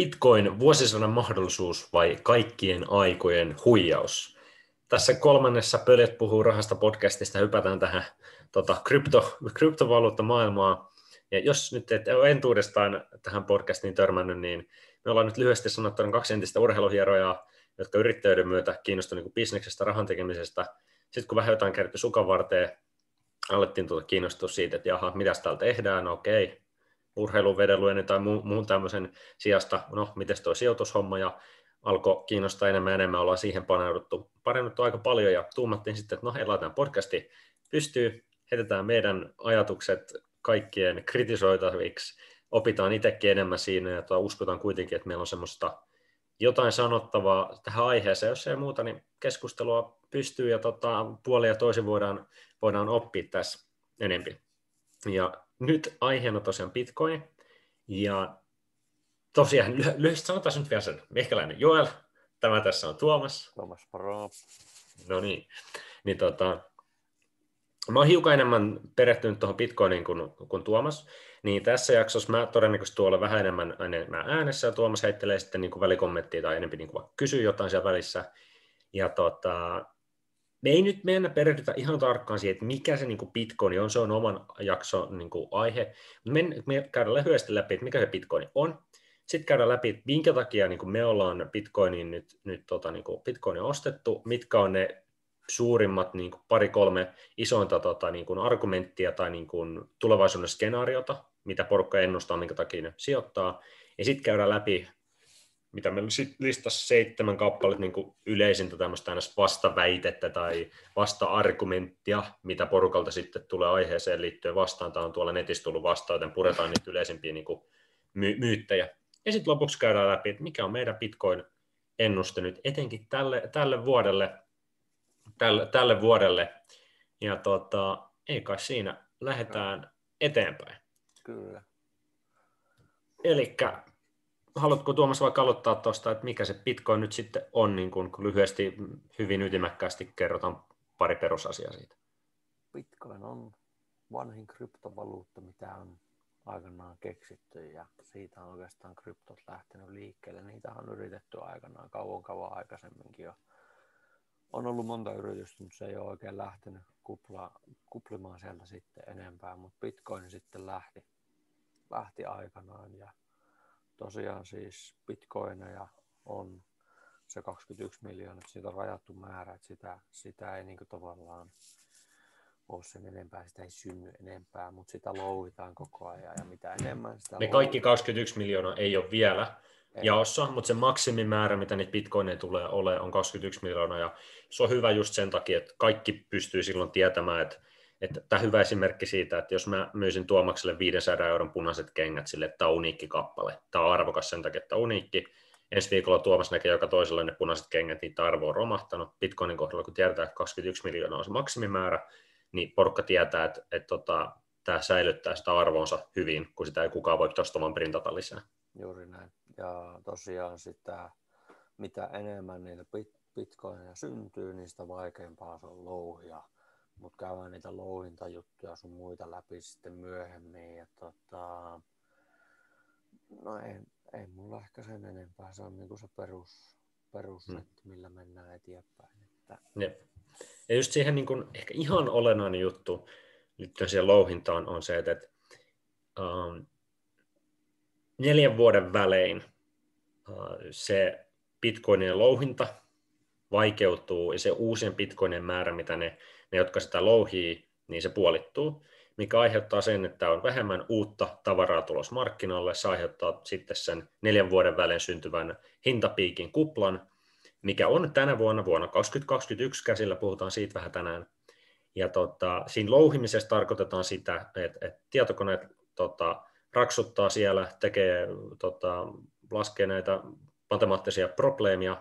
Bitcoin vuosisadan mahdollisuus vai kaikkien aikojen huijaus? Tässä kolmannessa Pölet puhuu rahasta podcastista hypätään tähän tota, krypto, kryptovaluuttamaailmaan. Ja jos nyt et ole entuudestaan tähän podcastiin törmännyt, niin me ollaan nyt lyhyesti sanottuna kaksi entistä urheiluhierojaa, jotka yrittäjyyden myötä kiinnostuivat niin bisneksestä, rahan tekemisestä. Sitten kun vähän jotain kerätty sukan varteen, alettiin tuota kiinnostua siitä, että jaha, mitä täällä tehdään, no okei, urheiluvedelyjen tai mu- muun tämmöisen sijasta, no miten tuo sijoitushomma, ja alkoi kiinnostaa enemmän ja enemmän, ollaan siihen paneuduttu, paneuduttu aika paljon, ja tuumattiin sitten, että no hei, laitetaan podcasti pystyy, heitetään meidän ajatukset kaikkien kritisoitaviksi, opitaan itsekin enemmän siinä, ja uskotaan kuitenkin, että meillä on semmoista jotain sanottavaa tähän aiheeseen, jos ei muuta, niin keskustelua pystyy, ja tota, puoli ja toisin voidaan, voidaan oppia tässä enempi. Ja nyt aiheena tosiaan Bitcoin, ja tosiaan lyhyesti sanotaan nyt vielä sen, meikäläinen Joel, tämä tässä on Tuomas. Tuomas Pro. No niin, niin tota, mä oon hiukan enemmän perehtynyt tuohon Bitcoiniin kuin, kuin Tuomas, niin tässä jaksossa mä todennäköisesti tuolla vähän enemmän, enemmän äänessä, ja Tuomas heittelee sitten niin kuin välikommenttia tai enemmän niin kuin kysyy jotain siellä välissä. Ja tota, me ei nyt mennä perehdytä ihan tarkkaan siihen, että mikä se niin Bitcoin on, se on oman jakson niin kuin aihe. Me, me käydään lyhyesti läpi, että mikä se Bitcoin on. Sitten käydään läpi, että minkä takia niin kuin me ollaan Bitcoinin nyt, nyt tota, niin kuin Bitcoinin ostettu, mitkä on ne suurimmat niin kuin pari-kolme isointa tota, niin kuin argumenttia tai niin kuin tulevaisuuden skenaariota, mitä porukka ennustaa, minkä takia ne sijoittaa. Ja sitten käydään läpi mitä meillä listassa seitsemän kappaletta niin yleisintä tämmöistä vastaväitettä tai vasta-argumenttia, mitä porukalta sitten tulee aiheeseen liittyen vastaan. Tämä on tuolla netissä tullut vastaan, joten puretaan niitä yleisimpiä niin my- myyttejä. Ja sitten lopuksi käydään läpi, että mikä on meidän Bitcoin-ennuste nyt etenkin tälle, tälle vuodelle. Tälle, tälle vuodelle. Ja tota, ei kai siinä, lähdetään eteenpäin. Kyllä. Eli haluatko Tuomas vaikka aloittaa tuosta, että mikä se Bitcoin nyt sitten on, niin kun lyhyesti hyvin ytimäkkäästi kerrotaan pari perusasiaa siitä? Bitcoin on vanhin kryptovaluutta, mitä on aikanaan keksitty ja siitä on oikeastaan kryptot lähtenyt liikkeelle. Niitä on yritetty aikanaan kauan kauan aikaisemminkin jo. On ollut monta yritystä, mutta se ei ole oikein lähtenyt kupla, kuplimaan sieltä sitten enempää, mutta Bitcoin sitten lähti, lähti aikanaan ja tosiaan siis bitcoineja on se 21 miljoonaa, siitä on rajattu määrä, että sitä, sitä ei niin tavallaan ole sen enempää, sitä ei synny enempää, mutta sitä louhitaan koko ajan ja mitä enemmän sitä Ne kaikki 21 miljoonaa ei ole vielä ei. jaossa, mutta se maksimimäärä, mitä niitä bitcoineja tulee ole, on 21 miljoonaa ja se on hyvä just sen takia, että kaikki pystyy silloin tietämään, että että tämä hyvä esimerkki siitä, että jos mä myisin Tuomakselle 500 euron punaiset kengät sille, että tämä on uniikki kappale, tämä on arvokas sen takia, että on uniikki, ensi viikolla Tuomas näkee joka toisella ne punaiset kengät, niin arvo on romahtanut. Bitcoinin kohdalla, kun tiedetään, että 21 miljoonaa on se maksimimäärä, niin porukka tietää, että, että, että tota, tämä säilyttää sitä arvoonsa hyvin, kun sitä ei kukaan voi tuosta vaan printata lisää. Juuri näin. Ja tosiaan sitä, mitä enemmän niitä bitcoineja syntyy, niin sitä vaikeampaa se on louhia mutta käydään niitä louhintajuttuja sun muita läpi sitten myöhemmin. Ja tota, no ei, ei mulla ehkä sen enempää, se on niinku se perus, perussetti, hmm. millä mennään eteenpäin. Että... Jep. Ja just siihen niin kun, ehkä ihan olennainen juttu liittyen siihen louhintaan on se, että um, neljän vuoden välein uh, se bitcoinien louhinta vaikeutuu ja se uusien bitcoinien määrä, mitä ne ne, jotka sitä louhii, niin se puolittuu, mikä aiheuttaa sen, että on vähemmän uutta tavaraa tulos markkinoille. Se aiheuttaa sitten sen neljän vuoden välein syntyvän hintapiikin kuplan, mikä on tänä vuonna, vuonna 2021 käsillä, puhutaan siitä vähän tänään. Ja tota, siinä louhimisessa tarkoitetaan sitä, että, että tietokoneet tota, raksuttaa siellä, tekee, tota, laskee näitä matemaattisia probleemia,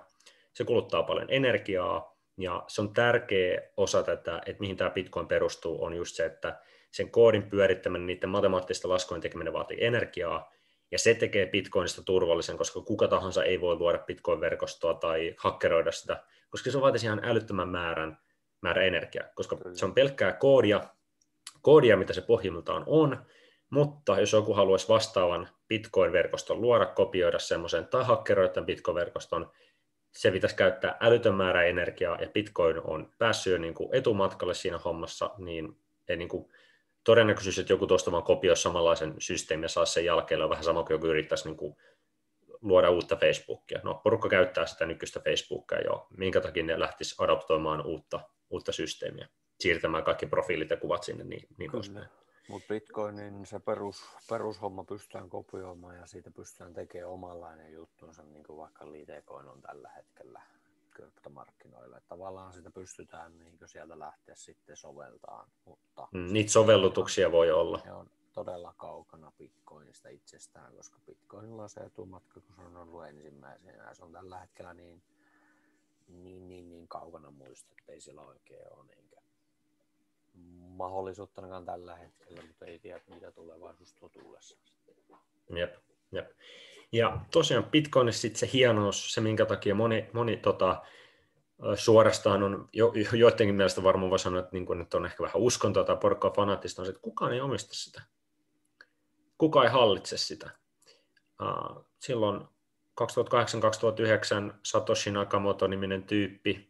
se kuluttaa paljon energiaa, ja se on tärkeä osa tätä, että mihin tämä Bitcoin perustuu, on just se, että sen koodin pyörittäminen, niiden matemaattista laskujen tekeminen vaatii energiaa, ja se tekee Bitcoinista turvallisen, koska kuka tahansa ei voi luoda Bitcoin-verkostoa tai hakkeroida sitä, koska se vaatisi ihan älyttömän määrän, määrän energiaa, koska se on pelkkää koodia, koodia, mitä se pohjimmiltaan on, mutta jos joku haluaisi vastaavan Bitcoin-verkoston luoda, kopioida semmoisen tai hakkeroida tämän Bitcoin-verkoston, se pitäisi käyttää älytön määrä energiaa, ja Bitcoin on päässyt jo niin kuin etumatkalle siinä hommassa, niin ei niin kuin todennäköisyys, että joku tuosta vaan kopioi samanlaisen systeemin ja saa sen jälkeen, on vähän sama kuin joku yrittäisi niin kuin luoda uutta Facebookia. No, porukka käyttää sitä nykyistä Facebookia jo, minkä takia ne lähtisi adaptoimaan uutta, uutta systeemiä, siirtämään kaikki profiilit ja kuvat sinne niin, niin poispäin. Mutta Bitcoinin se perus, perushomma pystytään kopioimaan ja siitä pystytään tekemään omanlainen juttunsa, niin kuin vaikka Litecoin on tällä hetkellä kryptomarkkinoilla. Että tavallaan sitä pystytään niin sieltä lähteä sitten soveltaan. Mutta mm, Niitä sovellutuksia voi olla. Ne on todella kaukana Bitcoinista itsestään, koska Bitcoinilla on se etumatka, kun se on ollut ensimmäisenä. Ja se on tällä hetkellä niin, niin, niin, niin kaukana muista, että ei sillä oikein ole niin mahdollisuutta ainakaan tällä hetkellä, mutta ei tiedä, mitä tulevaisuus tuo tullessa. Jep, jep. Ja tosiaan Bitcoinissa sitten se hienous, se minkä takia moni, moni tota, suorastaan on, jo, joidenkin mielestä varmaan voi sanoa, että niin nyt on ehkä vähän uskontoa tai porukkaa fanaattista, on se, että kukaan ei omista sitä. Kukaan ei hallitse sitä. Silloin 2008-2009 Satoshi Nakamoto-niminen tyyppi,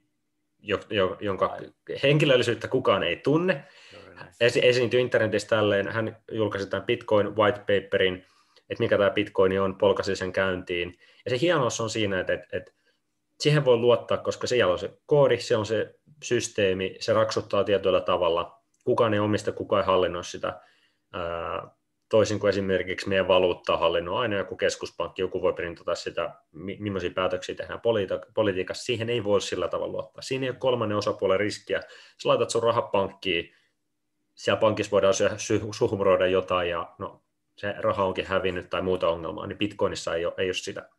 jonka henkilöllisyyttä kukaan ei tunne, esi- esiintyi internetissä tälleen, hän julkaisi tämän Bitcoin white paperin, että mikä tämä Bitcoin on, polkasi sen käyntiin. Ja se hienous on siinä, että, että, että siihen voi luottaa, koska siellä on se koodi, se on se systeemi, se raksuttaa tietyllä tavalla. Kukaan ei omista, kukaan ei hallinnoi sitä. Toisin kuin esimerkiksi meidän valuuttaa hallinnoi aina joku keskuspankki, joku voi printata sitä, millaisia päätöksiä tehdään politiikassa. Siihen ei voi sillä tavalla luottaa. Siinä ei ole kolmannen osapuolen riskiä. Sä laitat sun rahat pankkiin, siellä pankissa voidaan suhmuroida jotain ja no, se raha onkin hävinnyt tai muuta ongelmaa, niin Bitcoinissa ei ole, ei ole sitä.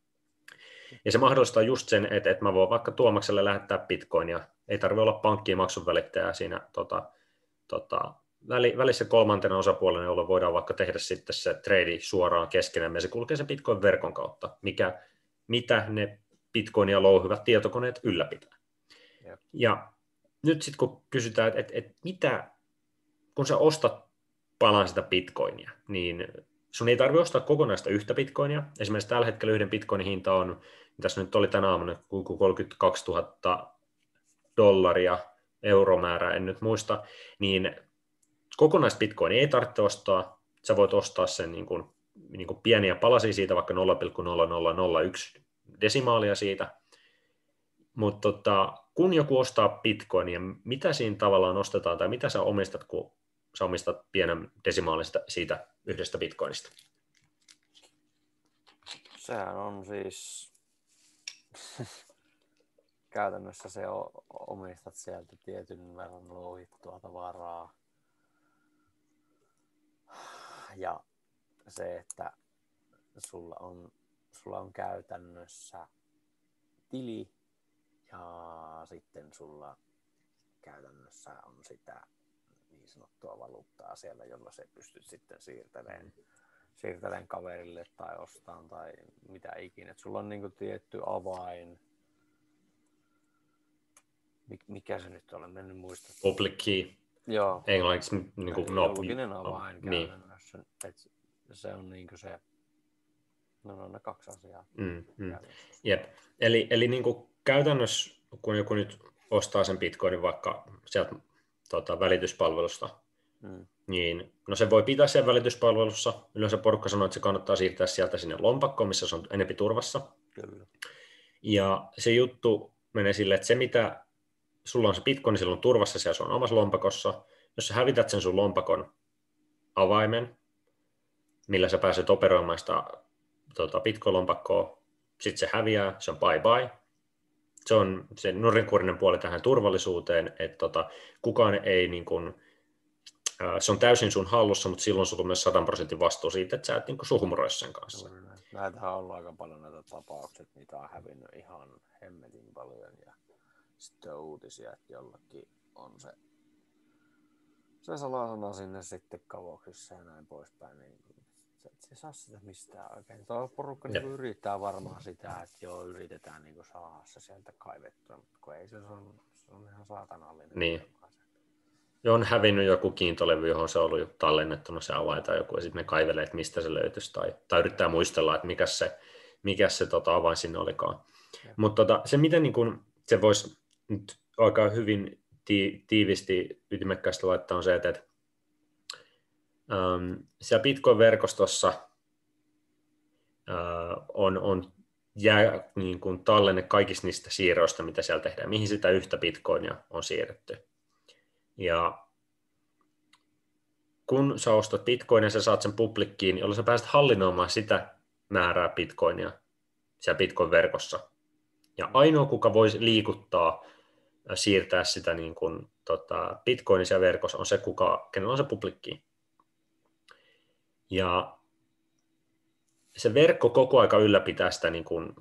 Ja se mahdollistaa just sen, että, että mä voin vaikka Tuomakselle lähettää Bitcoinia, ei tarvitse olla pankkiin maksun välittäjää siinä tota, tota, välissä kolmantena osapuolena, jolloin voidaan vaikka tehdä sitten se trade suoraan keskenään, ja se kulkee sen Bitcoin-verkon kautta, mikä, mitä ne Bitcoinia louhyvät tietokoneet ylläpitää. Jep. Ja nyt sitten kun kysytään, että, että, että mitä kun sä ostat palan sitä bitcoinia, niin sun ei tarvitse ostaa kokonaista yhtä bitcoinia. Esimerkiksi tällä hetkellä yhden bitcoinin hinta on, mitä nyt oli tänä aamuna, 32 000 dollaria, euromäärä, en nyt muista, niin kokonaista bitcoinia ei tarvitse ostaa, sä voit ostaa sen niin kuin, niin kuin pieniä palasia siitä, vaikka 0,0001 desimaalia siitä, mutta tota, kun joku ostaa bitcoinia, mitä siinä tavallaan ostetaan tai mitä sä omistat, kun sä omistat pienen desimaalista siitä yhdestä bitcoinista? Sehän on siis käytännössä se omistat sieltä tietyn verran louhittua tavaraa. Ja se, että sulla on, sulla on käytännössä tili ja sitten sulla käytännössä on sitä niin sanottua valuuttaa siellä, jolla se pystyt sitten siirtelemään, mm. siirtelemään kaverille tai ostaan tai mitä ikinä. Et sulla on niin tietty avain, mikä se nyt on, mennyt muista. Public key. Joo. Englanniksi niin kuin, no, julkinen avain no, käytännössä. Niin. Et se on niin kuin se, no, no ne kaksi asiaa. Mm, mm. Jep. Eli, eli niin kuin käytännössä, kun joku nyt ostaa sen bitcoinin vaikka sieltä tota, välityspalvelusta, mm. niin no se voi pitää siellä välityspalvelussa. Yleensä porukka sanoo, että se kannattaa siirtää sieltä sinne lompakkoon, missä se on enempi turvassa. Kyllä. Ja se juttu menee sille, että se mitä sulla on se bitcoin, niin silloin on turvassa siellä sun omassa lompakossa. Jos sä hävität sen sun lompakon avaimen, millä sä pääset operoimaan sitä tota, bitcoin-lompakkoa, sitten se häviää, se on bye bye, se on se nurinkurinen puoli tähän turvallisuuteen, että tota, kukaan ei niin kuin, se on täysin sun hallussa, mutta silloin sulla on myös 100 prosentin vastuu siitä, että sä et niin suhmuroi sen kanssa. Näitähän on ollut aika paljon näitä tapauksia, niitä on hävinnyt ihan hemmetin paljon ja sitten uutisia, että jollakin on se, se salasana sinne sitten kavoksissa ja näin poispäin, niin et se saa sitä mistään oikein. Tuo porukka niin yrittää varmaan sitä, että joo, yritetään niin saada se sieltä kaivettua, mutta kun ei se, on, se on ihan saatanallinen. Niin. on hävinnyt joku kiintolevy, johon se on ollut tallennettuna se avain tai joku, ja sitten ne kaivelee, että mistä se löytyisi, tai, tai yrittää muistella, että mikä se, mikä se tota, avain sinne olikaan. Mutta tota, se, miten niin kun, se voisi nyt aika hyvin ti- tiivisti ytimekkäästi laittaa, on se, että, että ähm, siellä Bitcoin-verkostossa äh, on, on jää niin kuin tallenne kaikista niistä siirroista, mitä siellä tehdään, mihin sitä yhtä bitcoinia on siirretty. Ja kun sä ostat bitcoinia, sä saat sen publikkiin, jolloin sä pääset hallinnoimaan sitä määrää bitcoinia siellä bitcoin-verkossa. Ja ainoa, kuka voisi liikuttaa, siirtää sitä niin kuin, tota, bitcoinisia verkossa, on se, kuka, kenellä on se publikki. Ja se verkko koko aika ylläpitää sitä niin kuin,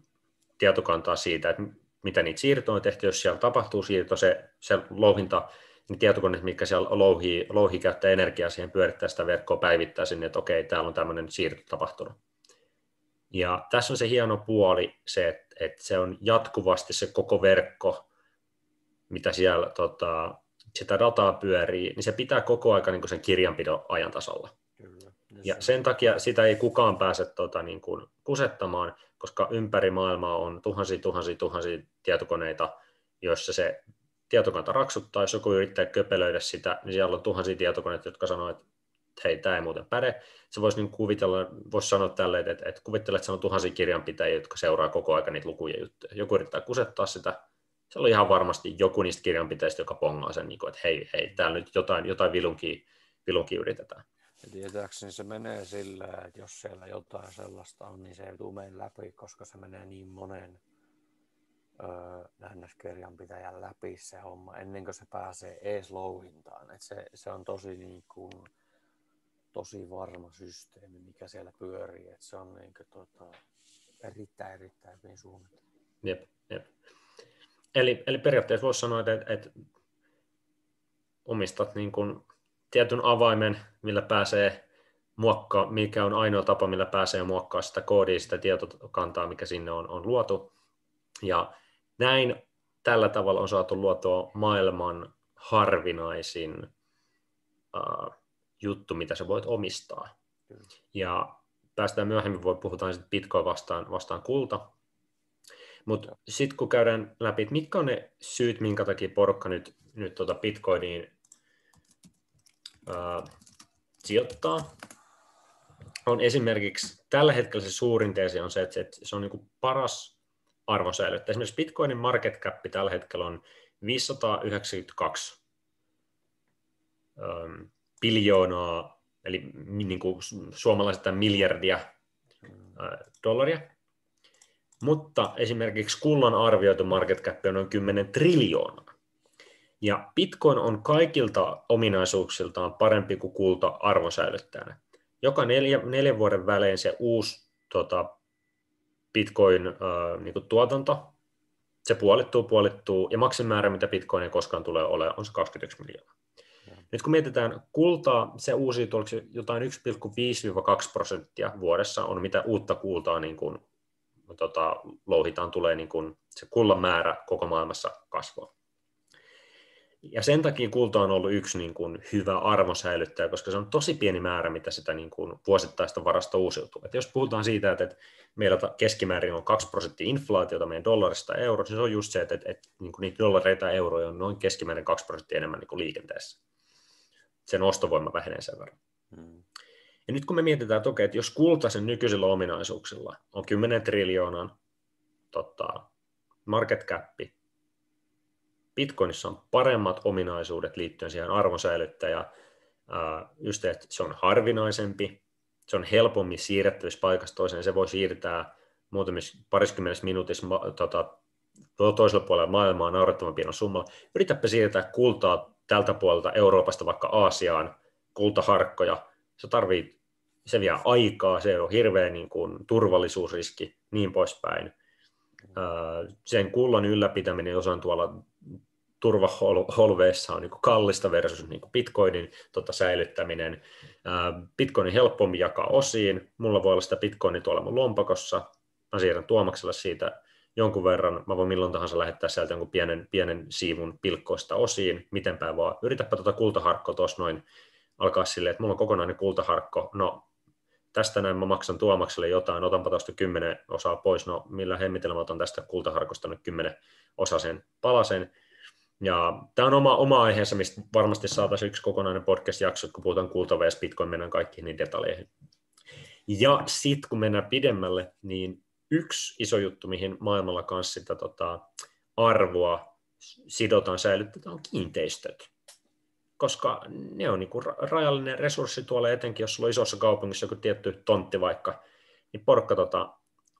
tietokantaa siitä, että mitä niitä siirtoja on tehty, jos siellä tapahtuu siirto, se, se louhinta niin tietokoneet, mitkä siellä louhii, louhii käyttää energiaa siihen pyörittää sitä verkkoa, päivittää sinne, että okei, täällä on tämmöinen siirto tapahtunut. Ja tässä on se hieno puoli, se, että, että se on jatkuvasti se koko verkko, mitä siellä tota, sitä dataa pyörii, niin se pitää koko aika niin sen kirjanpidon ajan tasalla. Ja sen takia sitä ei kukaan pääse tota, niin kuin kusettamaan, koska ympäri maailmaa on tuhansia, tuhansia, tuhansia tietokoneita, joissa se tietokanta raksuttaa, jos joku yrittää köpelöidä sitä, niin siellä on tuhansia tietokoneita, jotka sanoo, että hei, tämä ei muuten päde. Se voisi niin kuvitella, voisi sanoa tälleen, että, että kuvittele, että se on tuhansia kirjanpitäjiä, jotka seuraa koko ajan niitä lukuja juttuja. Joku yrittää kusettaa sitä, se oli ihan varmasti joku niistä kirjanpitäjistä, joka pongaa sen, niin että hei, hei, täällä nyt jotain, jotain vilunkia, vilunkia yritetään. Ja tietääkseni se menee sillä, että jos siellä jotain sellaista on, niin se ei tule läpi, koska se menee niin monen kirjanpitäjän läpi se homma ennen kuin se pääsee ees louhintaan. Et se, se on tosi, niin kuin, tosi varma systeemi, mikä siellä pyörii. Et se on niin kuin, tota, erittäin, erittäin hyvin suunniteltu. Jep, jep. Eli, eli periaatteessa voisi sanoa, että, että omistat niin kuin tietyn avaimen, millä pääsee muokkaa, mikä on ainoa tapa, millä pääsee muokkaamaan sitä koodia, sitä tietokantaa, mikä sinne on, on luotu. Ja näin tällä tavalla on saatu luotua maailman harvinaisin uh, juttu, mitä sä voit omistaa. Ja päästään myöhemmin, voi puhutaan sitten Bitcoin vastaan, vastaan kulta. Mutta sitten kun käydään läpi, että mitkä on ne syyt, minkä takia porukka nyt, nyt tota Bitcoiniin uh, sijoittaa, on esimerkiksi tällä hetkellä se suurin teesi on se, että se on niin paras arvosäilyttä. Esimerkiksi Bitcoinin market cap tällä hetkellä on 592 ähm, biljoonaa, eli niin kuin suomalaiset miljardia äh, dollaria. Mutta esimerkiksi kullan arvioitu market cap on noin 10 triljoonaa. Ja Bitcoin on kaikilta ominaisuuksiltaan parempi kuin kulta arvosäilyttäjänä. Joka neljä, neljän vuoden välein se uusi tota, Bitcoin äh, niin tuotanto, se puolittuu, puolittuu, ja maksimimäärä, mitä Bitcoinia koskaan tulee olemaan, on se 21 miljoonaa. Nyt kun mietitään kultaa, se uusi jotain 1,5-2 prosenttia vuodessa on mitä uutta kultaa niin kuin, tota, louhitaan, tulee niin kuin, se kullan määrä koko maailmassa kasvaa. Ja sen takia kulta on ollut yksi niin kuin, hyvä arvosäilyttäjä, koska se on tosi pieni määrä, mitä sitä niin kuin, vuosittaista varasta uusiutuu. Et jos puhutaan siitä, että, että meillä keskimäärin on 2 prosenttia inflaatiota meidän dollarista euro, niin se on just se, että, että, että niin kuin niitä dollareita ja euroja on noin keskimäärin 2 prosenttia enemmän niin kuin liikenteessä. Sen ostovoima vähenee sen verran. Hmm. Ja nyt kun me mietitään, että, okei, että jos kulta sen nykyisillä ominaisuuksilla on 10 triljoonan tota, market cap, Bitcoinissa on paremmat ominaisuudet liittyen siihen arvonsäilyttäjään, just että se on harvinaisempi, se on helpommin siirrettävissä paikasta toiseen, se voi siirtää muutamissa pariskymmenessä minuutissa tota, toisella puolella maailmaa naurettavan pienen summalla. Yritäpä siirtää kultaa tältä puolelta Euroopasta vaikka Aasiaan, kultaharkkoja. Se tarvii, se vie aikaa, se on hirveä niin kuin, turvallisuusriski, niin poispäin. Sen kullan ylläpitäminen, jos on tuolla turvaholveissa on niin kuin kallista versus niin kuin Bitcoinin tota, säilyttäminen. Bitcoinin helpommin jakaa osiin. Mulla voi olla sitä Bitcoinia tuolla mun lompakossa. Mä siirrän Tuomaksella siitä jonkun verran, mä voin milloin tahansa lähettää sieltä jonkun pienen, pienen siivun pilkkoista osiin, mitenpä vaan. Yritäpä tuota kultaharkkoa tuossa noin alkaa silleen, että mulla on kokonainen kultaharkko, no tästä näin mä maksan Tuomakselle jotain, otanpa tuosta kymmenen osaa pois, no millä hemmitellä mä otan tästä kultaharkosta nyt kymmenen osasen palasen. Ja tämä on oma, oma aiheensa, mistä varmasti saataisiin yksi kokonainen podcast-jakso, kun puhutaan kulta vs. Bitcoin, mennään kaikkiin niin detaljeihin. Ja sitten kun mennään pidemmälle, niin yksi iso juttu, mihin maailmalla kanssa sitä tota, arvoa sidotaan, säilytetään, on kiinteistöt. Koska ne on niinku rajallinen resurssi tuolla, etenkin jos sulla on isossa kaupungissa joku tietty tontti vaikka, niin porukka tota,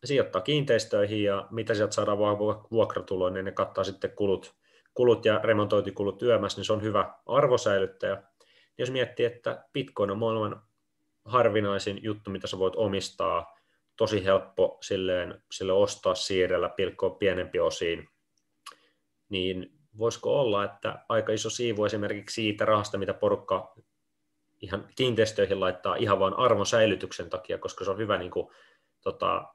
sijoittaa kiinteistöihin ja mitä sieltä saadaan vuokratuloa, niin ne kattaa sitten kulut, kulut ja remontointikulut yömässä, niin se on hyvä arvosäilyttäjä. Jos miettii, että Bitcoin on maailman harvinaisin juttu, mitä sä voit omistaa, tosi helppo silleen, sille ostaa, siirrellä, pilkkoa pienempi osiin, niin voisiko olla, että aika iso siivu esimerkiksi siitä rahasta, mitä porukka ihan kiinteistöihin laittaa ihan vain arvon säilytyksen takia, koska se on hyvä niin kuin, tota,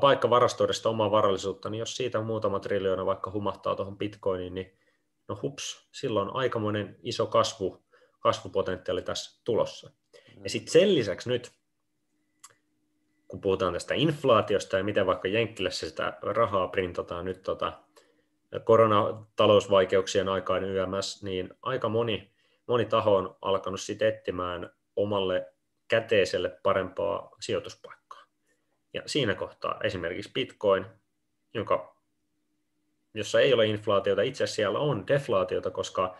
paikka varastoida sitä omaa varallisuutta, niin jos siitä muutama triljoona vaikka humahtaa tuohon bitcoiniin, niin no hups, silloin on aikamoinen iso kasvu, kasvupotentiaali tässä tulossa. Ja sitten sen lisäksi nyt, kun puhutaan tästä inflaatiosta ja miten vaikka Jenkkilässä sitä rahaa printataan nyt tota, koronatalousvaikeuksien aikaan YMS, niin aika moni, moni taho on alkanut sitten etsimään omalle käteiselle parempaa sijoituspaikkaa. Ja siinä kohtaa esimerkiksi Bitcoin, joka, jossa ei ole inflaatiota, itse asiassa siellä on deflaatiota, koska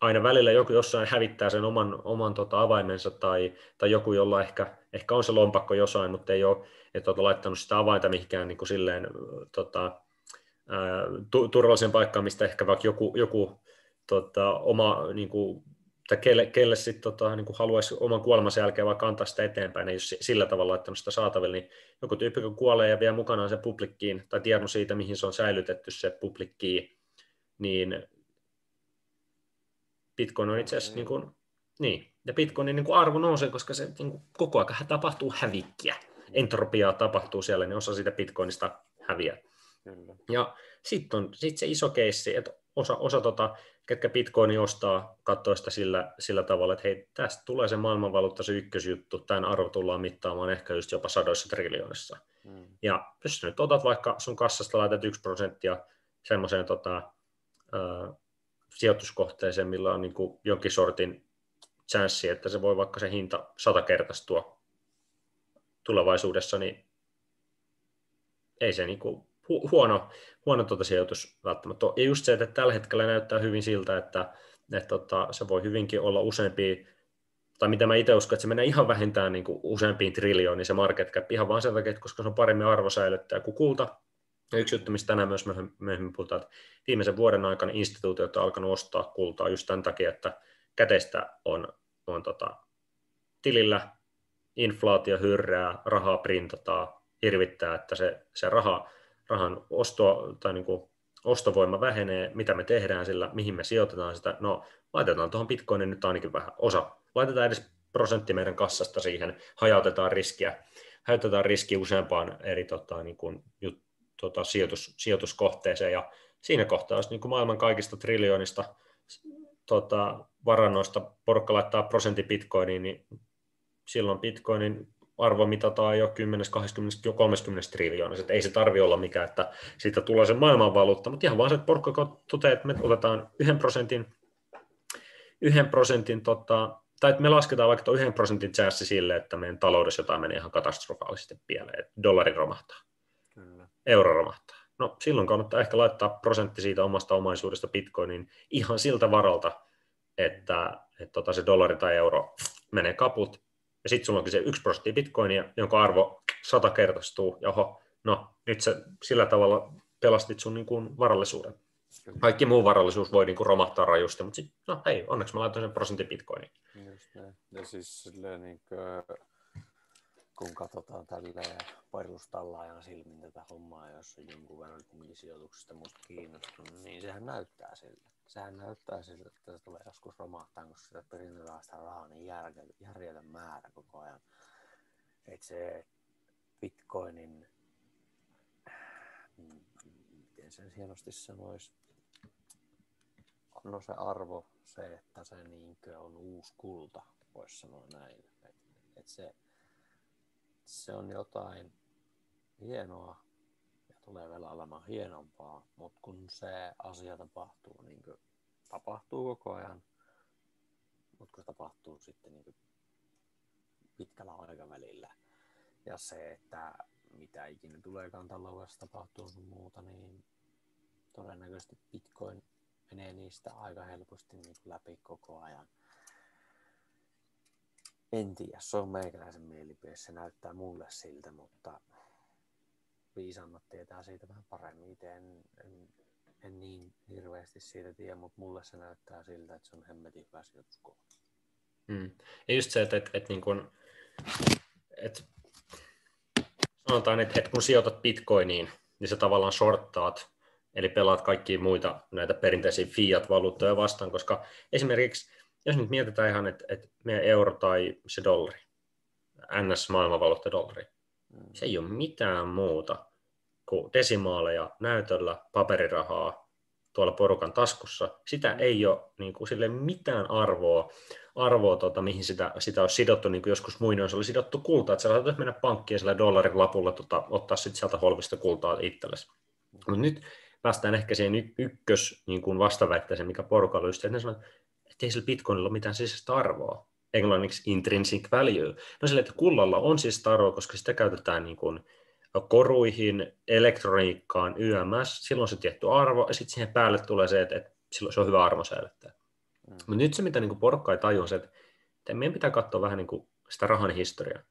aina välillä joku jossain hävittää sen oman, oman tota, avaimensa tai, tai joku, jolla ehkä, ehkä on se lompakko jossain, mutta ei ole et, tota, laittanut sitä avainta mihinkään niin kuin silleen, tota, ää, turvalliseen paikkaan, mistä ehkä vaikka joku, joku tota, oma, niin kuin, tai kelle, kelle sitten tota, niin kuin haluaisi oman kuolemansa jälkeen vaikka antaa sitä eteenpäin, ei jos sillä tavalla laittanut sitä saataville, niin joku tyyppi, kun kuolee ja vie mukanaan se publikkiin, tai tiedon siitä, mihin se on säilytetty se publikkiin, niin Bitcoin on itse asiassa, niin, kuin, niin, ja Bitcoinin niin kuin arvo nousee, koska se niin kuin, koko ajan tapahtuu hävikkiä. Entropiaa tapahtuu siellä, niin osa siitä Bitcoinista häviää. Kyllä. Ja sitten on sit se iso keissi, että osa, osa tota, ketkä Bitcoini ostaa, katsoo sitä sillä, sillä tavalla, että hei, tästä tulee se maailmanvaluutta, se ykkösjuttu, tämän arvo tullaan mittaamaan ehkä just jopa sadoissa triljoonissa. Mm. Ja jos nyt otat vaikka sun kassasta laitat yksi prosenttia semmoiseen tota, sijoituskohteeseen, millä on niin kuin jonkin sortin chanssi, että se voi vaikka se hinta satakertaistua tulevaisuudessa, niin ei se niin kuin hu- huono, huono tuota sijoitus välttämättä. Ja just se, että tällä hetkellä näyttää hyvin siltä, että, että tota, se voi hyvinkin olla useampi, tai mitä mä itse uskon, että se menee ihan vähintään niin kuin useampiin triljooniin se market cap, ihan vaan sen takia, että koska se on paremmin arvosäilyttäjä kuin kulta, ja yksi juttu, mistä tänään myös myöhemmin puhutaan, että viimeisen vuoden aikana instituutiot on alkanut ostaa kultaa just tämän takia, että käteistä on, on tota, tilillä, inflaatio hyrrää, rahaa printataan, hirvittää, että se, se raha, rahan osto, tai niin kuin ostovoima vähenee, mitä me tehdään sillä, mihin me sijoitetaan sitä, no laitetaan tuohon bitcoinin nyt ainakin vähän osa, laitetaan edes prosentti meidän kassasta siihen, hajautetaan riskiä, hajautetaan riski useampaan eri tota, niin kuin, jut, tota, sijoitus, sijoituskohteeseen. Ja siinä kohtaa, jos niin kuin maailman kaikista triljoonista tota, varannoista porukka laittaa prosentti bitcoiniin, niin silloin bitcoinin arvo mitataan jo 10, 20, jo 30 triljoonasta. Ei se tarvi olla mikään, että siitä tulee se maailmanvaluutta, mutta ihan vaan se, että porukka toteaa, että me otetaan yhden prosentin, yhden prosentin tota, tai että me lasketaan vaikka yhden prosentin chanssi sille, että meidän taloudessa jotain menee ihan katastrofaalisesti pieleen, että dollari romahtaa euro romahtaa. No silloin kannattaa ehkä laittaa prosentti siitä omasta omaisuudesta bitcoiniin ihan siltä varalta, että, että tota se dollari tai euro menee kaput, ja sitten sulla onkin se yksi prosentti bitcoinia, jonka arvo sata kertaistuu, ja oho, no nyt se sillä tavalla pelastit sun niin kuin varallisuuden. Kaikki muu varallisuus voi niin kuin romahtaa rajusti, mutta sitten, no hei, onneksi mä laitoin sen prosentin bitcoiniin. Just näin. Ja siis silleen niin kuin, kun katsotaan tälleen perustallaajan silmin tätä hommaa, jos on jonkun verran sijoituksesta musta kiinnostunut, niin sehän näyttää siltä. Sehän näyttää siltä, että se tulee joskus romahtaa, koska sitä perintetään sitä rahaa niin järjetön määrä koko ajan. Että se Bitcoinin sen hienosti sanoisi, no se arvo, se, että se niinkö on uusi kulta, voisi sanoa näin. Et, et se, se on jotain hienoa tulee vielä olemaan hienompaa, mutta kun se asia tapahtuu, niin kuin tapahtuu koko ajan, mutta kun se tapahtuu sitten niin kuin pitkällä aikavälillä, ja se, että mitä ikinä tuleekaan taloudessa tapahtuu sun muuta, niin todennäköisesti Bitcoin menee niistä aika helposti niin kuin läpi koko ajan. En tiedä, se on meikäläisen mielipide, se näyttää mulle siltä, mutta viisaammat tietää siitä vähän paremmin. Itse en, en, en niin hirveästi siitä tiedä, mutta mulle se näyttää siltä, että se on hemmetin hyvä sijoituskohta. Mm. Ja just se, että, että, että, niin kun, että sanotaan, että, että kun sijoitat bitcoiniin, niin sä tavallaan shorttaat, eli pelaat kaikkia muita näitä perinteisiä fiat-valuuttoja vastaan, koska esimerkiksi, jos nyt mietitään ihan, että, että meidän euro tai se dollari, NS-maailmanvaluutta dollari. Se ei ole mitään muuta kuin desimaaleja näytöllä, paperirahaa tuolla porukan taskussa. Sitä mm. ei ole niin kuin, sille mitään arvoa, arvoa tota, mihin sitä, sitä olisi sidottu, niin kuin joskus muinoin oli sidottu kultaa, että sä saatat mennä pankkiin sillä dollarin lapulla tota, ottaa sitten sieltä holvista kultaa itsellesi. Mutta nyt päästään ehkä siihen y- ykkös niin kuin vastaväitteeseen, mikä porukalla just, että ne sanoo, että ei sillä bitcoinilla ole mitään sisäistä arvoa. Englanniksi intrinsic value. No sille, että kullalla on siis arvoa, koska sitä käytetään niin kuin koruihin, elektroniikkaan, YMS, silloin se tietty arvo, ja sitten siihen päälle tulee se, että, että silloin se on hyvä arvo säilyttää. Mm. Mutta nyt se, mitä niin porukka ei tajua, on se, että, että meidän pitää katsoa vähän niin kuin sitä rahan historiaa.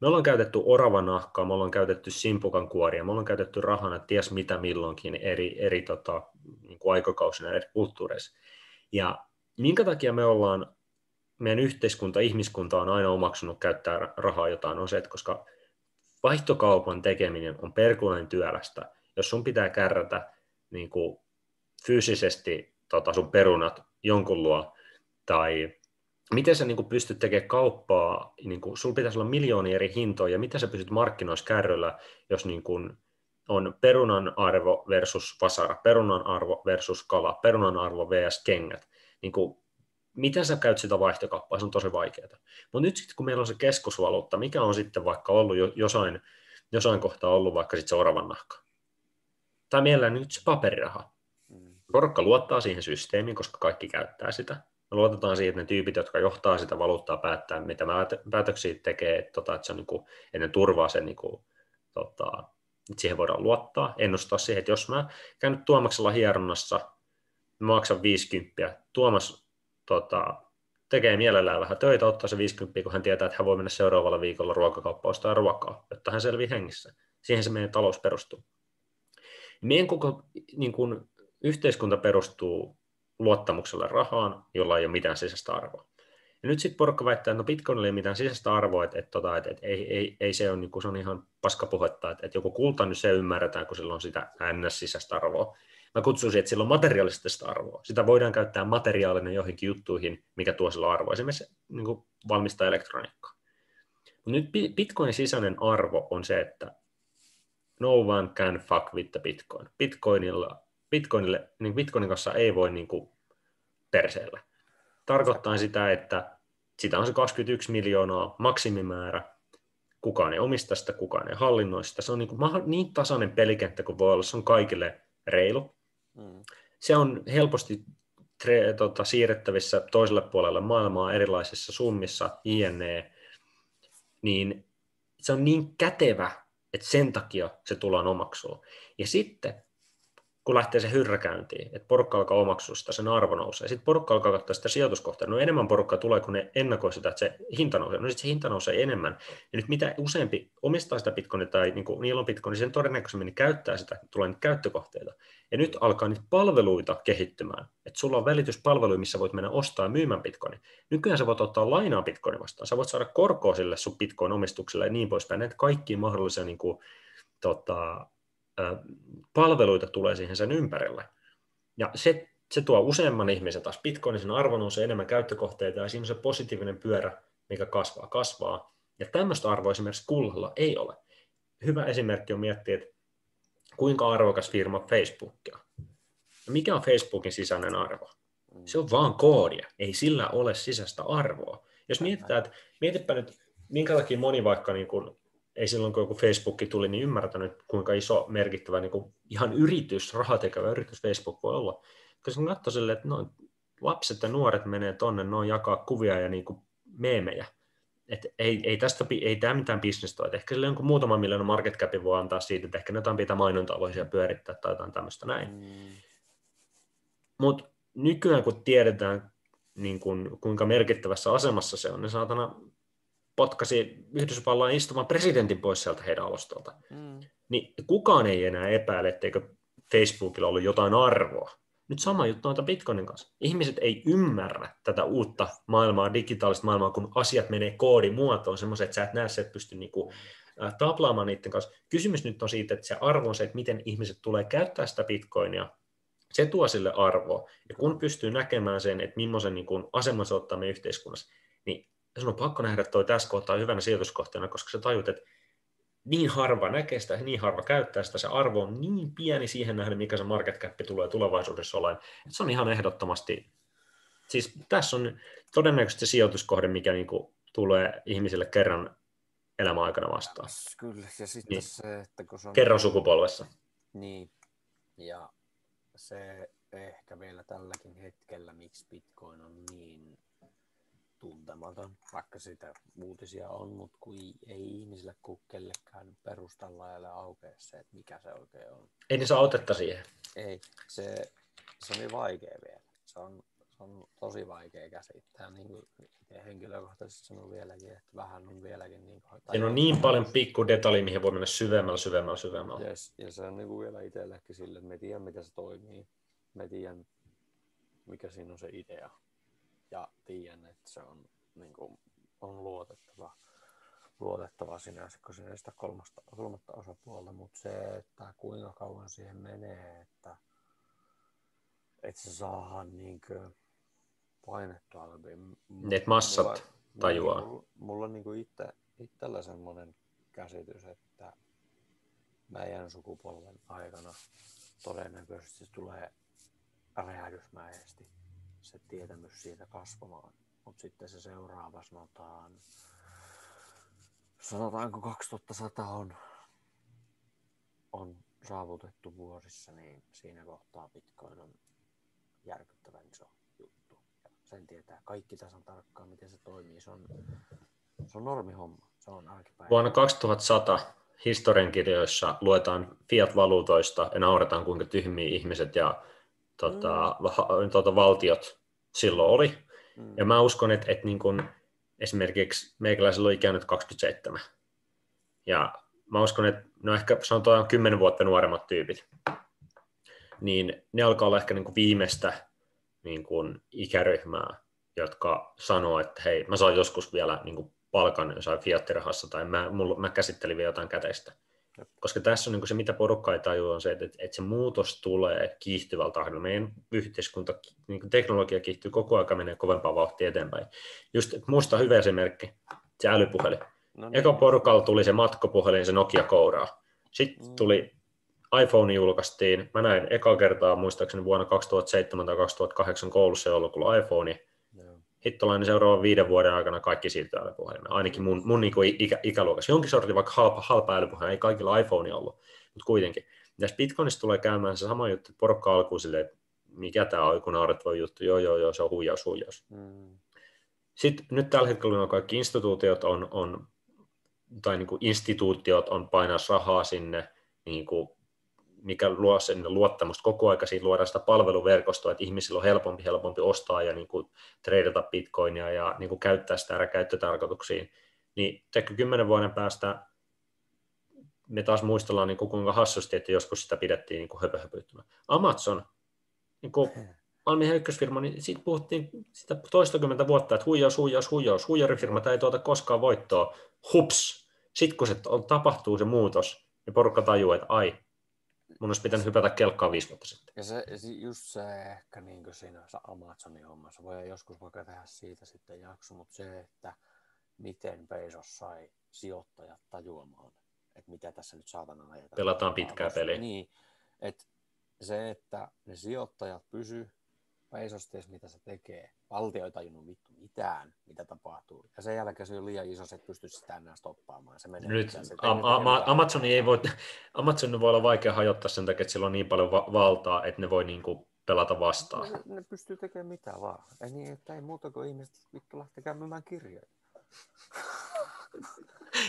Me ollaan käytetty oravanahkaa, me ollaan käytetty simpukan kuoria, me ollaan käytetty rahana ties mitä milloinkin eri, eri tota, niin kuin aikakausina eri kulttuureissa. Ja minkä takia me ollaan, meidän yhteiskunta, ihmiskunta on aina omaksunut käyttää rahaa jotain, on se, että koska vaihtokaupan tekeminen on perkuleen työlästä, jos sun pitää kärrätä niin kuin fyysisesti tota, sun perunat jonkun luo, tai miten sä niin kuin pystyt tekemään kauppaa, niin kuin, sulla pitäisi olla miljoonia eri hintoja, ja miten sä pystyt markkinoissa kärryllä, jos niin kuin, on perunan arvo versus vasara, perunan arvo versus kala, perunan arvo vs. kengät. Niin kuin, miten sä käyt sitä vaihtokauppaa, se on tosi vaikeaa. Mutta nyt sitten kun meillä on se keskusvaluutta, mikä on sitten vaikka ollut jo, jossain, jossain kohtaa ollut vaikka sitten se oravan nahka, tai mielellään nyt se paperiraha. Mm. Porukka luottaa siihen systeemiin, koska kaikki käyttää sitä. Me luotetaan siihen, että ne tyypit, jotka johtaa sitä valuuttaa, päättää, mitä päätöksiä tekee, että, tota, että, se on niin kuin, että ne turvaa sen, niin kuin, tota, että siihen voidaan luottaa, ennustaa siihen, että jos mä käyn nyt Tuomaksella hieronnassa, mä maksan 50, Tuomas tota, tekee mielellään vähän töitä, ottaa se 50, kun hän tietää, että hän voi mennä seuraavalla viikolla ruokakauppaan ostaa ruokaa, jotta hän selvii hengissä. Siihen se meidän talous perustuu. Meidän koko niin kuin, yhteiskunta perustuu luottamuksella rahaan, jolla ei ole mitään sisäistä arvoa. Ja nyt sitten porukka väittää, että no Bitcoinilla ei mitään sisäistä arvoa, että, että, tota, että, että ei, ei, ei, se, ole, niin kuin, se on ihan paskapuhetta, että, että joku kulta, niin se ymmärretään, kun sillä on sitä ns-sisäistä arvoa. Mä kutsuisin, että sillä on materiaalista arvoa. Sitä voidaan käyttää materiaalinen johonkin juttuihin, mikä tuo sillä arvoa. Esimerkiksi niin kuin valmistaa elektroniikkaa. Nyt Bitcoinin sisäinen arvo on se, että no one can fuck with the Bitcoin. Bitcoinilla, Bitcoinille, niin Bitcoinin kanssa ei voi niin kuin perseellä. Tarkoittaa sitä, että sitä on se 21 miljoonaa maksimimäärä, kukaan ei omista sitä, kukaan ei hallinnoi sitä. Se on niin, kuin, niin tasainen pelikenttä kuin voi olla, se on kaikille reilu. Mm. Se on helposti tre, tota, siirrettävissä toiselle puolelle maailmaa erilaisissa summissa, jne. Niin se on niin kätevä, että sen takia se tullaan omaksua. Ja sitten kun lähtee se hyrräkäyntiin, että porukka alkaa omaksua sitä, sen arvo nousee. Sitten porukka alkaa katsoa sitä sijoituskohtaa. No enemmän porukkaa tulee, kun ne ennakoi sitä, että se hinta nousee. No sitten se hinta nousee enemmän. Ja nyt mitä useampi omistaa sitä bitcoinia tai niin kuin, niillä on bitcoin, niin sen todennäköisemmin käyttää sitä, tulee niitä käyttökohteita. Ja nyt alkaa niitä palveluita kehittymään. Että sulla on välityspalvelu, missä voit mennä ostaa ja myymään bitcoinin. Nykyään sä voit ottaa lainaa bitcoinin vastaan. Sä voit saada korkoa sille sun bitcoin-omistukselle ja niin poispäin. Näitä kaikkia mahdollisia niin kuin, tota, palveluita tulee siihen sen ympärille. Ja se, se tuo useamman ihmisen taas Bitcoinin, sen arvo nousee enemmän käyttökohteita ja siinä on se positiivinen pyörä, mikä kasvaa, kasvaa. Ja tämmöistä arvoa esimerkiksi kullalla ei ole. Hyvä esimerkki on miettiä, että kuinka arvokas firma Facebook on. No mikä on Facebookin sisäinen arvo? Se on vaan koodia, ei sillä ole sisäistä arvoa. Jos mietitään, että mietipä nyt, minkä takia moni vaikka niin kuin, ei silloin kun joku Facebook tuli, niin ymmärtänyt, kuinka iso merkittävä niin kuin, ihan yritys, rahatekevä yritys Facebook voi olla. Koska katsoi silleen, että no, lapset ja nuoret menee tonne, noin jakaa kuvia ja niin kuin, meemejä. Et ei, ei, tästä, ei tämä mitään bisnestä ole. Ehkä sille jonkun muutaman miljoonan market capin voi antaa siitä, että ehkä jotain pitää mainontaa voisi pyörittää tai jotain tämmöistä näin. Mm. Mutta nykyään kun tiedetään, niin kun, kuinka merkittävässä asemassa se on, niin saatana potkasi Yhdysvallan istuvan presidentin pois sieltä heidän alustolta. Mm. Niin kukaan ei enää epäile, etteikö Facebookilla ollut jotain arvoa. Nyt sama juttu on Bitcoinin kanssa. Ihmiset ei ymmärrä tätä uutta maailmaa, digitaalista maailmaa, kun asiat menee koodimuotoon, semmoiset, että sä et näe, että et pysty niinku, taplaamaan niiden kanssa. Kysymys nyt on siitä, että se arvo on se, että miten ihmiset tulee käyttää sitä Bitcoinia se tuo sille arvoa. Ja kun pystyy näkemään sen, että millaisen niin kuin aseman se ottaa meidän yhteiskunnassa, niin sun on pakko nähdä toi tässä kohtaa hyvänä sijoituskohteena, koska sä tajut, että niin harva näkee sitä, niin harva käyttää sitä, se arvo on niin pieni siihen nähden, mikä se market cap tulee tulevaisuudessa olemaan. Että se on ihan ehdottomasti, siis tässä on todennäköisesti se sijoituskohde, mikä niin kuin tulee ihmisille kerran elämäaikana vastaan. Kyllä, ja sitten niin. se, että kun se on... Kerran sukupolvessa. Niin, ja se ehkä vielä tälläkin hetkellä, miksi Bitcoin on niin tuntematon, vaikka sitä uutisia on, mutta kun ei ihmisille kuin kellekään perustalla ei aukea se, että mikä se oikein on. Ei ne saa otetta siihen. Ei, se, se on niin vaikea vielä. Se on, se on tosi vaikea käsittää. Niin kuin henkilökohtaisesti sanon vieläkin, että vähän on vieläkin... Niin kuin, Siinä on niin paljon pikku detalji, mihin voi mennä syvemmällä, syvemmällä, syvemmällä. Yes, ja se on niin kuin vielä itsellekin sille, että me tiedän, miten se toimii. Me tiedän, mikä siinä on se idea. Ja tiedän, että se on, niin kuin, on luotettava, luotettava sinänsä, kun siinä sitä kolmasta, kolmatta osapuolta, mutta se, että kuinka kauan siihen menee, että, että se saadaan niin kuin, painettua läpi. Ne massat mulla, tajuaa. Mulla, mulla on niin itse, itsellä semmoinen käsitys, että meidän sukupolven aikana todennäköisesti tulee räjähdysmäisesti se tietämys siitä kasvamaan. Mutta sitten se seuraava sanotaan, sanotaanko 2100 on, on saavutettu vuosissa, niin siinä kohtaa Bitcoin on järkyttävän iso sen tietää kaikki tasan tarkkaan, miten se toimii. Se on, se on normihomma, se on arkipäivä. Vuonna 2100 historiankirjoissa luetaan fiat-valuutoista ja nauretaan, kuinka tyhmiä ihmiset ja tota, mm. tota, valtiot silloin oli. Mm. Ja mä uskon, että, että niin kun esimerkiksi meikäläisellä on ikä nyt 27. Ja mä uskon, että no ehkä sanotaan 10 vuotta nuoremmat tyypit, niin ne alkaa olla ehkä niin kuin viimeistä niin kuin ikäryhmää, jotka sanoo, että hei, mä saan joskus vielä niin kuin palkan jossain fiattirahassa tai mä, mulla, mä käsittelin vielä jotain käteistä. Koska tässä on niin se, mitä porukka ei tajua, on se, että, että se muutos tulee kiihtyvällä tahdilla. Meidän yhteiskunta, niin teknologia kiihtyy koko ajan, menee kovempaa vauhtia eteenpäin. Just musta hyvä esimerkki, se älypuhelin. No niin. Eka porukalla tuli se matkopuhelin, se Nokia kouraa. Sitten mm. tuli iPhone julkaistiin. Mä näin eka kertaa muistaakseni vuonna 2007 tai 2008 koulussa joulukuulla iPhone. Hittolainen seuraavan viiden vuoden aikana kaikki siirtyy älypuhelimeen. Ainakin mun, mun niin ikä, ikäluokassa. Jonkin sortin vaikka halpa, halpa älypuhelin, ei kaikilla iPhone ollut, mutta kuitenkin. Tässä Bitcoinissa tulee käymään se sama juttu, että porukka alkuun silleen, että mikä tämä on, kun naurettava juttu, joo joo joo, se on huijaus, huijaus. Mm. Sitten nyt tällä hetkellä on kaikki instituutiot on, on tai niin kuin instituutiot on painaa rahaa sinne niin kuin mikä luo sen luottamusta koko ajan, siinä luodaan sitä palveluverkostoa, että ihmisillä on helpompi, helpompi ostaa ja niin kuin treidata bitcoinia ja niin kuin käyttää sitä käyttötarkoituksiin, niin teikö kymmenen vuoden päästä me taas muistellaan, niin kuin kuinka hassusti, että joskus sitä pidettiin niin höpöhöpyttymä. Amazon, niin kuin Almien ykkösfirma, niin siitä puhuttiin sitä toistakymmentä vuotta, että huijaus, huijaus, huijaus, huijarifirma ei tuota koskaan voittoa. Hups! Sitten kun se tapahtuu se muutos, niin porukka tajuaa, että ai, Mun olisi pitänyt hypätä kelkkaan viisi vuotta sitten. Ja se, just se ehkä niin siinä Amazonin hommassa, voi joskus vaikka tehdä siitä sitten jakso, mutta se, että miten Bezos sai sijoittajat tajuamaan, että mitä tässä nyt saatana ajetaan. Pelataan pitkää peliä. Niin, että se, että ne sijoittajat pysy, Bezos ties mitä se tekee. Valtio ei tajunnut vittu mitään, mitä tapahtuu. Ja sen jälkeen se on liian iso, se et pysty sitä enää stoppaamaan. Se menee Nyt se Am- mitään. Amazon ei voi, Amazon voi olla vaikea hajottaa sen takia, että sillä on niin paljon va- valtaa, että ne voi niinku pelata vastaan. Ne, ne pystyy tekemään mitä vaan. Ei niin, että ei muuta kuin ihmiset vittu lähtekää myymään kirjoja.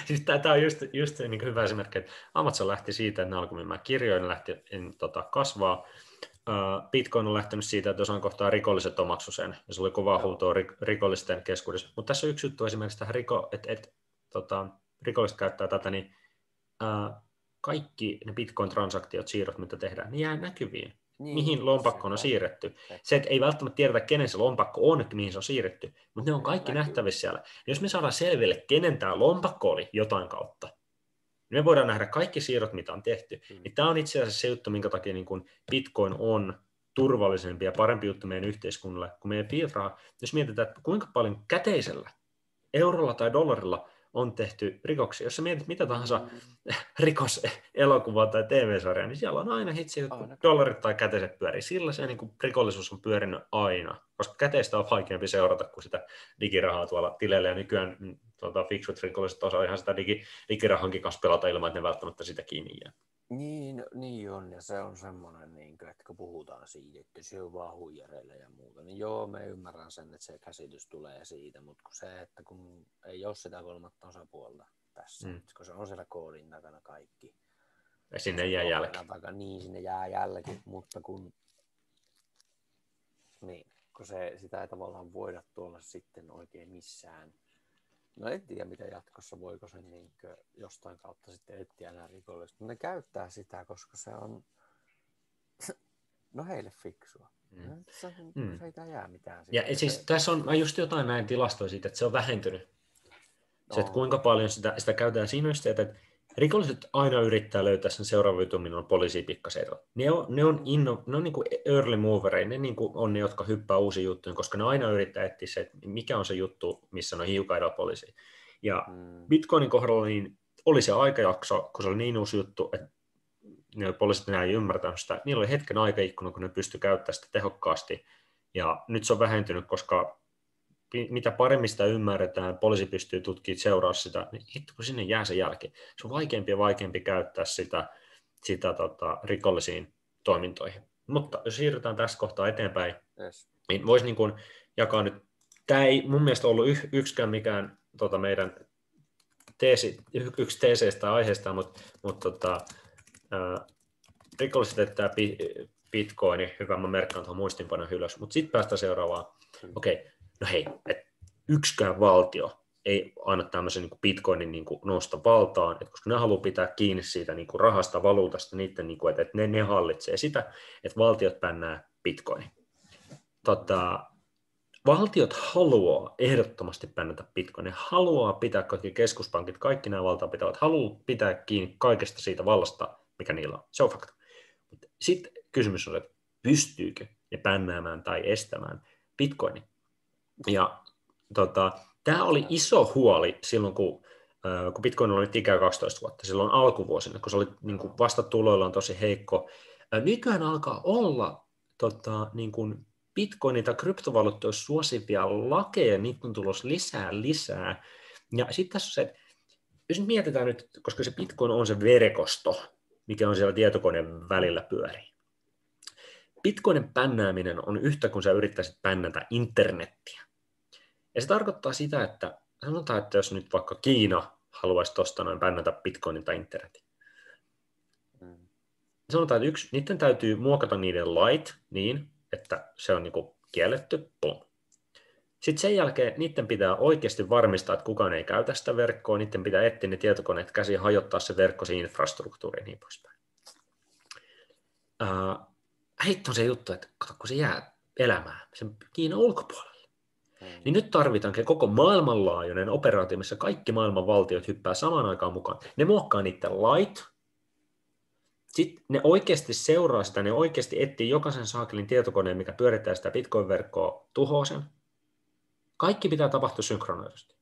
Siis tämä on just, just niin hyvä esimerkki, että Amazon lähti siitä, että ne alkoi myymään kirjoja, ne lähti en, tota, kasvaa. Bitcoin on lähtenyt siitä, että jossain kohtaa rikolliset omaksu sen, ja se oli kovaa huutoa rik- rikollisten keskuudessa. Mutta tässä on yksi juttu esimerkiksi tähän, riko, että et, tota, rikolliset käyttää tätä, niin uh, kaikki ne Bitcoin-transaktiot, siirrot, mitä tehdään, ne jää näkyviin Niin, mihin lompakkoon on siirretty. Se, että ei välttämättä tiedetä, kenen se lompakko on, mihin se on siirretty, mutta ne on kaikki Näkyy. nähtävissä siellä. Jos me saadaan selville, kenen tämä lompakko oli jotain kautta, niin me voidaan nähdä kaikki siirrot, mitä on tehty. Mm. Niin tämä on itse asiassa se juttu, minkä takia niin kun Bitcoin on turvallisempi ja parempi juttu meidän yhteiskunnalle kuin meidän fiat-raha. Jos mietitään, että kuinka paljon käteisellä, eurolla tai dollarilla on tehty rikoksia. Jos sä mietit mitä tahansa rikoselokuvaa tai TV-sarjaa, niin siellä on aina hitsi, Aina. dollarit tai käteiset pyörii. Sillä se niin kuin, rikollisuus on pyörinyt aina, koska käteistä on vaikeampi seurata kuin sitä digirahaa tuolla tileillä. Ja nykyään tuota, fiksut rikolliset osaa ihan sitä digi, digirahankin kanssa pelata ilman, että ne välttämättä sitä kiinni jää. Niin, niin on, ja se on semmoinen, niin kuin, että kun puhutaan siitä, että se on vaan huijareille ja muuta, niin joo, me ymmärrän sen, että se käsitys tulee siitä, mutta kun se, että kun ei ole sitä kolmatta osapuolta tässä, Mm. kun se on siellä koodin takana kaikki. Ja sinne jää jälki. Takana, niin, sinne jää jälki, mutta kun, niin, kun se, sitä ei tavallaan voida tuolla sitten oikein missään. No en tiedä, mitä jatkossa, voiko sen niin jostain kautta sitten etsiä nämä rikolliset. Mutta ne käyttää sitä, koska se on, no heille fiksua. Mm. Mm. Se, Mm. se ei jää mitään. Ja siitä. siis Se- tässä on mä just jotain näin tilastoja siitä, että se on vähentynyt. Se, että On. kuinka paljon sitä, sitä käytetään siinä että rikolliset aina yrittää löytää sen seuraavan jutun, milloin poliisi pikkasen eroa. Ne on, ne on, inno, ne on niin kuin early movereja, ne niin kuin on ne, jotka hyppää uusiin juttuihin, koska ne aina yrittää etsiä se, että mikä on se juttu, missä on hiukan eroa poliisiin. Ja Mm. Bitcoinin kohdalla niin oli se aikajakso, kun se oli niin uusi juttu, että ne poliisit enää ei ymmärtänyt sitä. Niillä oli hetken aikaikkuna, kun ne pystyi käyttämään sitä tehokkaasti. Ja nyt se on vähentynyt, koska mitä paremmin sitä ymmärretään, poliisi pystyy tutkimaan seuraa sitä, niin hitto, kun sinne jää se jälki. Se on vaikeampi ja vaikeampi käyttää sitä, sitä tota, rikollisiin toimintoihin. Mutta jos siirrytään tästä kohtaa eteenpäin, Yes. niin voisi niin kuin jakaa nyt, tämä ei mun mielestä ollut yh, yksikään mikään tota meidän teesi, yksi teeseistä tai aiheesta, mutta, mutta tota, ää, rikolliset pi, bitcoini, hyvä, mä merkkaan tuohon muistinpanon ylös, mutta sitten päästään seuraavaan. Kyllä. Okei, okay. No hei, et yksikään valtio ei anna tämmöisen niin bitcoinin niin kuin nousta valtaan, että koska ne haluaa pitää kiinni siitä niin kuin rahasta, valuutasta, niiden, niin kuin, että, että ne, ne hallitsee sitä, että valtiot pännää bitcoinin. Tota, valtiot haluaa ehdottomasti pännätä bitcoin. Ne haluaa pitää kaikki keskuspankit, kaikki nämä valtapitävät, haluaa pitää kiinni kaikesta siitä vallasta, mikä niillä on. Se on fakta. Sitten kysymys on, että pystyykö ne pännäämään tai estämään bitcoinin. Ja tota, tämä oli iso huoli silloin, kun, äh, kun bitcoin oli ikää 12 vuotta, silloin alkuvuosina, kun se oli niin kuin vasta tuloillaan tosi heikko. Äh, nykyään alkaa olla tota, niin kuin bitcoinin tai kryptovaluuttoja suosivia lakeja, niitä on tulossa lisää lisää. Ja sitten tässä on se, jos nyt mietitään nyt, koska se bitcoin on se verkosto, mikä on siellä tietokoneen välillä pyörii. Bitcoinin pännääminen on yhtä kuin sä yrittäisit pännätä internettiä. Ja se tarkoittaa sitä, että sanotaan, että jos nyt vaikka Kiina haluaisi tuosta noin pännätä bitcoinin tai internetin. Mm. Sanotaan, että yksi, niiden täytyy muokata niiden lait niin, että se on niinku kielletty, pum. Sitten sen jälkeen niiden pitää oikeasti varmistaa, että kukaan ei käytä sitä verkkoa, niiden pitää etsiä ne tietokoneet käsiin, hajottaa se verkko, se infrastruktuuri ja niin poispäin. Uh, heitto on se juttu, että kato, kun se jää elämään sen Kiinan ulkopuolelle, Mm. Niin nyt tarvitaankin koko maailmanlaajuinen operaatio, missä kaikki maailman valtiot hyppää samaan aikaan mukaan. Ne muokkaa niiden lait, sitten ne oikeasti seuraa sitä, ne oikeasti etsii jokaisen saakelin tietokoneen, mikä pyörittää sitä Bitcoin-verkkoa, tuhoaa sen. Kaikki pitää tapahtua synkronoidusti.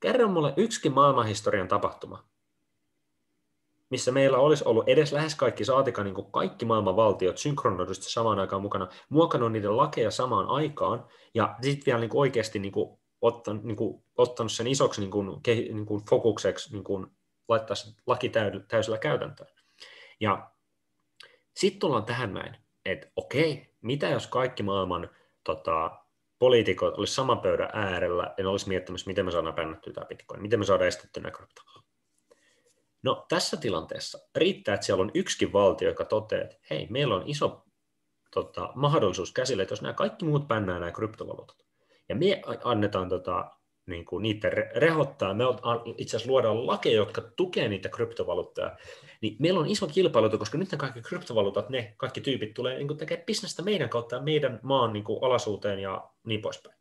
Kerro mulle yksikin maailmanhistorian tapahtuma, missä meillä olisi ollut edes lähes kaikki saatika niin kuin kaikki maailman valtiot synkronoidusti samaan aikaan mukana, muokannut niiden lakeja samaan aikaan, ja sitten vielä niin kuin oikeasti niin kuin ottanut, niin kuin, ottanut sen isoksi niin kuin, niin kuin fokukseksi niin kuin, laittaa se laki täysillä käytäntöön. Ja sitten tullaan tähän näin, että okei, mitä jos kaikki maailman tota, poliitikot olisi saman pöydän äärellä ja ne olisi miettimässä, miten me saadaan bännättyä tämä bitcoin, miten me saadaan estettyä nämä No tässä tilanteessa riittää, että siellä on yksikin valtio, joka toteaa, että hei, meillä on iso tota, mahdollisuus käsille, että jos nämä kaikki muut bännää nämä kryptovaluutat, ja me annetaan tota, niin kuin niitä rehottaa, me itse asiassa luodaan lakeja, jotka tukee niitä kryptovaluuttoja, niin meillä on iso kilpailu, koska nyt ne kaikki kryptovaluutat, ne kaikki tyypit tulee niin tekemään bisnestä meidän kautta meidän maan niin kuin, alasuuteen ja niin poispäin.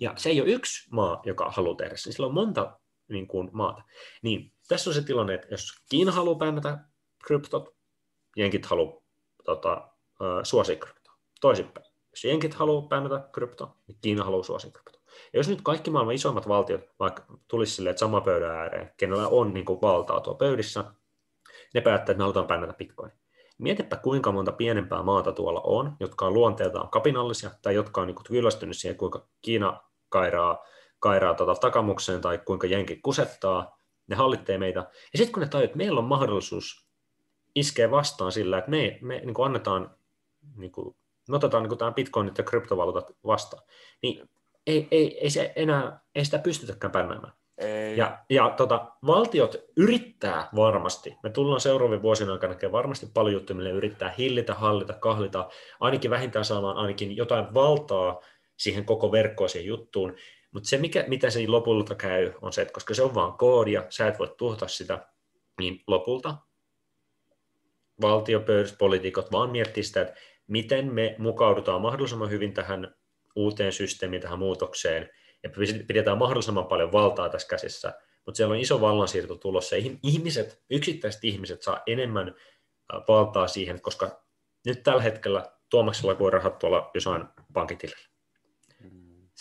Ja se ei ole yksi maa, joka haluaa tehdä sen, sillä on monta niin kuin, maata. Niin tässä on se tilanne, että jos Kiina haluaa bännätä kryptot, jenkit haluaa tota, suosia kryptoa. Toisinpäin. Jos jenkit haluaa bännätä kryptoa, niin Kiina haluaa suosia kryptoa. Ja jos nyt kaikki maailman isommat valtiot vaikka tulisi silleen, että sama pöydän ääreen, kenellä on niin kuin, valtaa tuo pöydissä, ne päättää, että me halutaan bännätä bitcoin. Mietipä, kuinka monta pienempää maata tuolla on, jotka on luonteeltaan kapinallisia, tai jotka on niin kyllästynyt siihen, kuinka Kiina kairaa, kairaa tota takamukseen, tai kuinka jenki kusettaa, ne hallittee meitä. Ja sitten kun ne tajuaa, että meillä on mahdollisuus iskeä vastaan sillä, että me, me niin kuin annetaan, niin kuin, me otetaan niin tämä bitcoinit ja kryptovaluutat vastaan, niin ei, ei, ei, se enää, ei sitä pystytäkään pännäämään. Ei. Ja, ja tota, valtiot yrittää varmasti, me tullaan seuraavien vuosien aikana näkemään varmasti paljon juttuja, millä yrittää hillitä, hallita, kahlita, ainakin vähintään saamaan ainakin jotain valtaa siihen koko verkkoon, siihen juttuun. Mutta se, mikä, mitä se lopulta käy, on se, että koska se on vaan koodia, sä et voi tuhota sitä, niin lopulta valtiopöydät, poliitikot vaan miettii sitä, että miten me mukaudutaan mahdollisimman hyvin tähän uuteen systeemiin, tähän muutokseen, ja pidetään mahdollisimman paljon valtaa tässä käsissä, mutta siellä on iso vallansiirto tulossa, ihmiset, yksittäiset ihmiset saa enemmän valtaa siihen, koska nyt tällä hetkellä Tuomaksella voi rahat tuolla jossain pankkitilillä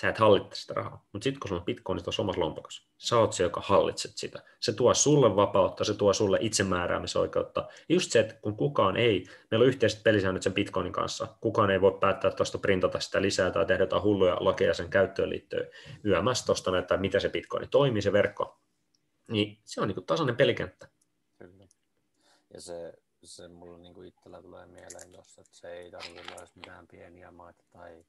sä et hallitse sitä rahaa. Mutta sitten kun sulla on bitcoinit on omassa lompakossa, sä oot se, joka hallitset sitä. Se tuo sulle vapautta, se tuo sulle itsemääräämisoikeutta. Ja just se, että kun kukaan ei, meillä on yhteiset pelisäännöt sen bitcoinin kanssa, kukaan ei voi päättää tuosta printata sitä lisää tai tehdä jotain hulluja lakeja sen käyttöön liittyen yömässä tuosta näyttää, miten se bitcoini toimii, se verkko. Niin se on niin kuin tasainen pelikenttä. Kyllä. Ja se, se mulla niin itsellä tulee mieleen tuossa, että se ei tarvitse olla mitään pieniä maita tai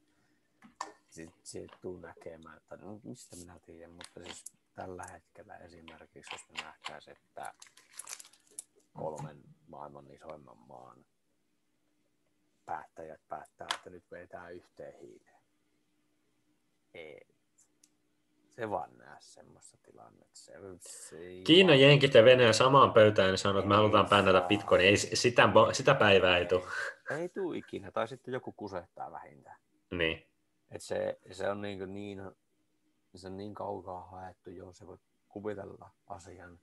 sitten sit tuu näkemään, että no, mistä minä tiedän, mutta siis tällä hetkellä esimerkiksi, jos me nähtäisiin, että kolmen maailman isoimman maan päättäjät päättää, että nyt vetää yhteen hiileen. Ei. Se vaan näe semmoista tilannetta. Se, se Kiina, vaan... Jenkit ja Venäjä samaan pöytään niin sanoo, että me halutaan bännätä bitcoin. Ei, sitä, sitä päivää ei tule. Ei tule ikinä, tai sitten joku kusettaa vähintään. Niin. Et se, se on niin, niin, se on niin kaukaa haettu, jos se voi kuvitella asian.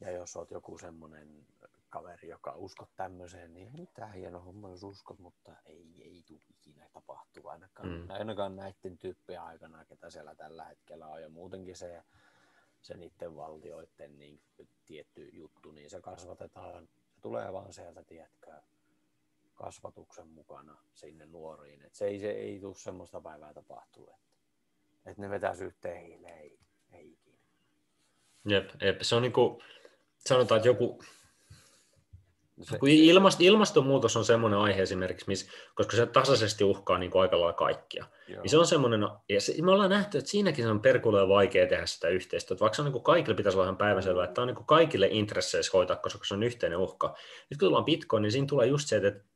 Ja jos oot joku semmoinen kaveri, joka uskot tämmöiseen, niin mitä hieno homma, jos uskot, mutta ei, ei tule ikinä tapahtua ainakaan, mm. ainakaan näiden tyyppien aikana, ketä siellä tällä hetkellä on. Ja muutenkin se, se niiden valtioiden niin, tietty juttu, niin se kasvatetaan, se tulee vaan sieltä, tiedätkö, kasvatuksen mukana sinne nuoriin. Et se ei, se ei tule semmoista päivää tapahtua, että, että ne vetäisi yhteen hiileen, ei, ei ikinä. Jep, jep, se on niin kuin, sanotaan, että joku, se, ilmast, ilmastonmuutos on semmoinen aihe esimerkiksi, missä, koska se tasaisesti uhkaa niin kuin aika lailla kaikkia. Joo. Niin se on semmoinen, ja se, me ollaan nähty, että siinäkin se on perkuleen vaikea tehdä sitä yhteistyötä, vaikka se on niin kuin kaikille pitäisi olla ihan päiväselvää, että tämä on niin kuin kaikille intresseissä hoitaa, koska se on yhteinen uhka. Nyt kun tullaan Bitcoin, niin siinä tulee just se, että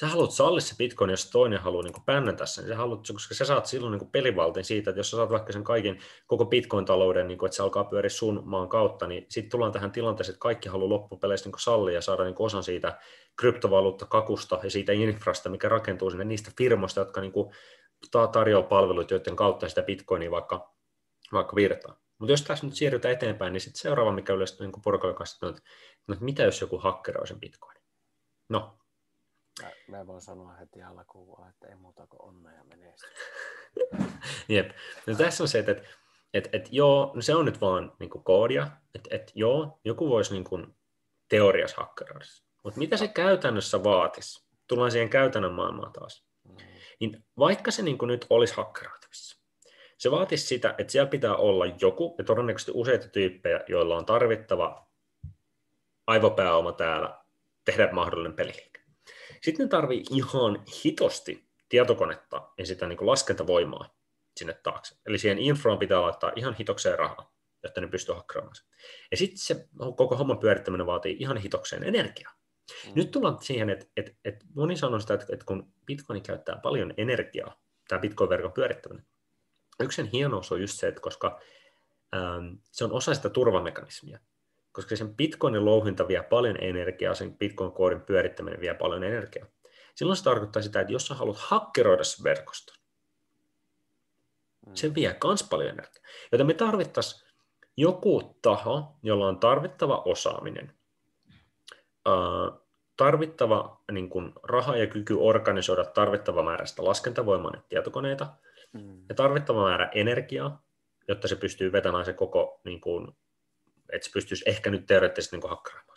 sä haluat sallia se Bitcoin, jos toinen haluaa niin pännätä sen, sä haluat, koska sä saat silloin niin pelivaltin siitä, että jos sä saat vaikka sen kaiken, koko Bitcoin-talouden, niin kuin, että se alkaa pyöriä sun maan kautta, niin sitten tullaan tähän tilanteeseen, että kaikki haluaa loppupeleissä niin sallia ja saada niin osan siitä kryptovaluutta-kakusta ja siitä infrasta, mikä rakentuu sinne niistä firmoista, jotka niin kuin, tarjoaa palveluita, joiden kautta sitä Bitcoinia vaikka, vaikka virtaa. Mutta jos tässä nyt siirrytään eteenpäin, niin sitten seuraava, mikä yleensä niin porukalle kanssa, että, että mitä jos joku hakkeroi sen Bitcoinin? No, Mä, mä voin sanoa heti alkuun että ei muuta kuin onnea ja menestystä. Jep. No tässä on se, että, että, että, että joo, no se on nyt vaan niin kuin koodia, että, että joo, joku voisi niin kuin teoriassa hakkeroidessa. Mutta mitä se käytännössä vaatisi? Tullaan siihen käytännön maailmaan taas. Mm. Niin vaikka se niin kuin nyt olisi hakkeroitavissa, se vaatisi sitä, että siellä pitää olla joku, ja todennäköisesti useita tyyppejä, joilla on tarvittava aivopääoma täällä tehdä mahdollinen peliliike. Sitten ne tarvii ihan hitosti tietokonetta ja sitä niin kuin laskentavoimaa sinne taakse. Eli siihen infraan pitää laittaa ihan hitokseen rahaa, jotta ne pystyy hakkeroimaan sen. Ja sitten se koko homman pyörittäminen vaatii ihan hitokseen energiaa. Mm. Nyt tullaan siihen, että, että, että moni sanoo sitä, että, että kun Bitcoin käyttää paljon energiaa, tämä Bitcoin-verkon pyörittäminen, yksi sen hienous on just se, että koska se on osa sitä turvamekanismia, koska sen Bitcoinin louhinta vie paljon energiaa, sen Bitcoin-koodin pyörittäminen vie paljon energiaa. Silloin se tarkoittaa sitä, että jos sä haluat hakkeroida sen verkoston, se vie myös paljon energiaa. Joten me tarvittaisiin joku taho, jolla on tarvittava osaaminen, tarvittava niin kuin, raha ja kyky organisoida tarvittava määrä sitä laskentavoimaa tietokoneita mm. ja tarvittava määrä energiaa, jotta se pystyy vetämään se koko, niin kuin, että se pystyisi ehkä nyt teoreettisesti niin hakkeraamaan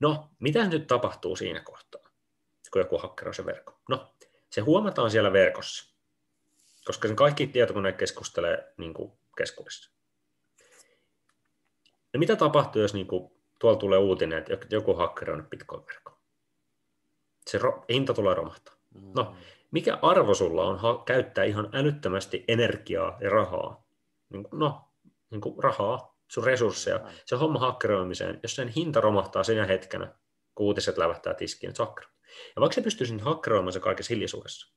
No, mitä nyt tapahtuu siinä kohtaa, kun joku hakkeroi se verkko? No, se huomataan siellä verkossa, koska sen kaikki tietokoneet keskustelee niin kuin keskuudessa. Ja mitä tapahtuu, jos niin kuin, tuolla tulee uutinen, että joku hakkeroi Bitcoin-verkko? Se ro- hinta tulee romahtaa. No, mm. mikä arvo sulla on ha- käyttää ihan älyttömästi energiaa ja rahaa? Niin kuin, no, niin kuin rahaa, sun resursseja, se homma hakkeroimiseen, jos sen hinta romahtaa sinä hetkenä, kun uutiset lävähtää tiskiin, että hakkeroit. Ja vaikka sä pystyisit hakkeroimaan se kaikessa hiljaisuudessa,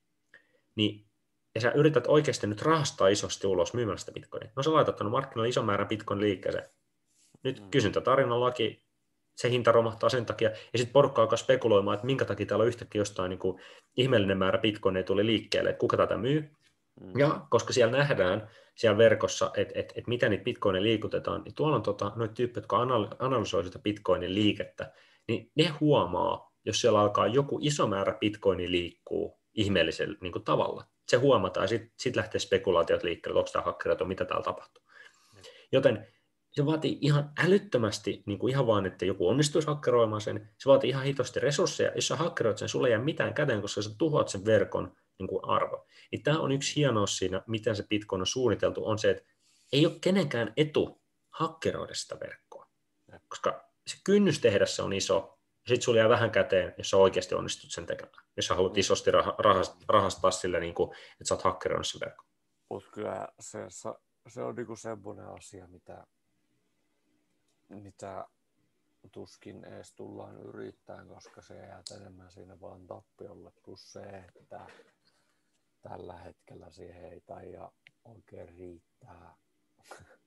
niin ja sä yrität oikeasti nyt rahastaa isosti ulos myymällä sitä bitcoinia. No sä laitat tuonne markkinoille ison määrän bitcoin liikkeeseen. Nyt mm. kysyntätarinan laki, se hinta romahtaa sen takia, ja sitten porukka alkaa spekuloimaan, että minkä takia täällä on yhtäkkiä jostain niin kuin ihmeellinen määrä bitcoineja tuli liikkeelle, että kuka tätä myy. Mm. Ja koska siellä nähdään siellä verkossa, että et, et mitä niitä bitcoineja liikutetaan, niin tuolla on tota, noita tyyppejä, jotka analysoivat sitä bitcoinin liikettä, niin ne huomaa, jos siellä alkaa joku iso määrä bitcoinia liikkuu ihmeellisellä niin kuin tavalla. Se huomataan ja sitten sit lähtee spekulaatiot liikkeelle, onko tämä hakkeroitu, mitä täällä tapahtuu. Mm. Joten se vaatii ihan älyttömästi, niin kuin ihan vaan, että joku onnistuisi hakkeroimaan sen, se vaatii ihan hitosti resursseja, jos sä hakkeroit sen, sulle ei jää mitään käteen, koska sä tuhoat sen verkon niin kuin arvo. Niin tämä on yksi hienous siinä, miten se Bitcoin on suunniteltu, on se, että ei ole kenenkään etu hakkeroida sitä verkkoa, koska se kynnys tehdä se on iso, ja sitten sulla jää vähän käteen, jos sä oikeasti onnistut sen tekemään, jos sä haluat isosti rahastaa sille, niin kuin, että sä oot hakkeroinut sen verkon. Mutta kyllä se, se on niinku semmoinen asia, mitä mitä tuskin edes tullaan yrittämään, koska se jää enemmän siinä vaan tappiolle, plus se, että tällä hetkellä siihen ei taida oikein riittää.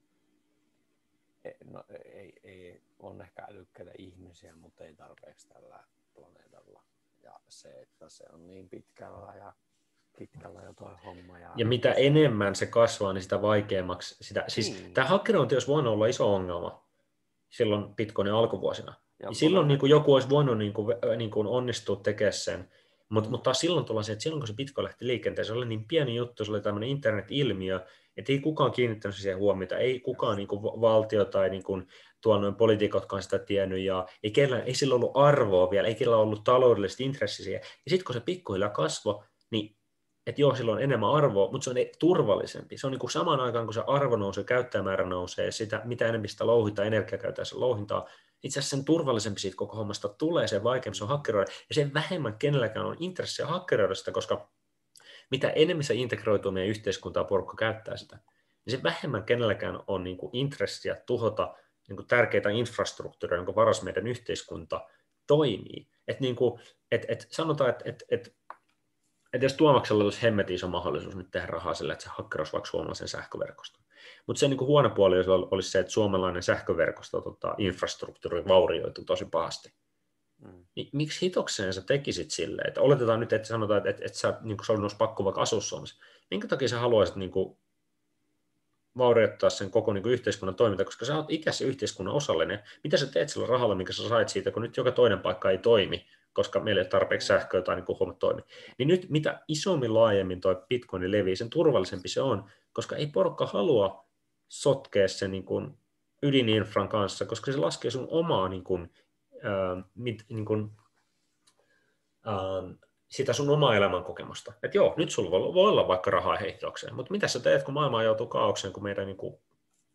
No, ei, ei, on ehkä älykkäitä ihmisiä, mutta ei tarpeeksi tällä planeetalla. Ja se, että se on niin pitkällä ja pitkällä jo toi homma. Ja, ja mitä enemmän se kasvaa, niin sitä vaikeammaksi. Sitä, siis niin. Tämä hakkerointi olisi voinut olla iso ongelma silloin Bitcoinin alkuvuosina. Ja niin silloin niin kuin joku olisi voinut niin kuin, niin kuin onnistua tekemään sen, mutta mut taas silloin tullaan se, että silloin kun se Bitcoin lähti liikenteeseen, se oli niin pieni juttu, se oli tämmöinen internet-ilmiö, että ei kukaan kiinnittänyt siihen huomiota, ei kukaan niin kuin valtio tai niin kuin, tuolla noin poliitikotkaan sitä tiennyt, ja ei, kellään, ei sillä ollut arvoa vielä, ei kellään ollut taloudellista intressiä siihen. Ja sitten kun se pikkuhiljaa kasvoi, niin että joo, sillä on enemmän arvoa, mutta se on turvallisempi. Se on niin kuin samaan aikaan, kun se arvo nousee, käyttäjämäärä nousee, sitä, mitä enemmän sitä louhitaan, energia käytetään sen louhintaa, itse asiassa sen turvallisempi siitä koko hommasta tulee, se vaikeampi se on hakkeroida, ja sen vähemmän kenelläkään on intressiä hakkeroida sitä, koska mitä enemmän se integroituu meidän yhteiskuntaa porukka käyttää sitä, niin se vähemmän kenelläkään on niin kuin intressiä tuhota niin kuin tärkeitä infrastruktuureja, jonka varas meidän yhteiskunta toimii. Et niin kuin, et, et sanotaan, että et, et että jos Tuomaksella olisi hemmetin iso mahdollisuus nyt tehdä rahaa sillä, että se hakkeroisi vaikka suomalaisen sähköverkoston. Mutta se niin kuin huono puoli olisi se, että suomalainen sähköverkosto tota, infrastruktuuri vaurioituu tosi pahasti. Mm. Niin, miksi hitokseen sä tekisit silleen? Että oletetaan nyt, että sanotaan, että, että, että sä, niin kuin, olisi pakko vaikka asua Suomessa. Minkä takia sä haluaisit niin kuin, vaurioittaa sen koko niin kuin, yhteiskunnan toiminta, koska sä oot ikäisen yhteiskunnan osallinen. Mitä sä teet sillä rahalla, minkä sä sait siitä, kun nyt joka toinen paikka ei toimi, koska meillä ei ole tarpeeksi sähköä tai niin homma toimii. Niin nyt mitä isommin laajemmin tuo Bitcoin levii, sen turvallisempi se on, koska ei porukka halua sotkea sen niin kuin ydininfran kanssa, koska se laskee sun omaa niin kuin äh, mit, niin kuin, äh, sitä sun omaa elämän kokemusta. Että joo, nyt sulla voi, olla vaikka rahaa heittaukseen, mutta mitä sä teet, kun maailma joutuu kaaukseen, kun meidän niin kuin,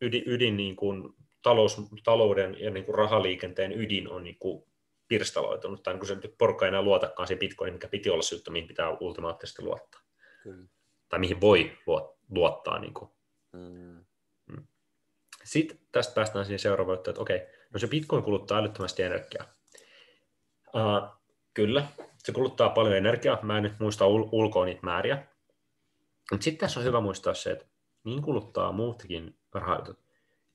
ydin, ydin niin kuin, talous, talouden ja niin kuin, rahaliikenteen ydin on niin kuin, pirstaloitunut, tai niin kuin se porukka ei enää luotakaan siihen bitcoin, mikä piti olla syyttä, mihin pitää ultimaattisesti luottaa. Kyllä. Tai mihin voi luottaa. Niin kuin. Mm. mm. Sitten tästä päästään siihen seuraavaan, että okei, no se bitcoin kuluttaa älyttömästi energiaa. Uh, kyllä, se kuluttaa paljon energiaa, mä en nyt muista ul- ulkoa niitä määriä. Mutta sitten tässä on hyvä muistaa se, että niin kuluttaa muutkin rahaytut.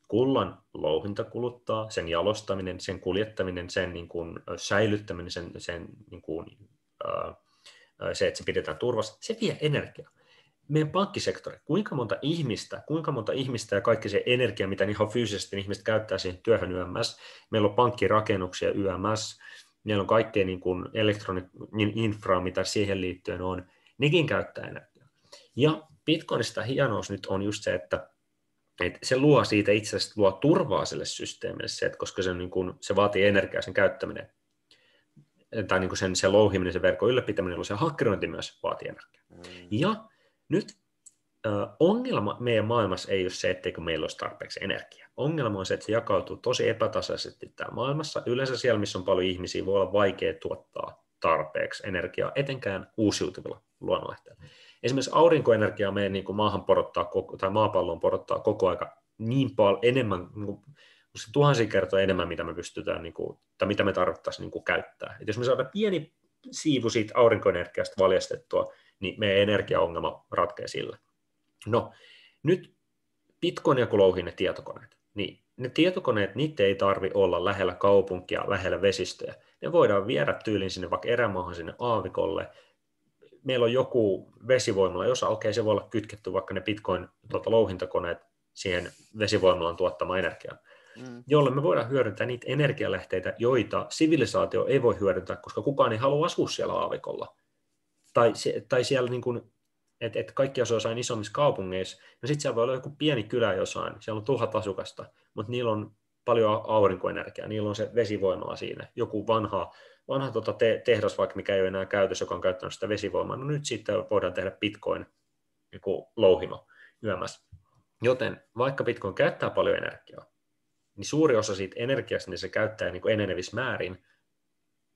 Kullan louhinta kuluttaa, sen jalostaminen, sen kuljettaminen, sen niin kuin, säilyttäminen, sen, sen niin kuin, äh, se, että se pidetään turvassa, se vie energiaa. Meidän pankkisektori, kuinka monta ihmistä, kuinka monta ihmistä ja kaikki se energia, mitä ihan fyysisesti ihmiset käyttää siihen työhön YMS, meillä on pankkirakennuksia YMS, meillä on kaikkea niin kuin elektroninfraa, mitä siihen liittyen on, nekin käyttää energiaa. Ja Bitcoinista hienous nyt on just se, että, että se luo siitä itse asiassa luo turvaa sille systeemille, se, että koska se, niin kuin, se vaatii energiaa sen käyttäminen, tai niin kuin sen, se louhiminen, se verkon ylläpitäminen, se hakkerointi myös vaatii energiaa. Mm. Ja nyt ongelma meidän maailmassa ei ole se, etteikö meillä olisi tarpeeksi energiaa. Ongelma on se, että se jakautuu tosi epätasaisesti täällä maailmassa. Yleensä siellä, missä on paljon ihmisiä, voi olla vaikea tuottaa tarpeeksi energiaa, etenkään uusiutuvilla luonnonlähteillä. Esimerkiksi aurinkoenergiaa meidän niin kuin maahan porottaa, tai maapalloon porottaa koko aika niin paljon enemmän, niin kuin, tuhansia kertoja enemmän, mitä me pystytään, niin kuin, tai mitä me tarvittaisiin niin kuin käyttää. Et jos me saadaan pieni siivu siitä aurinkoenergiasta valjastettua, niin meidän energiaongelma ratkeaa sillä. No, nyt Bitcoinia kun louhii ne tietokoneet, niin ne tietokoneet, niitä ei tarvi olla lähellä kaupunkia, lähellä vesistöjä. Ne voidaan viedä tyylin sinne vaikka erämaahan sinne aavikolle. Meillä on joku vesivoimala, jossa okei, okay, se voi olla kytketty vaikka ne Bitcoin tuota, louhintakoneet siihen vesivoimalan tuottamaan energiaan, mm. jolle me voidaan hyödyntää niitä energialähteitä, joita sivilisaatio ei voi hyödyntää, koska kukaan ei halua asua siellä aavikolla. Tai, tai siellä niin kuin että et kaikki asuu jossain isommissa kaupungeissa, no sitten siellä voi olla joku pieni kylä jossain, siellä on tuhat asukasta, mutta niillä on paljon aurinkoenergiaa, niillä on se vesivoimala siinä, joku vanha, vanha tota te- tehdas vaikka, mikä ei ole enää käytössä, joka on käyttänyt sitä vesivoimaa, no nyt sitten voidaan tehdä bitcoin joku louhimo yömässä. Joten vaikka bitcoin käyttää paljon energiaa, niin suuri osa siitä energiasta, niin se käyttää niin enenevissä määrin,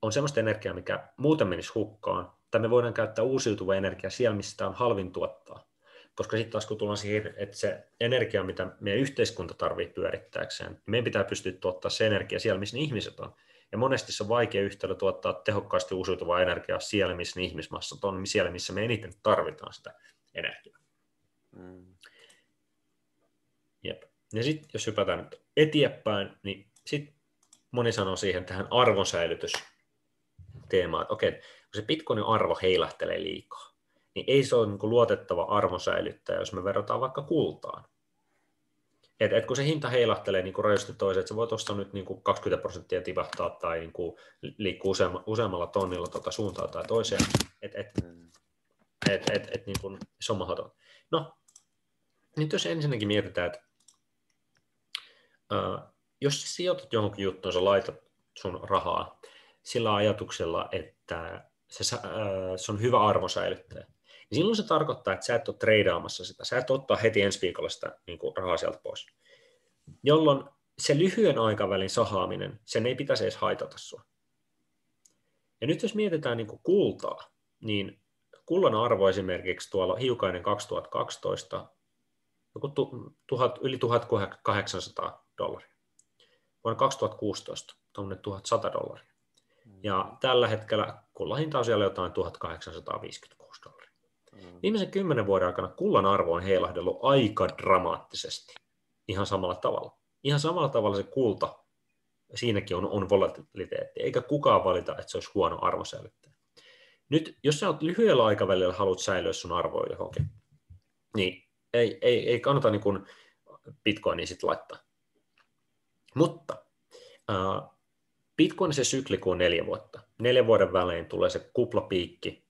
on sellaista energiaa, mikä muuten menisi hukkaan, tai me voidaan käyttää uusiutuvaa energiaa siellä, missä on halvin tuottaa. Koska sitten taas kun tullaan siihen, että se energia, mitä meidän yhteiskunta tarvitsee pyörittääkseen, niin meidän pitää pystyä tuottaa se energia siellä, missä ne ihmiset on. Ja monesti se on vaikea yhtälö tuottaa tehokkaasti uusiutuvaa energiaa siellä, missä ne ihmismassat on, siellä, missä me eniten tarvitaan sitä energiaa. Mm. Jep. Ja sitten jos hypätään nyt eteenpäin, niin sitten moni sanoo siihen tähän arvonsäilytys teemaan, että okei, se Bitcoinin arvo heilahtelee liikaa, niin ei se ole niin luotettava arvonsäilyttäjä, jos me verrataan vaikka kultaan. Et, et kun se hinta heilahtelee niin kuin rajusti toiseen, että se voi tuosta nyt niin kuin 20 prosenttia tipahtaa tai niin kuin liikkuu useamma, useammalla tonnilla tuota suuntaan tai toiseen, että et, et, et, et, niin kuin, se on mahdoton. No, nyt jos ensinnäkin mietitään, että uh, jos sijoitat johonkin juttuun, sä laitat sun rahaa sillä ajatuksella, että se, se on hyvä arvosäilyttäjä, niin silloin se tarkoittaa, että sä et ole treidaamassa sitä, sä et ottaa heti ensi viikolla sitä niin kuin rahaa sieltä pois. Jolloin se lyhyen aikavälin sahaaminen, sen ei pitäisi edes haitata sua. Ja nyt jos mietitään niin kuin kultaa, niin kullan arvo esimerkiksi tuolla hiukainen 2012, joku tuhat, yli 1800 dollaria. Vuonna 2016 tuommoinen 1100 dollaria. Ja tällä hetkellä kullan hinta on siellä jotain 1856 dollaria. Mm. Viimeisen kymmenen vuoden aikana kullan arvo on heilahdellut aika dramaattisesti. Ihan samalla tavalla. Ihan samalla tavalla se kulta, siinäkin on, on volatiliteetti, eikä kukaan valita, että se olisi huono arvosäilyttäjä. Nyt, jos sä lyhyellä aikavälillä haluat säilyä sun arvoa johonkin, niin ei, ei, ei kannata niin kuin bitcoinia sitten laittaa. Mutta äh, Bitcoin se sykli on neljä vuotta. Neljän vuoden välein tulee se kuplapiikki,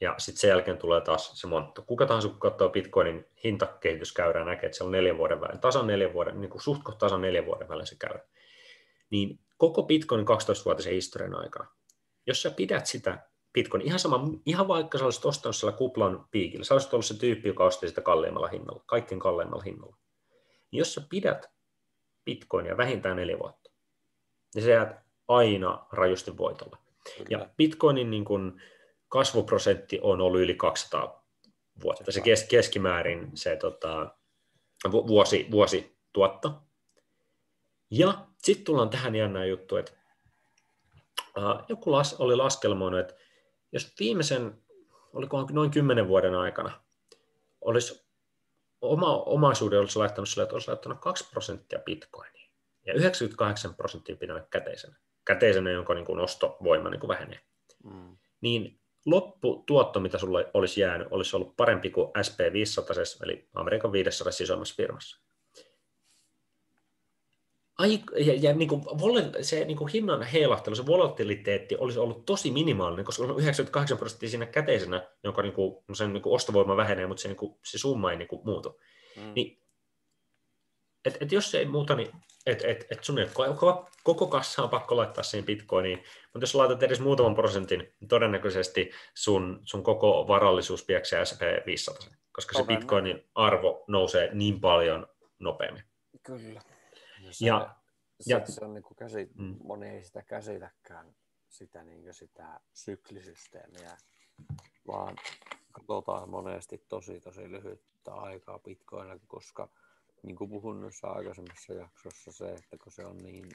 ja sitten sen jälkeen tulee taas se monttu. Kuka tahansa, kun katsoo Bitcoinin hintakehityskäyrää, näkee, että se on neljän vuoden välein, tasan neljän vuoden, niin kuin suht tasan neljän vuoden välein se käyrä. Niin koko Bitcoinin 12-vuotisen historian aikana, jos sä pidät sitä Bitcoin, ihan sama, ihan vaikka sä olisit ostanut siellä kuplan piikillä, sä olisit ollut se tyyppi, joka osti sitä kalleimmalla hinnalla, kaikkein kalleimmalla hinnalla. Niin jos sä pidät Bitcoinia vähintään neljä vuotta, niin sä jäät aina rajusti voitolla. Kyllä. Ja Bitcoinin niin kun, kasvuprosentti on ollut yli 200 vuotta, se kes, keskimäärin se tota, vuosi, vuosi tuotta. Ja sitten tullaan tähän jännää juttu, että uh, joku las, oli laskelmoinut, että jos viimeisen, olikohan noin kymmenen vuoden aikana, olisi oma omaisuuden olisi laittanut sille, että olisi laittanut 2 prosenttia bitcoinia ja 98 prosenttia pitänyt käteisenä, käteisenä jonka niin kuin ostovoima niin kuin vähenee, mm. niin lopputuotto, mitä sulle olisi jäänyt, olisi ollut parempi kuin SP500, eli Amerikan 500 isommassa firmassa. Ai, ja, ja niin kuin, se niin kuin hinnan heilahtelu, se volatiliteetti olisi ollut tosi minimaalinen, koska on 98 prosenttia siinä käteisenä, jonka niin kuin, sen niin kuin ostovoima vähenee, mutta se, niin kuin, se summa ei niin kuin, muutu. Mm. Niin, et, et jos ei muuta, niin että et, et sun ei koko, koko kassa on pakko laittaa siihen bitcoiniin, mutta jos laitat edes muutaman prosentin, niin todennäköisesti sun, sun koko varallisuus pieksää SP500, koska se bitcoinin arvo nousee niin paljon nopeammin. Kyllä. Ja, se, ja, ja se on niin kuin käsi, mm. moni ei sitä käsitäkään, sitä, niin sitä syklisysteemiä, vaan katsotaan monesti tosi tosi lyhyttä aikaa bitcoinilla, koska niin kuin puhun noissa aikaisemmassa jaksossa se, että kun se on niin,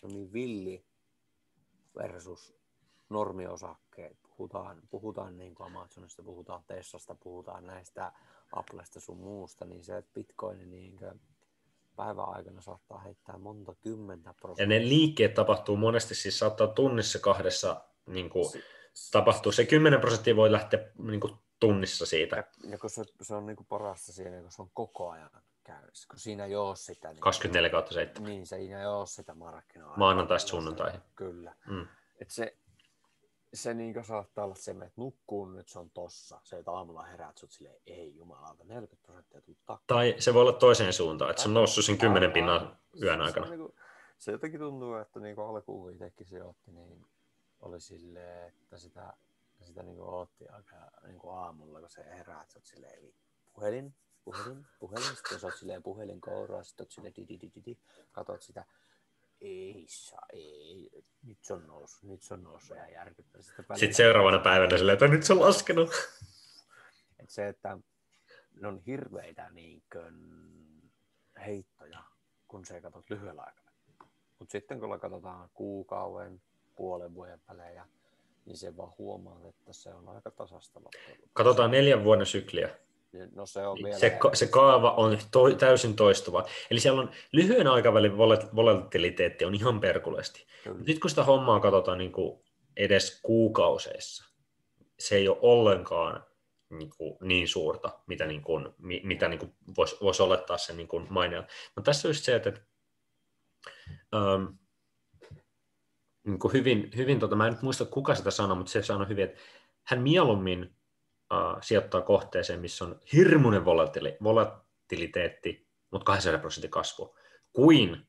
se on niin villi versus normiosakkeet, puhutaan, puhutaan niin kuin Amazonista, puhutaan Teslasta, puhutaan näistä Applesta sun muusta, niin se, että Bitcoin niin päivän aikana saattaa heittää monta kymmentä prosenttia. Ja ne liikkeet tapahtuu monesti, siis saattaa tunnissa kahdessa niin kuin, si- tapahtuu. Se 10 prosenttia voi lähteä niin kuin, tunnissa siitä. Ja, ja kun se, se on niin kuin parasta siinä, kun se on koko ajan käynnissä, kun siinä ei ole sitä... Niin, 24 kautta 7. Niin, siinä ei ole sitä markkinoa. Maanantaista sunnuntaihin. Kyllä. Mm. Et se, se niin saattaa olla se, että nukkuu nyt se on tossa. Se, että aamulla heräät, sut silleen, ei jumalauta, 40 prosenttia tuu Tai se voi olla toiseen suuntaan, että se on noussut siinä 10 pinnan yön aikana. Se, niin se jotenkin tuntuu, että niin alkuun itsekin se otti, niin oli silleen, että sitä, sitä niin otti aika niin aamulla, kun se heräät, sut silleen, puhelin, puhelin, puhelin, sitten sä oot silleen puhelin kouraa, sitten oot silleen di, di, di, di, di, katot sitä, ei saa, ei, nyt se on noussut, nyt se on noussut ja järkyttää. Sitten, sitten seuraavana päivänä silleen, että nyt se on laskenut. Et se, että ne on hirveitä niin heittoja, kun se katsot lyhyellä aikavälillä. Mutta sitten kun katsotaan kuukauden, puolen vuoden välejä, niin se vaan huomaa, että se on aika tasasta loppujen. Katsotaan neljän vuoden sykliä. No se, on vielä se, se kaava on to, täysin toistuva. Eli siellä on lyhyen aikavälin volatiliteetti on ihan perkulesti. Nyt kun sitä hommaa katsotaan niin kuin edes kuukauseissa, se ei ole ollenkaan niin, kuin niin suurta, mitä, niin kuin, mitä niin kuin voisi, voisi olettaa sen niin maineella. Mutta tässä on just se, että ähm, niin kuin hyvin, hyvin tota, mä en nyt muista kuka sitä sanoi, mutta se sanoi hyvin, että hän mieluummin uh, sijoittaa kohteeseen, missä on hirmuinen volatili- volatiliteetti, mutta 200 prosentin kasvu, kuin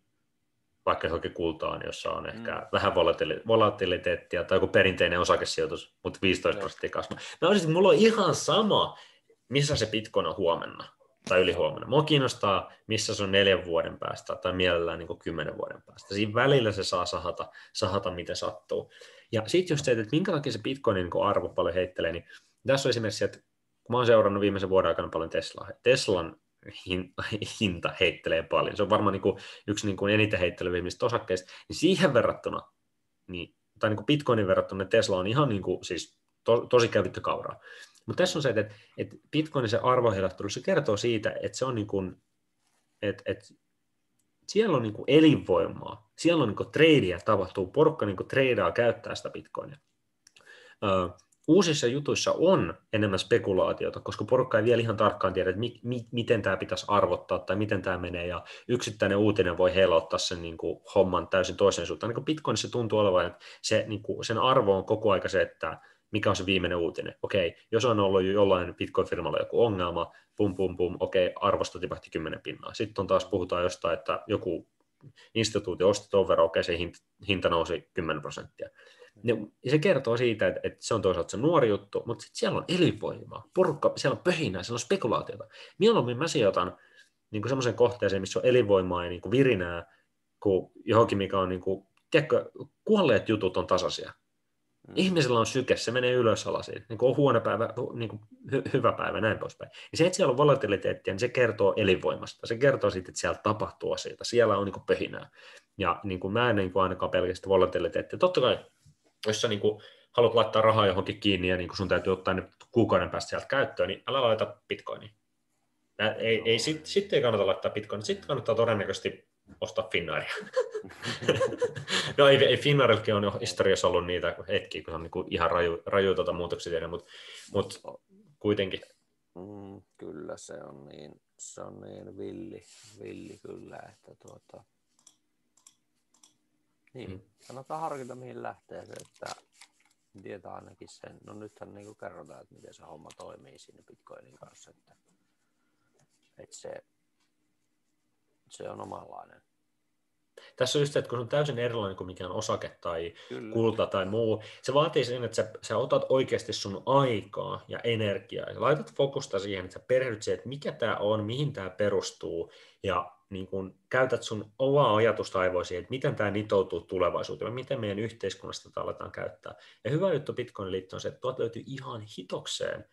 vaikka johonkin kultaan, jossa on ehkä mm. vähän volatili- volatiliteettia tai joku perinteinen osakesijoitus, mutta 15 prosenttia kasvu. Mä olisin, että mulla on ihan sama, missä se Bitcoin on huomenna tai ylihuomenna. Mua kiinnostaa, missä se on neljän vuoden päästä tai mielellään niin kuin kymmenen vuoden päästä. Siinä välillä se saa sahata, sahata miten sattuu. Ja sitten just se, että minkä takia se Bitcoinin niin arvo paljon heittelee, niin tässä on esimerkiksi, että kun mä oon seurannut viimeisen vuoden aikana paljon Teslaa, Teslan hinta heittelee paljon. Se on varmaan niin kuin yksi niin kuin eniten heittelevimmistä osakkeista, niin siihen verrattuna, niin, tai niin kuin Bitcoinin verrattuna Tesla on ihan niin kuin, siis to, tosi kävitty kauraa. Mutta tässä on se, että, että Bitcoinin se arvoheilahtelu, se kertoo siitä, että se on niin kuin, että, että siellä on niin kuin elinvoimaa, siellä on niin kuin tradeja tapahtuu, porukka niin kuin tradeaa käyttää sitä Bitcoinia uusissa jutuissa on enemmän spekulaatiota, koska porukka ei vielä ihan tarkkaan tiedä, että mi- mi- miten tämä pitäisi arvottaa tai miten tämä menee, ja yksittäinen uutinen voi heilauttaa sen niin kuin, homman täysin toiseen suuntaan. Niin Bitcoinissa tuntuu olevan, että se, niin kuin, sen arvo on koko aika se, että mikä on se viimeinen uutinen. Okei, jos on ollut jo jollain Bitcoin-firmalla joku ongelma, pum pum pum, okei, arvosto tipahti 10 pinnaa. Sitten on taas puhutaan jostain, että joku instituutio osti tuon verran, okei, se hinta nousi 10 prosenttia. Ja se kertoo siitä, että, että se on toisaalta se nuori juttu, mutta sitten siellä on elinvoimaa, porukka, siellä on pöhinää, siellä on spekulaatiota. Mieluummin mä sijoitan niin semmoisen kohteeseen, missä on elinvoimaa ja niin kuin virinää, kuin johonkin, mikä on, niin kuin, tiedätkö, kuolleet jutut on tasaisia. Mm. Ihmisellä on syke, se menee ylös alasiin, niin kuin on huono päivä, niin kuin hy- hyvä päivä, näin poispäin. Ja se, että siellä on volatiliteettia, niin se kertoo elinvoimasta. Se kertoo siitä, että siellä tapahtuu asioita, siellä on niin kuin pöhinää. Ja niin kuin mä en niin kuin ainakaan pelkästään volatiliteettia. Totta kai, jos sä niin kuin haluat laittaa rahaa johonkin kiinni ja niin kuin sun täytyy ottaa ne kuukauden päästä sieltä käyttöön, niin älä laita bitcoiniin. Ei, ei, sitten sit ei kannata laittaa bitcoinia, sitten kannattaa todennäköisesti ostaa Finnairia. no ei, ei Finnairillakin on jo historiassa ollut niitä hetkiä, kun on niin kuin ihan raju, raju tuota muutoksia tehdä, mutta, mutta kuitenkin. Mm, kyllä se on niin, se on niin villi, villi kyllä, että tuota, niin, mm. kannattaa harkita mihin lähtee se, että tietää ainakin sen. No nythän niin kerrotaan, että miten se homma toimii siinä Bitcoinin kanssa, että, että se, se on omanlainen. Tässä on just se, että kun se on täysin erilainen kuin mikään osake tai Kyllä. kulta tai muu, se vaatii sen, että sä, sä otat oikeasti sun aikaa ja energiaa ja laitat fokusta siihen, että sä perehdyt siihen, että mikä tämä on, mihin tämä perustuu ja niin kun käytät sun omaa ajatusta aivoa siihen, että miten tämä nitoutuu tulevaisuuteen, miten meidän yhteiskunnasta tätä aletaan käyttää. Ja hyvä juttu Bitcoin liittoon on se, että tuot löytyy ihan hitokseen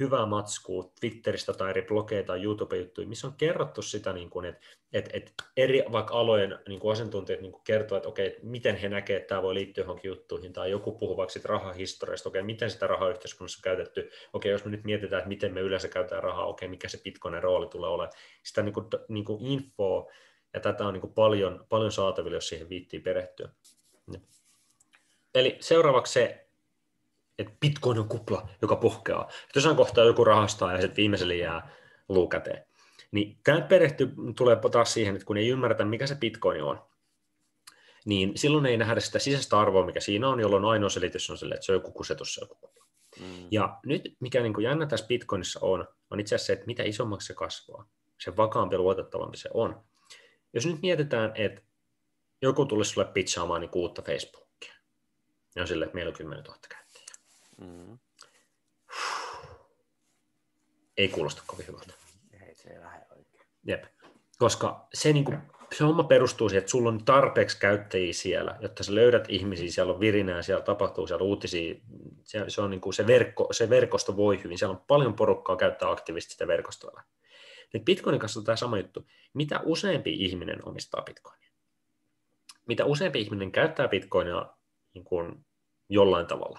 hyvää matskua Twitteristä tai eri blogeja tai YouTube-juttuja, missä on kerrottu sitä, niin kuin, että, että, että eri vaikka alojen niin kuin asiantuntijat niin kuin kertoo, että okei, että miten he näkevät, että tämä voi liittyä johonkin juttuihin, tai joku puhuu vaikka siitä rahahistoriasta, okei, miten sitä rahaa yhteiskunnassa on käytetty, okei, jos me nyt mietitään, että miten me yleensä käytetään rahaa, okei, mikä se Bitcoinin rooli tulee olemaan, sitä niin kuin, niin kuin infoa, ja tätä on niin kuin paljon, paljon saatavilla, jos siihen viittiin perehtyä. Eli seuraavaksi se että Bitcoin on kupla, joka puhkeaa. Jossain kohtaa joku rahastaa ja sitten viimeiselle jää luu käteen. Niin tämä perehty tulee taas siihen, että kun ei ymmärretä, mikä se Bitcoin on, niin silloin ei nähdä sitä sisäistä arvoa, mikä siinä on, jolloin ainoa selitys on sille, että se on joku kusetus, joku kupla. Mm. Ja nyt mikä niin kuin jännä tässä Bitcoinissa on, on itse asiassa se, että mitä isommaksi se kasvaa, se vakaampi ja luotettavampi se on. Jos nyt mietitään, että joku tulisi sulle pitchaamaan niin uutta Facebookia, niin on sille, että meillä on 10 000 käyttäjää Mm. Ei kuulosta kovin hyvältä. Ei se lähde oikein. Jep. Koska se, niin kuin, se homma perustuu siihen, että sulla on tarpeeksi käyttäjiä siellä, jotta sä löydät ihmisiä, siellä on virinää, siellä tapahtuu, siellä on uutisia, se, se, on niin kuin se, verkko, se verkosto voi hyvin, siellä on paljon porukkaa käyttää aktiivisesti sitä verkostoa. Nyt Bitcoinin kanssa on tämä sama juttu. Mitä useampi ihminen omistaa Bitcoinia? Mitä useampi ihminen käyttää Bitcoinia niin kuin jollain tavalla,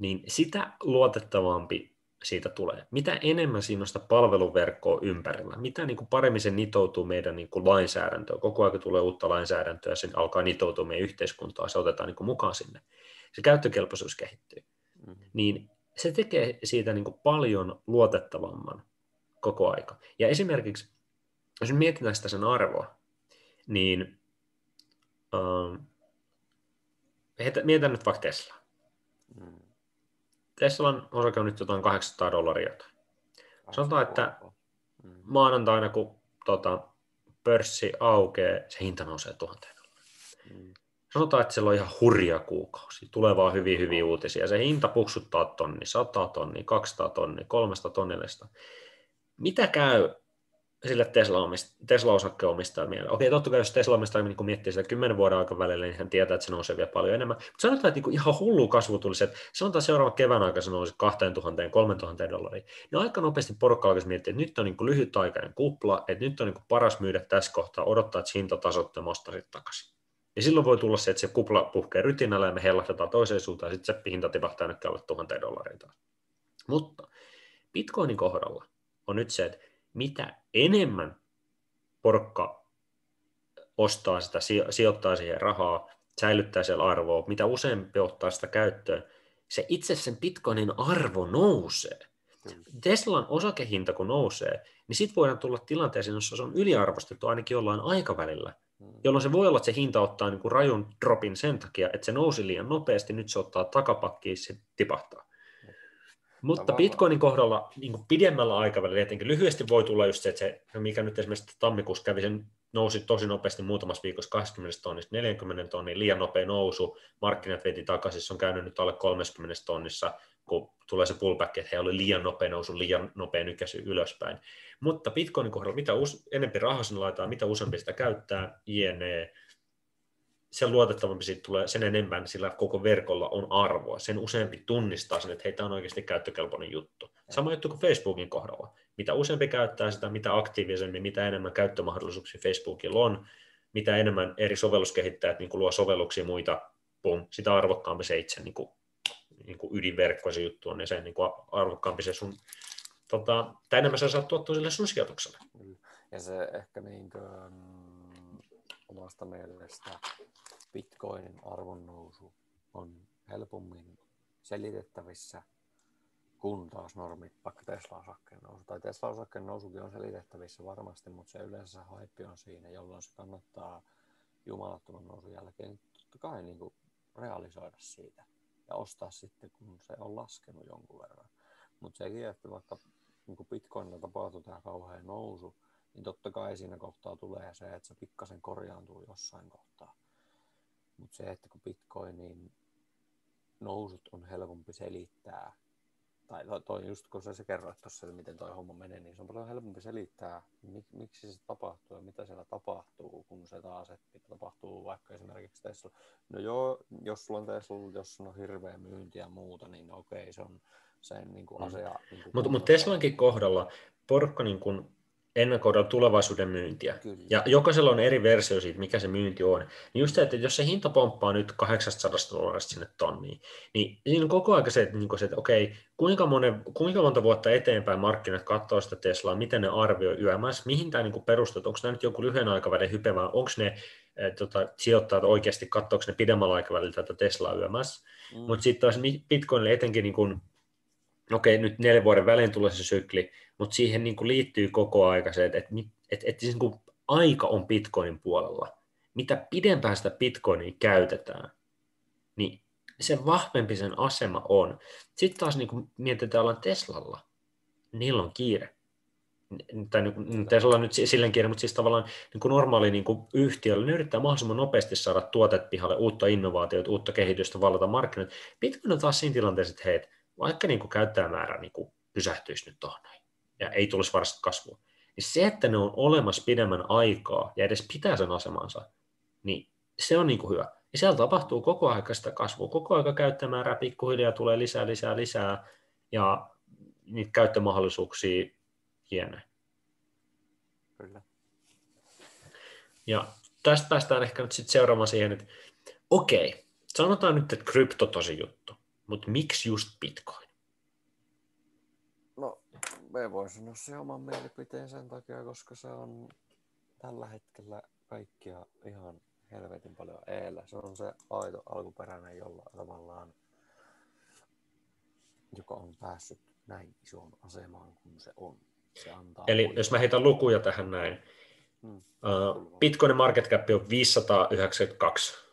niin sitä luotettavampi siitä tulee. Mitä enemmän siinä on sitä palveluverkkoa ympärillä, mitä niin kuin paremmin se nitoutuu meidän niin kuin lainsäädäntöön, koko ajan tulee uutta lainsäädäntöä, sen alkaa nitoutua meidän yhteiskuntaan, se otetaan niin kuin mukaan sinne, se käyttökelpoisuus kehittyy, mm-hmm. niin se tekee siitä niin kuin paljon luotettavamman koko aika. Ja esimerkiksi, jos mietitään sitä sen arvoa, niin uh, mietitään nyt vaikka Tesla. Teslan osake on nyt jotain 800 dollaria. Sanotaan, että mm. maanantaina, kun tota, pörssi aukeaa, se hinta nousee tuhanteen mm. Sanotaan, että siellä on ihan hurja kuukausi. Tulee vaan hyvin, hyvin uutisia. Se hinta puksuttaa tonni, 100 tonni, 200 tonni, 300 tonnillista. Mitä käy sille Tesla-omistajalle Tesla mieleen. Okei, totta kai jos Tesla-omistaja niin miettii sitä 10 vuoden aikavälillä, niin hän tietää, että se nousee vielä paljon enemmän. Mutta sanotaan, että niin ihan hullu kasvu tulisi, että sanotaan seuraavan kevään aikana se nousi 2000, 3000 dollaria. Niin aika nopeasti porukka alkaisi miettiä, että nyt on niin lyhytaikainen kupla, että nyt on niin paras myydä tässä kohtaa, odottaa, että hinta tasoittamasta sitten takaisin. Ja silloin voi tulla se, että se kupla puhkee rytinällä ja me hellahdetaan toiseen suuntaan, ja sitten se hinta tipahtaa nyt alle 1000 dollaria taas. Mutta Bitcoinin kohdalla on nyt se, että mitä enemmän porkka ostaa sitä, sijoittaa siihen rahaa, säilyttää siellä arvoa, mitä useampi ottaa sitä käyttöön, se itse sen bitcoinin arvo nousee. Teslan osakehinta kun nousee, niin sitten voidaan tulla tilanteeseen, jossa se on yliarvostettu ainakin jollain aikavälillä, mm. jolloin se voi olla, että se hinta ottaa niin kuin rajun dropin sen takia, että se nousi liian nopeasti, nyt se ottaa takapakkiin, se tipahtaa. Mutta Tavallaan. Bitcoinin kohdalla niin kuin pidemmällä aikavälillä, etenkin lyhyesti voi tulla just se, että se, mikä nyt esimerkiksi tammikuussa kävi sen nousi tosi nopeasti muutamassa viikossa 20 tonnista 40 tonnia, liian nopea nousu, markkinat veti takaisin, se on käynyt nyt alle 30 tonnissa, kun tulee se pullback, että he oli liian nopea nousu, liian nopea nykäsy ylöspäin. Mutta Bitcoinin kohdalla, mitä us- enempi rahaa sinne laitetaan, mitä useampi sitä käyttää, jne, sen luotettavampi siitä tulee, sen enemmän sillä koko verkolla on arvoa. Sen useampi tunnistaa sen, että hei, tämä on oikeasti käyttökelpoinen juttu. Sama juttu kuin Facebookin kohdalla. Mitä useampi käyttää sitä, mitä aktiivisemmin, mitä enemmän käyttömahdollisuuksia Facebookilla on, mitä enemmän eri sovelluskehittäjät niin kuin luo sovelluksia muita, pum, sitä arvokkaampi se itse niin kuin, niin kuin ydinverkko se juttu on, ja sen niin kuin arvokkaampi se sun, tota, tai enemmän sä saat tuottua sille sun sijoitukselle. Ja se ehkä niin kuin, omasta mielestä bitcoinin arvon nousu on helpommin selitettävissä kuin taas normit, vaikka Tesla-osakkeen nousu. Tai Tesla-osakkeen nousukin on selitettävissä varmasti, mutta se yleensä hype on siinä, jolloin se kannattaa jumalattoman nousun jälkeen totta kai niin kuin realisoida siitä ja ostaa sitten, kun se on laskenut jonkun verran. Mutta sekin, että vaikka niin Bitcoinilla tapahtuu tämä kauhean nousu, niin totta kai siinä kohtaa tulee se, että se pikkasen korjaantuu jossain kohtaa. Mutta se, että kun Bitcoinin nousut on helpompi selittää, tai toi just kun sä, sä kerroit tuossa, että miten toi homma menee, niin se on paljon helpompi selittää, mik, miksi se tapahtuu ja mitä siellä tapahtuu, kun se taas, että mitä tapahtuu vaikka esimerkiksi Tesla. No joo, jos sulla on Tesla, jos on hirveä myynti ja muuta, niin okei, se on sen niin kuin asia. Niin Mutta mut Teslankin kohdalla porukka niin kuin ennakoida tulevaisuuden myyntiä. Kyllä. Ja jokaisella on eri versio siitä, mikä se myynti on. Niin just se, että jos se hinta pomppaa nyt 800 dollarista sinne tonniin, niin siinä on koko ajan se, että, niin se, että okei, kuinka, monen, kuinka monta vuotta eteenpäin markkinat katsoo sitä Teslaa, miten ne arvioi yömässä, mihin tämä niin perustuu, onko tämä nyt joku lyhyen aikavälin hype vai onko ne tota, sijoittajat oikeasti, katsoako ne pidemmällä aikavälillä tätä Teslaa yömässä. Mm. Mutta sitten taas Bitcoinille etenkin niin kuin, okei, nyt neljän vuoden välein tulee se sykli, mutta siihen niin kuin liittyy koko aika se, että, että, että, että siis niin kuin aika on Bitcoinin puolella. Mitä pidempään sitä Bitcoinia käytetään, niin sen vahvempi sen asema on. Sitten taas niin kuin mietitään ollaan Teslalla, niillä on kiire. Tai niin Tesla on nyt silleen kiire, mutta siis tavallaan niin kuin normaali niin kuin yhtiöllä, ne yrittää mahdollisimman nopeasti saada tuotet pihalle, uutta innovaatiota, uutta kehitystä, vallata markkinat. Bitcoin on taas siinä tilanteessa, että hei, vaikka niin kuin käyttäjämäärä niin kuin pysähtyisi nyt tuohon noin, ja ei tulisi varsinaisesti kasvua, niin se, että ne on olemassa pidemmän aikaa ja edes pitää sen asemansa, niin se on niin kuin hyvä. Ja siellä tapahtuu koko aika sitä kasvua, koko aika käyttämäärää pikkuhiljaa tulee lisää, lisää, lisää, ja niitä käyttömahdollisuuksia hienoja. Kyllä. Ja tästä päästään ehkä nyt sitten seuraamaan siihen, että okei, sanotaan nyt, että krypto tosi juttu, mutta miksi just bitcoin? No, me voi sanoa se oman mielipiteen sen takia, koska se on tällä hetkellä kaikkia ihan helvetin paljon eellä. Se on se aito alkuperäinen, jolla tavallaan, joka on päässyt näin isoon asemaan kuin se on. Se antaa Eli muille. jos mä heitän lukuja tähän näin. Hmm. Uh, Bitcoinin market cap on 592.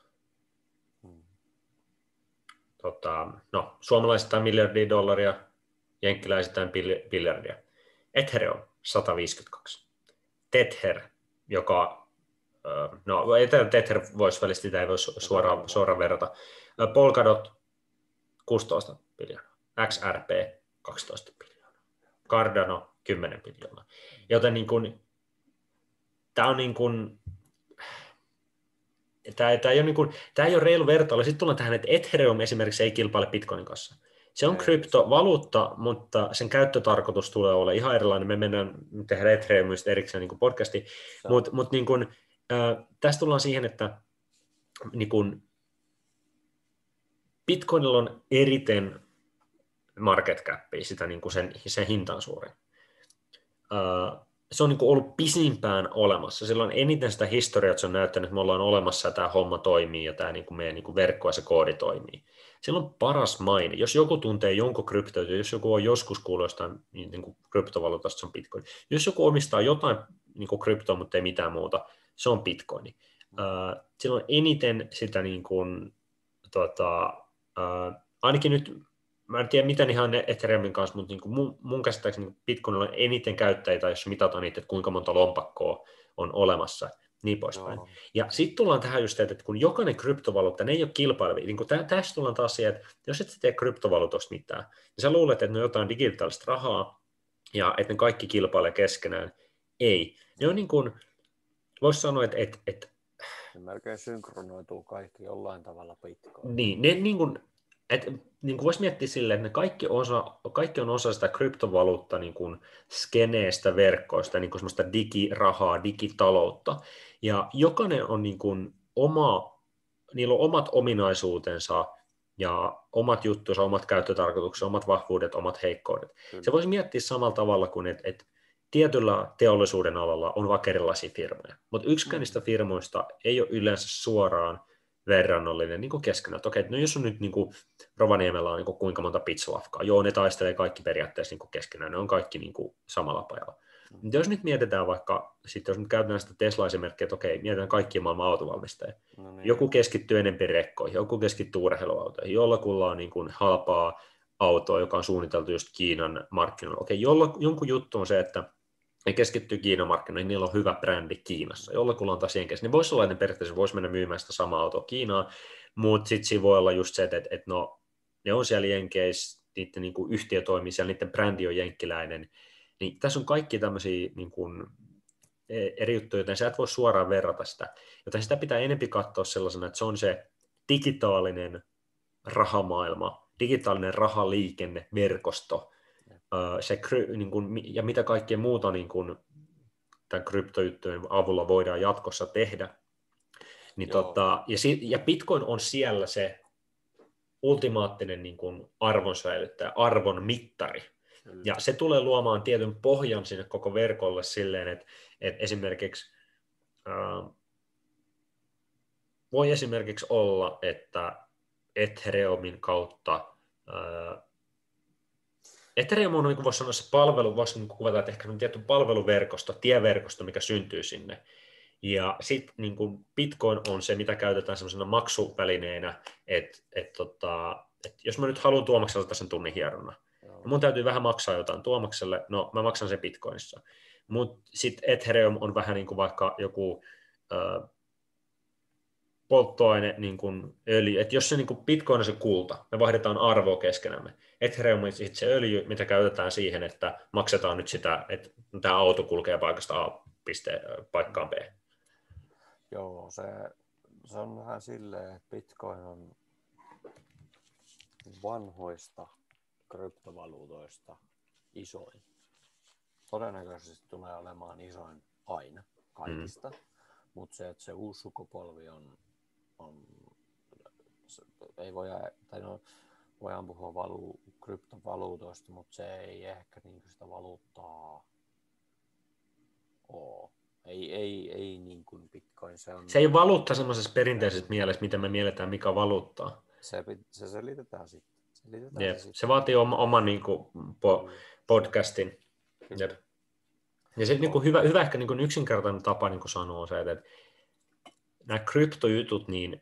Tota, no, suomalaisittain miljardia dollaria, jenkkiläisittain biljardia. Ethereum 152. Tether, joka, no Tether voisi välistä, sitä ei voi suoraan, suoraan verrata. Polkadot 16 miljoonaa, XRP 12 miljoonaa, Cardano 10 miljoonaa. Joten niin kuin, tämä on niin kuin, tämä, tämä, ei ole niin kuin, tämä ei ole reilu vertailu. Sitten tullaan tähän, että Ethereum esimerkiksi ei kilpaile Bitcoinin kanssa. Se on kryptovaluutta, mutta sen käyttötarkoitus tulee olla ihan erilainen. Me mennään tehdä Ethereumista erikseen niin podcasti, mutta mut niin kuin, äh, tästä tullaan siihen, että niin kuin, Bitcoinilla on eriten market capia, sitä niin kuin sen, sen hinta on suuri. Äh, se on niin ollut pisimpään olemassa. Sillä on eniten sitä historiaa, että se on näyttänyt, että me ollaan olemassa ja tämä homma toimii ja tämä niin kuin meidän niin kuin verkko ja se koodi toimii sillä on paras maine. Jos joku tuntee jonkun kryptoita, jos joku on joskus kuullut jostain niin kuin kryptovaluutasta, se on bitcoin. Jos joku omistaa jotain niin kuin kryptoa, mutta ei mitään muuta, se on bitcoin. Sillä on eniten sitä, niin kuin, tota, ainakin nyt, mä en tiedä miten ihan Ethereumin kanssa, mutta niin kuin mun, mun käsittääkseni niin Bitcoinilla on eniten käyttäjiä, jos mitataan niitä, että kuinka monta lompakkoa on olemassa, niin poispäin. Joo. Ja sitten tullaan tähän just, että kun jokainen kryptovaluutta, ne ei ole kilpailevia. Niin kun tä, tästä tullaan taas siihen, että jos et tee kryptovaluutosta mitään, niin sä luulet, että ne on jotain digitaalista rahaa, ja että ne kaikki kilpailee keskenään. Ei. Ne on niin kuin, voisi sanoa, että, että, että ne melkein synkronoituu kaikki jollain tavalla Bitcoin. Niin, ne niin kuin, et, niin kuin voisi miettiä silleen, että ne kaikki, osa, kaikki on osa sitä kryptovaluutta niin kuin skeneestä, verkkoista, niin kuin semmoista digirahaa, digitaloutta. Ja jokainen on niin kuin oma, niillä on omat ominaisuutensa ja omat juttunsa, omat käyttötarkoituksensa, omat vahvuudet, omat heikkoudet. Kyllä. Se voisi miettiä samalla tavalla kuin, että, että tietyllä teollisuuden alalla on vaikka erilaisia firmoja, mutta yksikään mm. niistä firmoista ei ole yleensä suoraan verrannollinen niin keskenään. Okei, no jos on nyt niin kuin, Rovaniemellä on niin kuin, kuinka monta pizzalafkaa, joo, ne taistelee kaikki periaatteessa niin kuin keskenään, ne on kaikki niin kuin, samalla pajalla. Mm. Mutta jos nyt mietitään vaikka, sitten jos nyt käytetään sitä Tesla-esimerkkiä, että okei, mietitään kaikkia maailman autovalmistajia. No niin. Joku keskittyy enemmän rekkoihin, joku keskittyy urheiluautoihin, jollakulla on niin kuin, halpaa autoa, joka on suunniteltu just Kiinan markkinoilla. Okei, jolla, jonkun juttu on se, että ne keskittyy Kiinan markkinoihin, niillä on hyvä brändi Kiinassa. Jollakulla on taas Jenkeissä. Niin voisi olla, että periaatteessa voisi mennä myymään sitä samaa autoa Kiinaan, mutta sitten siinä voi olla just se, että, että no, ne on siellä Jenkeissä, niiden niin kuin yhtiö toimii siellä, niiden brändi on jenkkiläinen. Niin tässä on kaikki tämmöisiä niin kuin, e, eri juttuja, joten sä et voi suoraan verrata sitä. Joten sitä pitää enempi katsoa sellaisena, että se on se digitaalinen rahamaailma, digitaalinen rahaliikenne, verkosto, se, niin kuin, ja mitä kaikkea muuta niin kuin, tämän kryptojuttujen avulla voidaan jatkossa tehdä. Niin tota, ja, si, ja Bitcoin on siellä se ultimaattinen niin kuin arvon säilyttäjä, arvon mittari. Mm. Ja se tulee luomaan tietyn pohjan sinne koko verkolle silleen, että, että esimerkiksi äh, voi esimerkiksi olla, että Ethereumin kautta äh, Ethereum on, niin voisi sanoa, se palvelu, voisi niin kuvata, että ehkä on tietty palveluverkosto, tieverkosto, mikä syntyy sinne. Ja sitten niin kuin Bitcoin on se, mitä käytetään semmoisena maksuvälineenä, että et, tota, et jos mä nyt haluan Tuomaksella sen tunnin hierona, niin mun täytyy vähän maksaa jotain Tuomakselle, no mä maksan se Bitcoinissa. Mutta sitten Ethereum on vähän niin kuin vaikka joku polttoaine, niin kuin öljy, että jos se niin kuin Bitcoin on se kulta, me vaihdetaan arvoa keskenämme. Ethereum on sitten se öljy, mitä käytetään siihen, että maksetaan nyt sitä, että tämä auto kulkee paikasta A piste, paikkaan B. Joo, se, se on vähän silleen, että Bitcoin on vanhoista kryptovaluutoista isoin. Todennäköisesti tulee olemaan isoin aina kaikista, mm. mutta se, että se uusi sukupolvi on on, ei voi, tai no, voidaan puhua valu, kryptovaluutoista, mutta se ei ehkä niin sitä valuuttaa ole. Ei, ei, ei niin kuin Bitcoin. Se, on... se ei valuutta semmoisessa perinteisessä mielessä, mitä me mielletään, mikä valuuttaa. Se, se selitetään sitten. Selitetään yep. se, se vaatii oma, oma niin kuin, po, podcastin. Yep. Ja se niin kuin hyvä, hyvä ehkä niin kuin yksinkertainen tapa niin kuin sanoa se, että nämä kryptojutut, niin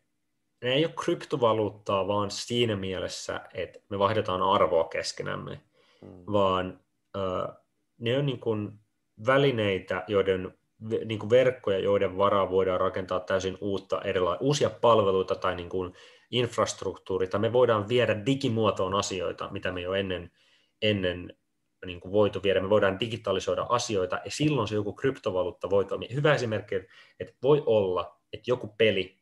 ne ei ole kryptovaluuttaa vaan siinä mielessä, että me vaihdetaan arvoa keskenämme, mm. vaan äh, ne on niin kuin välineitä, joiden niin kuin verkkoja, joiden varaa voidaan rakentaa täysin uutta erila- uusia palveluita tai niin kuin infrastruktuuria, tai me voidaan viedä digimuotoon asioita, mitä me jo ennen, ennen niin kuin voitu viedä, me voidaan digitalisoida asioita, ja silloin se joku kryptovaluutta voi toimia. Hyvä esimerkki, että voi olla, että joku peli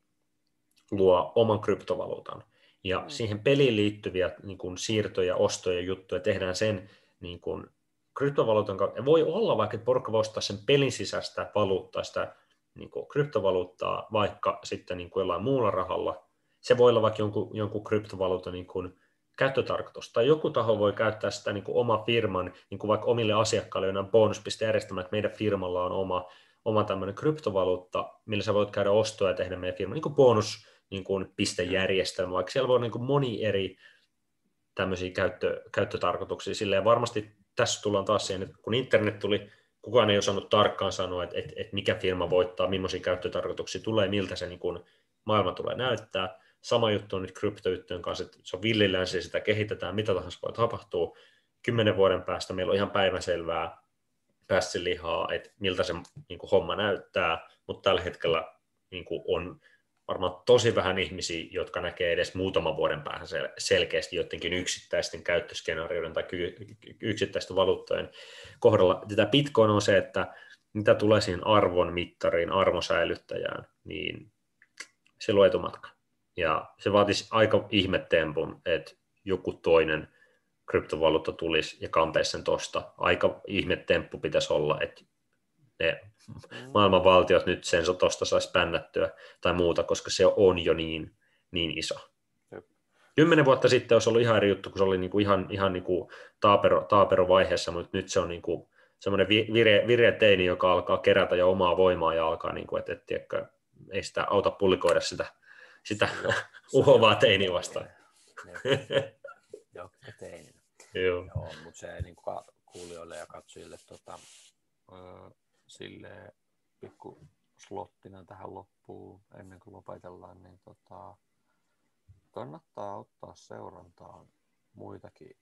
luo oman kryptovaluutan, ja mm. siihen peliin liittyviä niin kuin siirtoja, ostoja, juttuja tehdään sen niin kuin, kryptovaluutan kautta. Voi olla vaikka, että porukka voi ostaa sen pelin sisäistä valuuttaa, sitä niin kuin, kryptovaluuttaa, vaikka sitten niin kuin jollain muulla rahalla. Se voi olla vaikka jonkun, jonkun kryptovaluutan niin kuin, käyttötarkoitus. Tai joku taho voi käyttää sitä niin kuin oma firman, niin kuin vaikka omille asiakkaille jonain bonuspistejärjestelmä, että meidän firmalla on oma oma tämmöinen kryptovaluutta, millä sä voit käydä ostoja ja tehdä meidän firman niin kuin bonus niin kuin pistejärjestelmä, vaikka siellä voi olla niin moni eri tämmöisiä käyttö, käyttötarkoituksia. Silleen varmasti tässä tullaan taas siihen, että kun internet tuli, kukaan ei osannut tarkkaan sanoa, että, että, että mikä firma voittaa, millaisia käyttötarkoituksia tulee, miltä se niin kuin maailma tulee näyttää. Sama juttu on nyt kryptoyhtiön kanssa, että se on villilänsi, sitä kehitetään, mitä tahansa voi tapahtua. Kymmenen vuoden päästä meillä on ihan päivänselvää, pässilihaa, että miltä se niin kuin, homma näyttää, mutta tällä hetkellä niin kuin, on varmaan tosi vähän ihmisiä, jotka näkee edes muutaman vuoden päähän sel- selkeästi jotenkin yksittäisten käyttöskenaarioiden tai yksittäisten valuuttojen kohdalla. Tätä Bitcoin on se, että mitä tulee siihen arvon mittariin, arvosäilyttäjään, niin se luo etumatka. Ja se vaatisi aika ihmettempun, että joku toinen kryptovaluutta tulisi ja kampeisi sen tosta. Aika ihmetemppu pitäisi olla, että ne maailman valtiot nyt sen tosta saisi pännättyä tai muuta, koska se on jo niin, niin iso. Kymmenen vuotta sitten olisi ollut ihan eri juttu, kun se oli niinku ihan, ihan niinku taapero, taaperovaiheessa, mutta nyt se on niinku semmoinen vireä, vireä teini, joka alkaa kerätä jo omaa voimaa ja alkaa, niinku, että et, tiedätkö, ei sitä auta pulikoida sitä, sitä uhovaa teiniä vastaan. Joo, teini. Joo. Joo, mutta se niin kuulijoille ja katsojille tota, sille pikku slottina tähän loppuun ennen kuin lopetellaan, niin tota, kannattaa ottaa seurantaan muitakin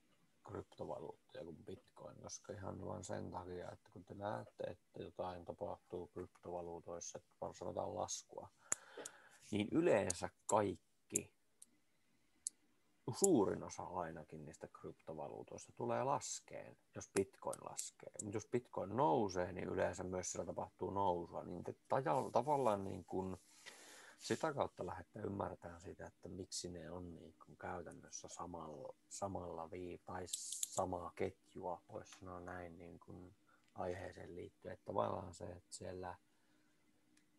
kryptovaluuttoja kuin Bitcoin, koska ihan vain sen takia, että kun te näette, että jotain tapahtuu kryptovaluutoissa, että sanotaan laskua, niin yleensä kaikki suurin osa ainakin niistä kryptovaluutoista tulee laskeen, jos bitcoin laskee. Mutta jos bitcoin nousee, niin yleensä myös sillä tapahtuu nousua. Niin te tavallaan niin kun sitä kautta lähdette ymmärtämään sitä, että miksi ne on niin kun käytännössä samalla, samalla vii, tai samaa ketjua, voisi sanoa näin niin kun aiheeseen liittyen. Että tavallaan se, että siellä –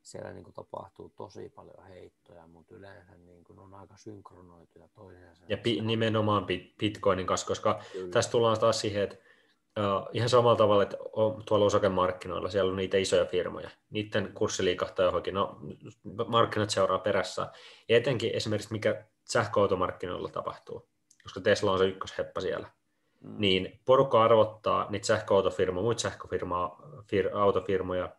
siellä niin kuin tapahtuu tosi paljon heittoja, mutta yleensä niin kuin on aika synkronoituja toisensa. Ja pi- nimenomaan Bitcoinin kanssa, koska Kyllä. tässä tullaan taas siihen, että uh, ihan samalla tavalla, että on, tuolla osakemarkkinoilla siellä on niitä isoja firmoja. Niiden kurssi liikahtaa johonkin, no markkinat seuraa perässä. Ja etenkin esimerkiksi mikä sähköautomarkkinoilla tapahtuu, koska Tesla on se ykkösheppa siellä. Mm. Niin porukka arvottaa niitä sähköautofirmoja, muita sähköfirmaa, fir, autofirmoja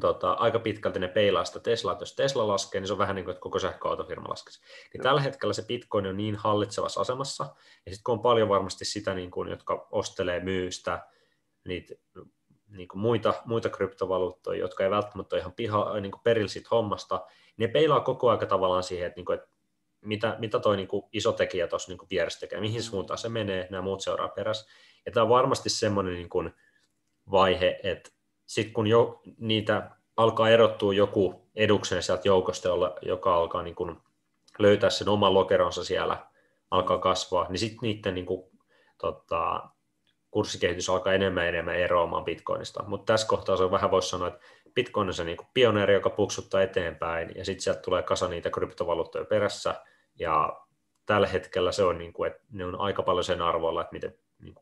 tota, aika pitkälti ne peilaa sitä Teslaa, että jos Tesla laskee, niin se on vähän niin kuin, että koko sähköautofirma laskisi. Niin tällä hetkellä se Bitcoin on niin hallitsevassa asemassa, ja sitten kun on paljon varmasti sitä, niin kuin, jotka ostelee, myy sitä, niitä niin kuin muita, muita kryptovaluuttoja, jotka ei välttämättä ole ihan piha, niin kuin perillä siitä hommasta, niin ne peilaa koko aika tavallaan siihen, että, niin kuin, että mitä, mitä toi niin kuin iso tekijä tuossa niin vieressä tekee, mihin mm. suuntaan se menee, nämä muut seuraa perässä. Ja tämä on varmasti semmoinen niin kuin vaihe, että sitten kun jo niitä alkaa erottua joku eduksen sieltä joukosta, joka alkaa niin kuin löytää sen oman lokeronsa siellä, alkaa kasvaa, niin sitten niiden niin kuin, tota, kurssikehitys alkaa enemmän ja enemmän eroamaan Bitcoinista. Mutta tässä kohtaa se on vähän voisi sanoa, että Bitcoin on se niin pioneeri, joka puksuttaa eteenpäin, ja sitten sieltä tulee kasa niitä kryptovaluuttoja perässä, ja tällä hetkellä se on, niin kuin, että ne on aika paljon sen arvoilla, että miten niin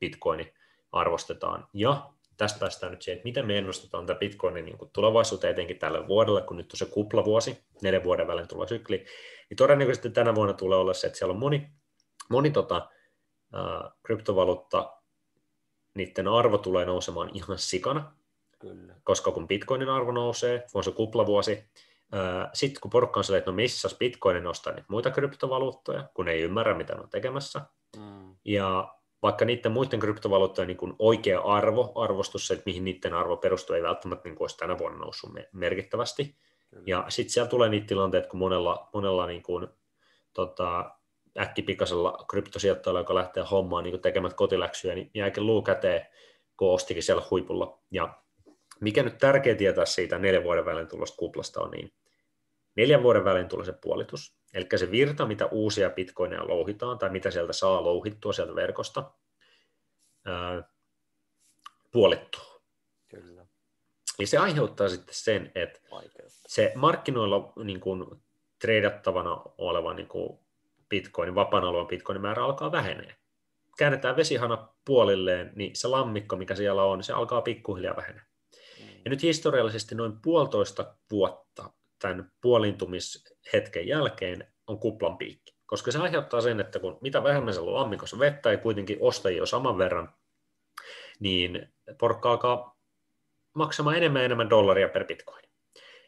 Bitcoini arvostetaan. Ja tästä päästään nyt siihen, että miten me ennustetaan tätä Bitcoinin niin tulevaisuuteen etenkin tälle vuodelle, kun nyt on se kuplavuosi, neljän vuoden välein tuleva sykli, niin todennäköisesti tänä vuonna tulee olla se, että siellä on moni, moni tota, äh, kryptovaluutta, niiden arvo tulee nousemaan ihan sikana, Kyllä. koska kun Bitcoinin arvo nousee, on se kuplavuosi, sitten kun porukka on että no missä Bitcoinin ostaa niitä muita kryptovaluuttoja, kun ei ymmärrä, mitä ne on tekemässä, mm. ja vaikka niiden muiden kryptovaluuttojen niin oikea arvo, arvostus, että mihin niiden arvo perustuu, ei välttämättä niin kuin olisi tänä vuonna noussut merkittävästi. Kyllä. Ja sitten siellä tulee niitä tilanteita, kun monella, monella niin kuin, tota, äkkipikaisella kryptosijoittajalla, joka lähtee hommaan niin tekemät kotiläksyjä, niin jääkin luu käteen, kun ostikin siellä huipulla. Ja mikä nyt tärkeä tietää siitä neljän vuoden välein tulosta kuplasta on, niin neljän vuoden välein tulee se puolitus. Eli se virta, mitä uusia bitcoineja louhitaan tai mitä sieltä saa louhittua sieltä verkosta, ää, puolittuu. Kyllä. Ja se aiheuttaa sitten sen, että se markkinoilla niin kuin, treidattavana oleva niin kuin bitcoinin, vapaan alueen bitcoinin määrä alkaa vähenee. Käännetään vesihana puolilleen, niin se lammikko, mikä siellä on, se alkaa pikkuhiljaa vähenee. Mm. Ja nyt historiallisesti noin puolitoista vuotta tämän puolintumishetken jälkeen on kuplan piikki. Koska se aiheuttaa sen, että kun mitä vähemmän siellä on lammikossa vettä ja kuitenkin ostajia on saman verran, niin porkka alkaa maksamaan enemmän ja enemmän dollaria per bitcoin.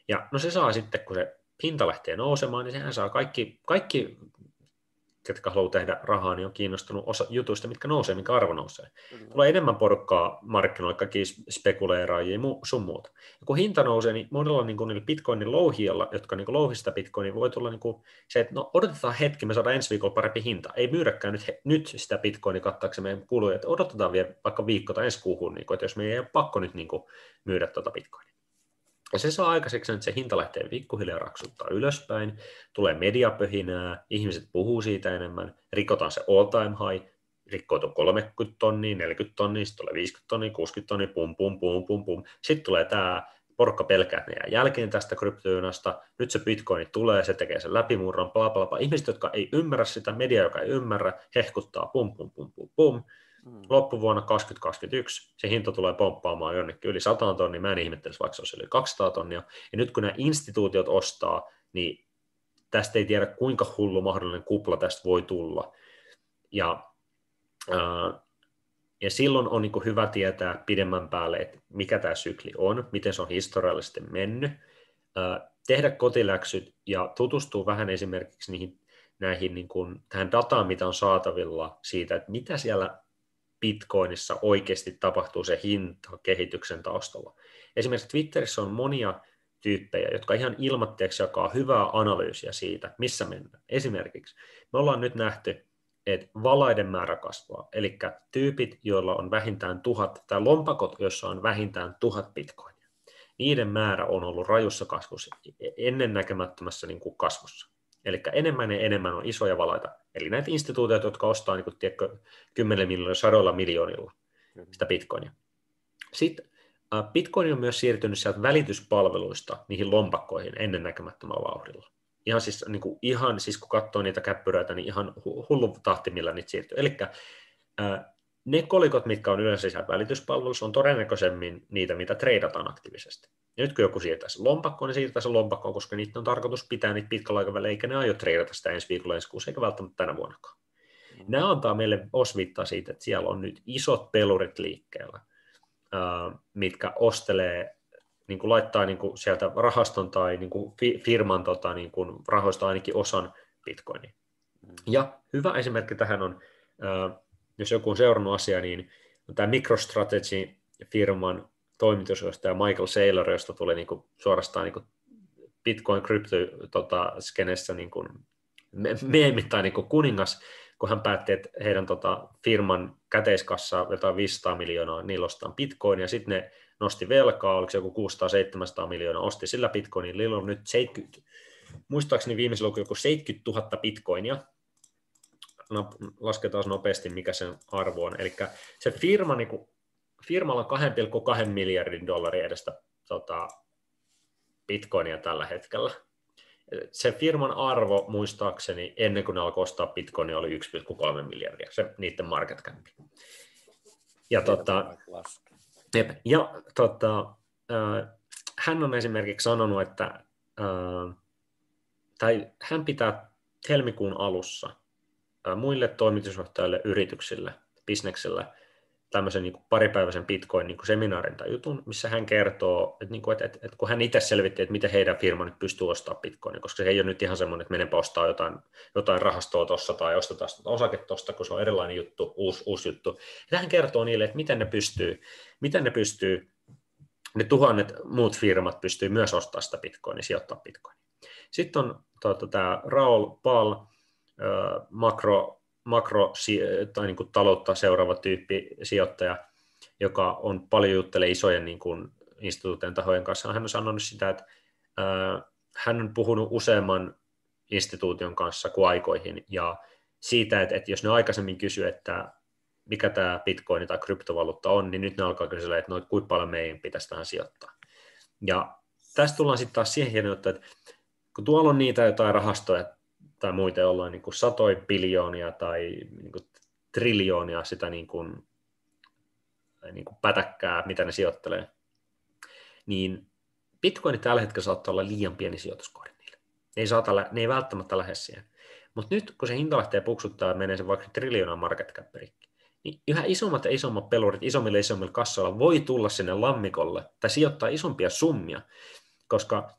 Ja no se saa sitten, kun se hinta lähtee nousemaan, niin sehän saa kaikki, kaikki ketkä haluaa tehdä rahaa, niin on kiinnostunut osa jutuista, mitkä nousee, mikä arvo nousee. Kyllä. Tulee enemmän porukkaa markkinoilla, kaikki spekuleeraajia ja sun muuta. Ja kun hinta nousee, niin monella niin kuin bitcoinin louhijalla, jotka niin louhista bitcoinia, voi tulla niin kuin se, että no odotetaan hetki, me saadaan ensi viikolla parempi hinta. Ei myydäkään nyt, he, nyt sitä bitcoinia kattaakseen meidän kuluja, että odotetaan vielä vaikka viikko tai ensi kuuhun, niin kuin, että jos meidän ei ole pakko nyt niin kuin myydä tuota bitcoinia. Ja se saa aikaiseksi, että se hinta lähtee pikkuhiljaa raksuttaa ylöspäin, tulee mediapöhinää, ihmiset puhuu siitä enemmän, rikotaan se all time high, rikkoutuu 30 tonnia, 40 tonnia, sitten tulee 50 tonnia, 60 tonnia, pum, pum, pum, pum, pum. Sitten tulee tämä porukka pelkää, että ne jälkeen tästä kryptojonasta, nyt se bitcoin tulee, se tekee sen läpimurron, bla, bla, bla. Ihmiset, jotka ei ymmärrä sitä, media, joka ei ymmärrä, hehkuttaa pum, pum, pum, pum, pum. Mm. Loppuvuonna 2021 se hinta tulee pomppaamaan jonnekin yli 100 tonnia, mä en ihmettelisi, vaikka se olisi yli 200 tonnia. Ja nyt kun nämä instituutiot ostaa, niin tästä ei tiedä, kuinka hullu mahdollinen kupla tästä voi tulla. Ja, ää, ja silloin on niin hyvä tietää pidemmän päälle, että mikä tämä sykli on, miten se on historiallisesti mennyt, ää, tehdä kotiläksyt ja tutustua vähän esimerkiksi niihin näihin niin kuin, tähän dataan, mitä on saatavilla siitä, että mitä siellä Bitcoinissa oikeasti tapahtuu se hinta kehityksen taustalla. Esimerkiksi Twitterissä on monia tyyppejä, jotka ihan ilmatteeksi jakaa hyvää analyysiä siitä, missä mennään. Esimerkiksi me ollaan nyt nähty, että valaiden määrä kasvaa, eli tyypit, joilla on vähintään tuhat, tai lompakot, joissa on vähintään tuhat bitcoinia, niiden määrä on ollut rajussa kasvussa, ennennäkemättömässä niin kuin kasvussa. Eli enemmän ja enemmän on isoja valaita. Eli näitä instituutioita, jotka ostaa niin kuin, tiedätkö, 10 miljoonilla, sadoilla miljoonilla sitä bitcoinia. Sitten Bitcoin on myös siirtynyt sieltä välityspalveluista niihin lompakkoihin ennennäkemättömällä vauhdilla. Ihan siis, niin kuin, ihan, siis kun katsoo niitä käppyröitä, niin ihan hullu tahti, millä niitä siirtyy. Eli ne kolikot, mitkä on yleensä sieltä välityspalvelussa, on todennäköisemmin niitä, mitä treidataan aktiivisesti. Ja nyt kun joku siirtää sen lompakkoon, niin siirtää sen lompakkoon, koska niitä on tarkoitus pitää niitä pitkällä aikavälillä, eikä ne aio treidata sitä ensi viikolla, ensi kuussa, eikä välttämättä tänä vuonnakaan. Mm. Nämä antaa meille osviittaa siitä, että siellä on nyt isot pelurit liikkeellä, mitkä ostelee, niin kuin laittaa niin kuin sieltä rahaston tai niin kuin firman tota, niin kuin rahoista ainakin osan bitcoinia. Mm. Ja hyvä esimerkki tähän on, jos joku on seurannut asiaa, niin tämä MicroStrategy-firman toimitusjohtaja Michael Saylor, josta tuli niin kuin suorastaan niin kuin Bitcoin crypto tota, skenessä niin kuin meemi tai niin kuin kuningas, kun hän päätti, että heidän tota, firman käteiskassa jotain 500 miljoonaa, niillä ostetaan bitcoin, ja sitten ne nosti velkaa, oliko se joku 600-700 miljoonaa, osti sillä bitcoinin, niillä on nyt 70, muistaakseni viimeisellä joku 70 000 bitcoinia, lasketaan nopeasti, mikä sen arvo on, eli se firma niin kuin firmalla on 2,2 miljardin dollarin edestä tota, bitcoinia tällä hetkellä. Se firman arvo, muistaakseni, ennen kuin ne alkoi ostaa bitcoinia, oli 1,3 miljardia, se niiden market cap. Ja, tota, jep, ja tota, äh, hän on esimerkiksi sanonut, että äh, tai hän pitää helmikuun alussa äh, muille toimitusjohtajille, yrityksille, bisneksille – tämmöisen niin kuin paripäiväisen Bitcoin niin kuin seminaarin tai jutun, missä hän kertoo, että, niin kuin, että, että, että kun hän itse selvitti, että miten heidän firma nyt pystyy ostamaan Bitcoinin, koska se ei ole nyt ihan semmoinen, että menenpä ostaa jotain, jotain rahastoa tuossa tai ostetaan osake tuosta, kun se on erilainen juttu, uusi, uusi juttu. Ja hän kertoo niille, että miten ne pystyy, miten ne pystyy, ne tuhannet muut firmat pystyy myös ostamaan sitä Bitcoinia, sijoittaa Bitcoinia. Sitten on tuota, tämä Raul Paul, makro makro- tai niin kuin taloutta seuraava tyyppi sijoittaja, joka on paljon juttelee isojen niin kuin instituutien tahojen kanssa. Hän on sanonut sitä, että hän on puhunut useamman instituution kanssa kuin aikoihin, ja siitä, että, että jos ne aikaisemmin kysyy, että mikä tämä bitcoin tai kryptovaluutta on, niin nyt ne alkaa kysyä, että no, kuinka paljon meidän pitäisi tähän sijoittaa. Ja tästä tullaan sitten taas siihen, että kun tuolla on niitä jotain rahastoja, tai joilla on niin kuin satoja biljoonia tai niin kuin triljoonia sitä niin kuin, niin kuin pätäkkää, mitä ne sijoittelee, niin Bitcoin tällä hetkellä saattaa olla liian pieni sijoituskohde niille. Ne ei, saata, ne ei välttämättä lähde siihen. Mutta nyt, kun se hinta lähtee puksuttaa ja menee se vaikka triljoonan market cap niin yhä isommat ja isommat pelurit isommille isommille kassoilla voi tulla sinne lammikolle tai sijoittaa isompia summia, koska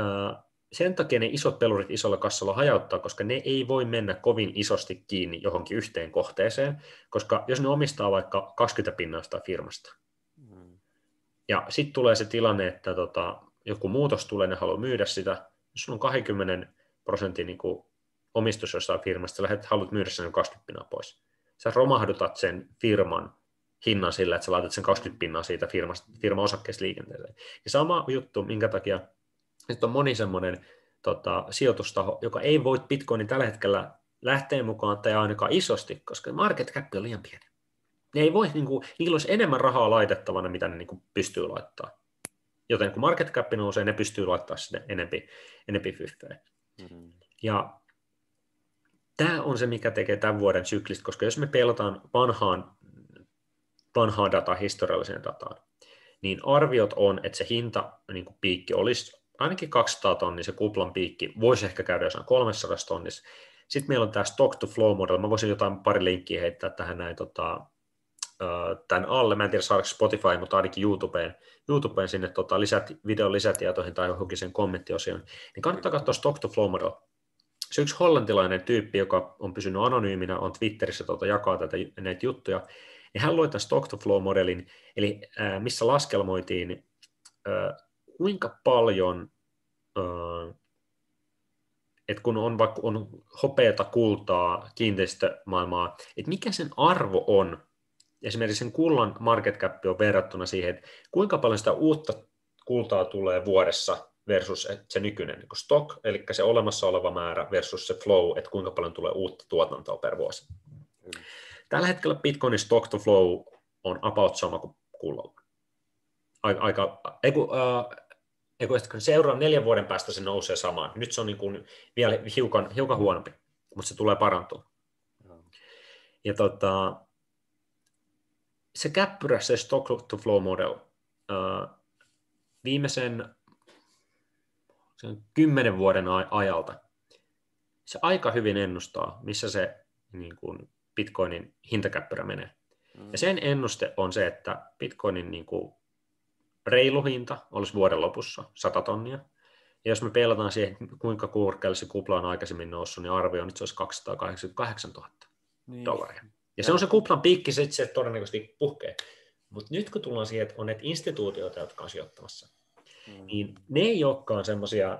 äh, sen takia ne isot pelurit isolla kassalla hajauttaa, koska ne ei voi mennä kovin isosti kiinni johonkin yhteen kohteeseen, koska jos ne omistaa vaikka 20 pinnasta firmasta, mm. ja sitten tulee se tilanne, että tota, joku muutos tulee, ne haluaa myydä sitä, jos on 20 prosentin niin kuin omistus jossain firmasta, sä lähdet, haluat myydä sen 20 pinnaa pois. Sä romahdutat sen firman hinnan sillä, että sä laitat sen 20 pinnaa siitä firmasta, firman osakkeesta liikenteeseen. Ja sama juttu, minkä takia nyt on moni semmoinen tota, sijoitustaho, joka ei voi Bitcoinin tällä hetkellä lähteä mukaan tai ainakaan isosti, koska market cap on liian pieni. Ne ei voi, niin kuin, niillä olisi enemmän rahaa laitettavana, mitä ne niin kuin, pystyy laittaa. Joten kun market cap nousee, ne pystyy laittamaan sinne enempi, enempi fyffejä. Mm-hmm. Ja tämä on se, mikä tekee tämän vuoden syklistä, koska jos me pelataan vanhaan, vanhaan dataan, historialliseen dataan, niin arviot on, että se hinta niin kuin piikki olisi ainakin 200 tonnia, se kuplan piikki. Voisi ehkä käydä jossain 300 tonnissa. Sitten meillä on tämä stock to flow model, mä voisin jotain pari linkkiä heittää tähän näin tota, tämän alle, mä en tiedä saadaanko Spotify, mutta ainakin YouTubeen, YouTubeen sinne tota, lisät, videon lisätietoihin tai johonkin sen kommenttiosioon, niin kannattaa katsoa Stock to Flow Model. Se yksi hollantilainen tyyppi, joka on pysynyt anonyyminä, on Twitterissä tota, jakaa tätä, näitä juttuja, niin hän loi tämän Stock to Flow modelin, eli ää, missä laskelmoitiin, kuinka paljon, että kun on vaikka on hopeata, kultaa, kiinteistömaailmaa, että mikä sen arvo on esimerkiksi sen kullan market cap on verrattuna siihen, että kuinka paljon sitä uutta kultaa tulee vuodessa versus se nykyinen niin stock, eli se olemassa oleva määrä versus se flow, että kuinka paljon tulee uutta tuotantoa per vuosi. Mm. Tällä hetkellä Bitcoinin stock to flow on about sama kuin kullalla. Aika, aika eiku, uh, eiku, seuraavan neljän vuoden päästä se nousee samaan. Nyt se on niin kuin vielä hiukan, hiukan huonompi, mutta se tulee parantua. Ja tota, se käppyrä, se stock to flow model, uh, viimeisen sen kymmenen vuoden ajalta, se aika hyvin ennustaa, missä se niin kuin Bitcoinin hintakäppyrä menee. Mm. Ja sen ennuste on se, että Bitcoinin niin kuin reilu hinta olisi vuoden lopussa 100 tonnia. Ja jos me peilataan siihen, kuinka korkealle se kupla on aikaisemmin noussut, niin arvio on, että se olisi 288 000 niin. dollaria. Ja se on se kuplan piikki, se, se todennäköisesti puhkee. Mutta nyt kun tullaan siihen, että on näitä instituutioita, jotka on sijoittamassa, mm. niin ne ei olekaan semmoisia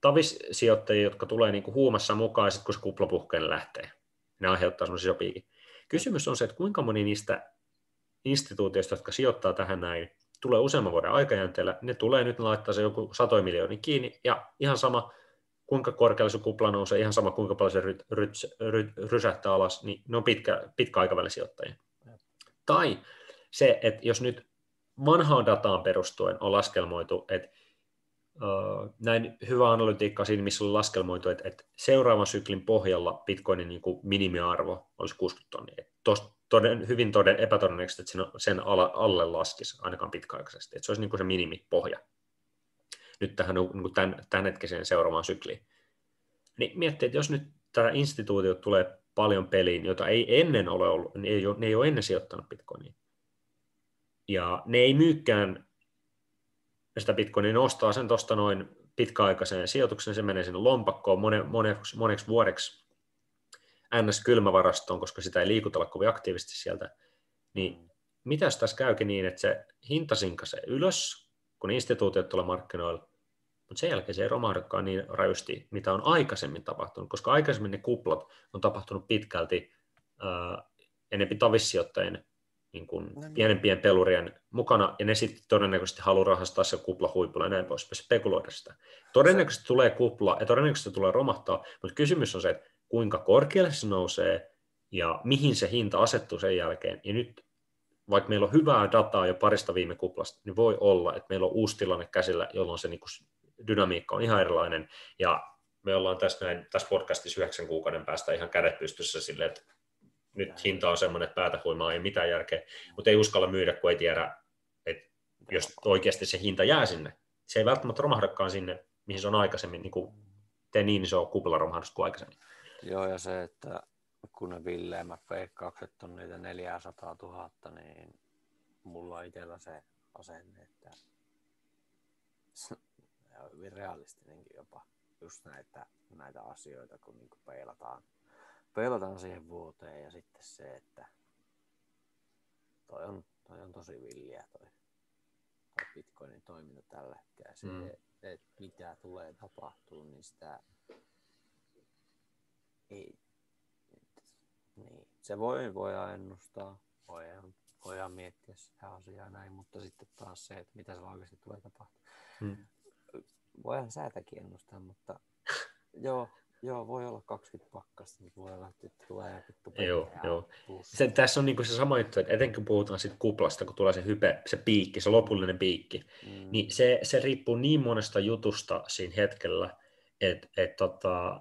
tavissijoittajia, jotka tulee niinku huumassa mukaan, sit kun se kupla puhkee, ne lähtee. Ne aiheuttaa semmoisia piikin. Kysymys on se, että kuinka moni niistä instituutioista, jotka sijoittaa tähän näin, tulee useamman vuoden aikajänteellä, ne tulee nyt laittaa se joku satoja miljoonia kiinni, ja ihan sama, kuinka korkealle se kupla nousee, ihan sama kuinka paljon se ry, ry, ry, rysähtää alas, niin ne on pitkä, pitkä aikavälin sijoittajia. Tai se, että jos nyt vanhaan dataan perustuen on laskelmoitu, että uh, näin hyvä analytiikka siinä, missä on laskelmoitu, että, että seuraavan syklin pohjalla Bitcoinin niin kuin minimiarvo olisi 60 tonnia. Tuosta toden, hyvin toden, epätodennäköisesti, että sen, sen alle laskisi ainakaan pitkäaikaisesti. Että se olisi niin kuin se minimipohja nyt tähän niin tämän, tämänhetkiseen seuraavaan sykliin. Niin miettii, että jos nyt tämä instituutio tulee paljon peliin, jota ei ennen ole ollut, niin ei ole, ne ei ole ennen sijoittanut bitcoiniin. Ja ne ei myykään sitä bitcoinia, ne ostaa sen tuosta noin pitkäaikaiseen sijoitukseen, se menee sinne lompakkoon moneksi, moneksi vuodeksi NS-kylmävarastoon, koska sitä ei liikutella kovin aktiivisesti sieltä, niin mitä tässä käykin niin, että se hinta sinkasee ylös, kun instituutiot tulee markkinoille, mutta sen jälkeen se ei romahdakaan niin rajusti, mitä on aikaisemmin tapahtunut, koska aikaisemmin ne kuplat on tapahtunut pitkälti ää, enempi tavissijoittajien niin kuin no niin. pienempien pelurien mukana, ja ne sitten todennäköisesti haluaa rahastaa se kupla huipulla ja näin pois, spekuloida sitä. Todennäköisesti se... tulee kupla, ja todennäköisesti tulee romahtaa, mutta kysymys on se, että kuinka korkealle se nousee, ja mihin se hinta asettuu sen jälkeen. Ja nyt vaikka meillä on hyvää dataa jo parista viime kuplasta, niin voi olla, että meillä on uusi tilanne käsillä, jolloin se niin dynamiikka on ihan erilainen, ja me ollaan tässä, näin, tässä podcastissa yhdeksän kuukauden päästä ihan kädet pystyssä silleen, että nyt hinta on semmoinen, että päätä huimaa ei mitään järkeä, mutta ei uskalla myydä, kun ei tiedä, että jos oikeasti se hinta jää sinne. Se ei välttämättä romahdakaan sinne, mihin se on aikaisemmin, niin kuin tee niin iso kuplaromahdus kuin aikaisemmin. Joo, ja se, että kun ne villeemmät veikkaukset on niitä 400 000, niin mulla on itsellä se asenne, että ja hyvin realistinenkin jopa just näitä, näitä asioita, kun niin peilataan, peilataan siihen vuoteen ja sitten se, että toi on, toi on tosi villiä toi, toi Bitcoinin toiminta tällä hetkellä. Se, mm. että mitä tulee tapahtuu, niin sitä ei, niin, se voi, voi ennustaa, voidaan, voidaan miettiä sitä asiaa näin, mutta sitten taas se, että mitä se oikeasti tulee tapahtumaan. Hmm. Voidaan säätäkin ennustaa, mutta joo, Joo, voi olla 20 pakkasta, mutta voi olla, että tulee vittu Joo, joo. Se, tässä on niinku se sama juttu, että etenkin kun puhutaan siitä kuplasta, kun tulee se hype, se piikki, se lopullinen piikki, mm. niin se, se riippuu niin monesta jutusta siinä hetkellä, että et, tota,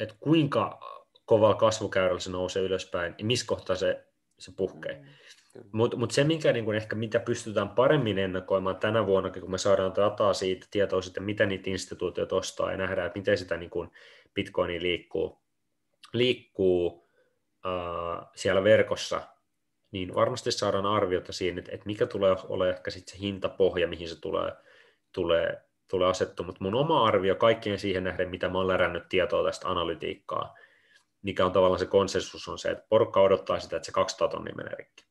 et kuinka kovalla kasvukäyrällä se nousee ylöspäin ja missä kohtaa se, se puhkee. Mm. Mutta mut se, minkä, niin kun ehkä, mitä pystytään paremmin ennakoimaan tänä vuonna, kun me saadaan dataa siitä, tietoa siitä, mitä niitä instituutioita ostaa ja nähdään, että miten sitä niin kun Bitcoini liikkuu, liikkuu äh, siellä verkossa, niin varmasti saadaan arviota siinä, että, että mikä tulee olemaan ehkä sit se hintapohja, mihin se tulee, tulee, tulee asettua. Mutta mun oma arvio kaikkien siihen nähden, mitä mä oon lärännyt tietoa tästä analytiikkaa, mikä on tavallaan se konsensus, on se, että porukka odottaa sitä, että se 200 tonnia menee rikki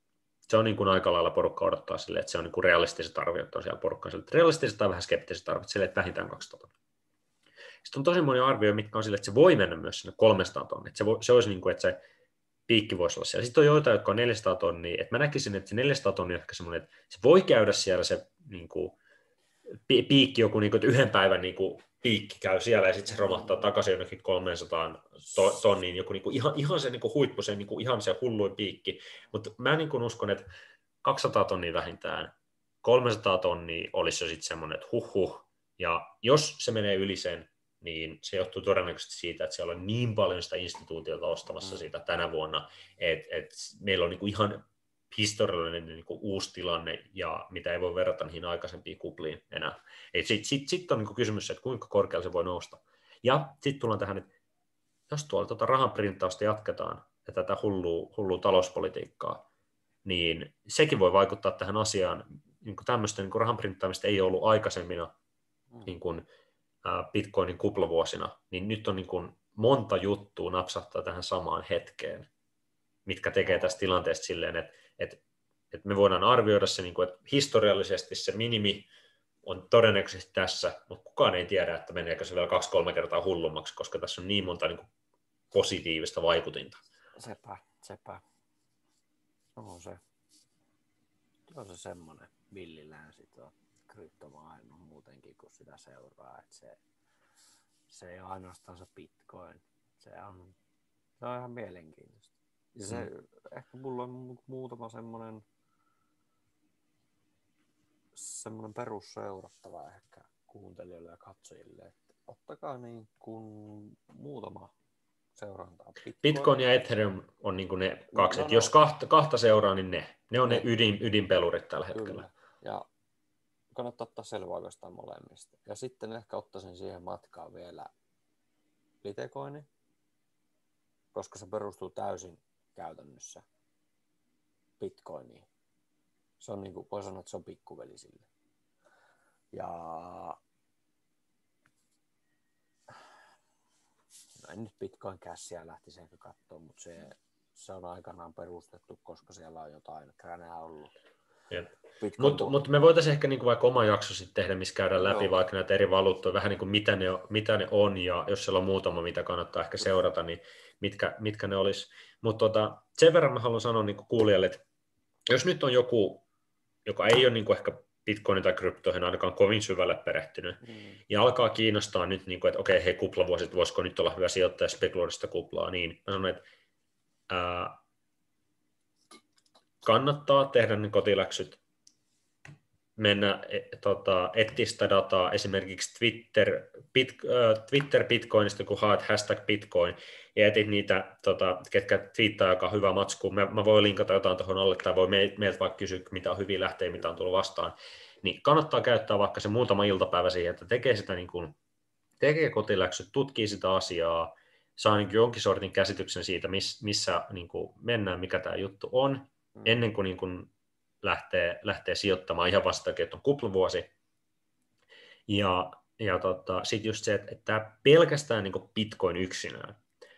se on niin kuin aika lailla porukka odottaa sille, että se on niin kuin realistiset arviot on siellä porukka sille, että realistiset tai vähän skeptiset arviot sille, että vähintään 200 tonnia. Sitten on tosi moni arvio, mitkä on sille, että se voi mennä myös sinne 300 tonnia. Se, voi, se olisi niin kuin, että se piikki voisi olla siellä. Sitten on joita, jotka on 400 tonnia. Että mä näkisin, että se 400 tonnia on ehkä semmoinen, että se voi käydä siellä se niin kuin, piikki joku niin kuin, että yhden päivän niin kuin, piikki käy siellä ja sitten se romahtaa takaisin jonnekin 300 to- tonniin, joku niinku ihan, ihan se niinku huippu, se niinku ihan se hulluin piikki. Mutta mä niinku uskon, että 200 tonnia vähintään, 300 tonnia olisi jo sitten semmoinen, että huh huh. Ja jos se menee yli sen, niin se johtuu todennäköisesti siitä, että siellä on niin paljon sitä instituutiota ostamassa mm. siitä tänä vuonna, että, että meillä on niinku ihan historiallinen niin kuin uusi tilanne, ja mitä ei voi verrata niihin aikaisempiin kupliin enää. Sitten sit, sit on niin kuin kysymys, että kuinka korkealle se voi nousta. Ja sitten tullaan tähän, että jos tuolla tuota rahanprinttausta jatketaan ja tätä hullua, hullua talouspolitiikkaa, niin sekin voi vaikuttaa tähän asiaan. Niin kuin tämmöistä niin kuin rahanprinttaamista ei ollut aikaisemmina mm. niin kuin, äh, Bitcoinin kuplavuosina, niin nyt on niin kuin monta juttua napsahtaa tähän samaan hetkeen, mitkä tekee tästä tilanteesta silleen, että että, että me voidaan arvioida se, niin kuin, että historiallisesti se minimi on todennäköisesti tässä, mutta kukaan ei tiedä, että meneekö se vielä kaksi-kolme kertaa hullummaksi, koska tässä on niin monta niin kuin, positiivista vaikutinta. Sepä, sepä. On se. On se semmoinen villilänsi tuo kryptomaailma muutenkin, kun sitä seuraa, että se, se ei ole ainoastaan se bitcoin. Se on, se on ihan mielenkiintoista. Ja se, mm. ehkä mulla on muutama semmoinen semmoinen perusseurattava ehkä kuuntelijoille ja katsojille, että ottakaa niin kuin muutama seurantaa. Bitcoin, Bitcoin ja Ethereum on niin kuin ne kaksi. No, no, jos kahta, kahta seuraa, niin ne. Ne on ne, ne ydin, ydinpelurit tällä hetkellä. Kyllä. Ja kannattaa ottaa selvä oikeastaan molemmista. Ja sitten ehkä ottaisin siihen matkaan vielä Litecoini, koska se perustuu täysin käytännössä bitcoiniin. Se on niin kuin, voi sanoa, että se on pikkuveli sille. Ja no en nyt Bitcoin Cashia lähtisi ehkä katsoa, mutta se, se on aikanaan perustettu, koska siellä on jotain kränää ollut. Mutta mut me voitaisiin ehkä niinku vaikka oma jakso sitten tehdä, missä käydään läpi Joo. vaikka näitä eri valuuttoja, vähän niin kuin mitä ne, mitä ne on, ja jos siellä on muutama, mitä kannattaa ehkä seurata, niin mitkä, mitkä ne olisi. Mutta tota, sen verran mä haluan sanoa niin kuulijalle, että jos nyt on joku, joka ei ole niin ehkä bitcoinin tai kryptoihin ainakaan kovin syvälle perehtynyt, mm. ja alkaa kiinnostaa nyt, niin kuin, että okei, hei, kuplavuosit, voisiko nyt olla hyvä sijoittaja spekuloida kuplaa, niin mä sanon, että ää, kannattaa tehdä ne kotiläksyt, mennä e, tota, etsiä dataa esimerkiksi Twitter, bit, äh, Twitter Bitcoinista, kun haet hashtag Bitcoin, ja etit niitä, tota, ketkä twiittaa, joka on hyvä matsku. Mä, mä voin linkata jotain tuohon alle, tai voi meiltä vaikka kysyä, mitä on hyviä lähteitä, mitä on tullut vastaan. Niin kannattaa käyttää vaikka se muutama iltapäivä siihen, että tekee sitä niin kuin, tekee kotiläksyt, tutkii sitä asiaa, saa niin jonkin sortin käsityksen siitä, miss, missä niin kuin mennään, mikä tämä juttu on. Ennen kuin, niin kuin lähtee, lähtee sijoittamaan ihan vasta, että on kuplavuosi. Ja, ja tota, sitten just se, että, että pelkästään niin Bitcoin yksinään,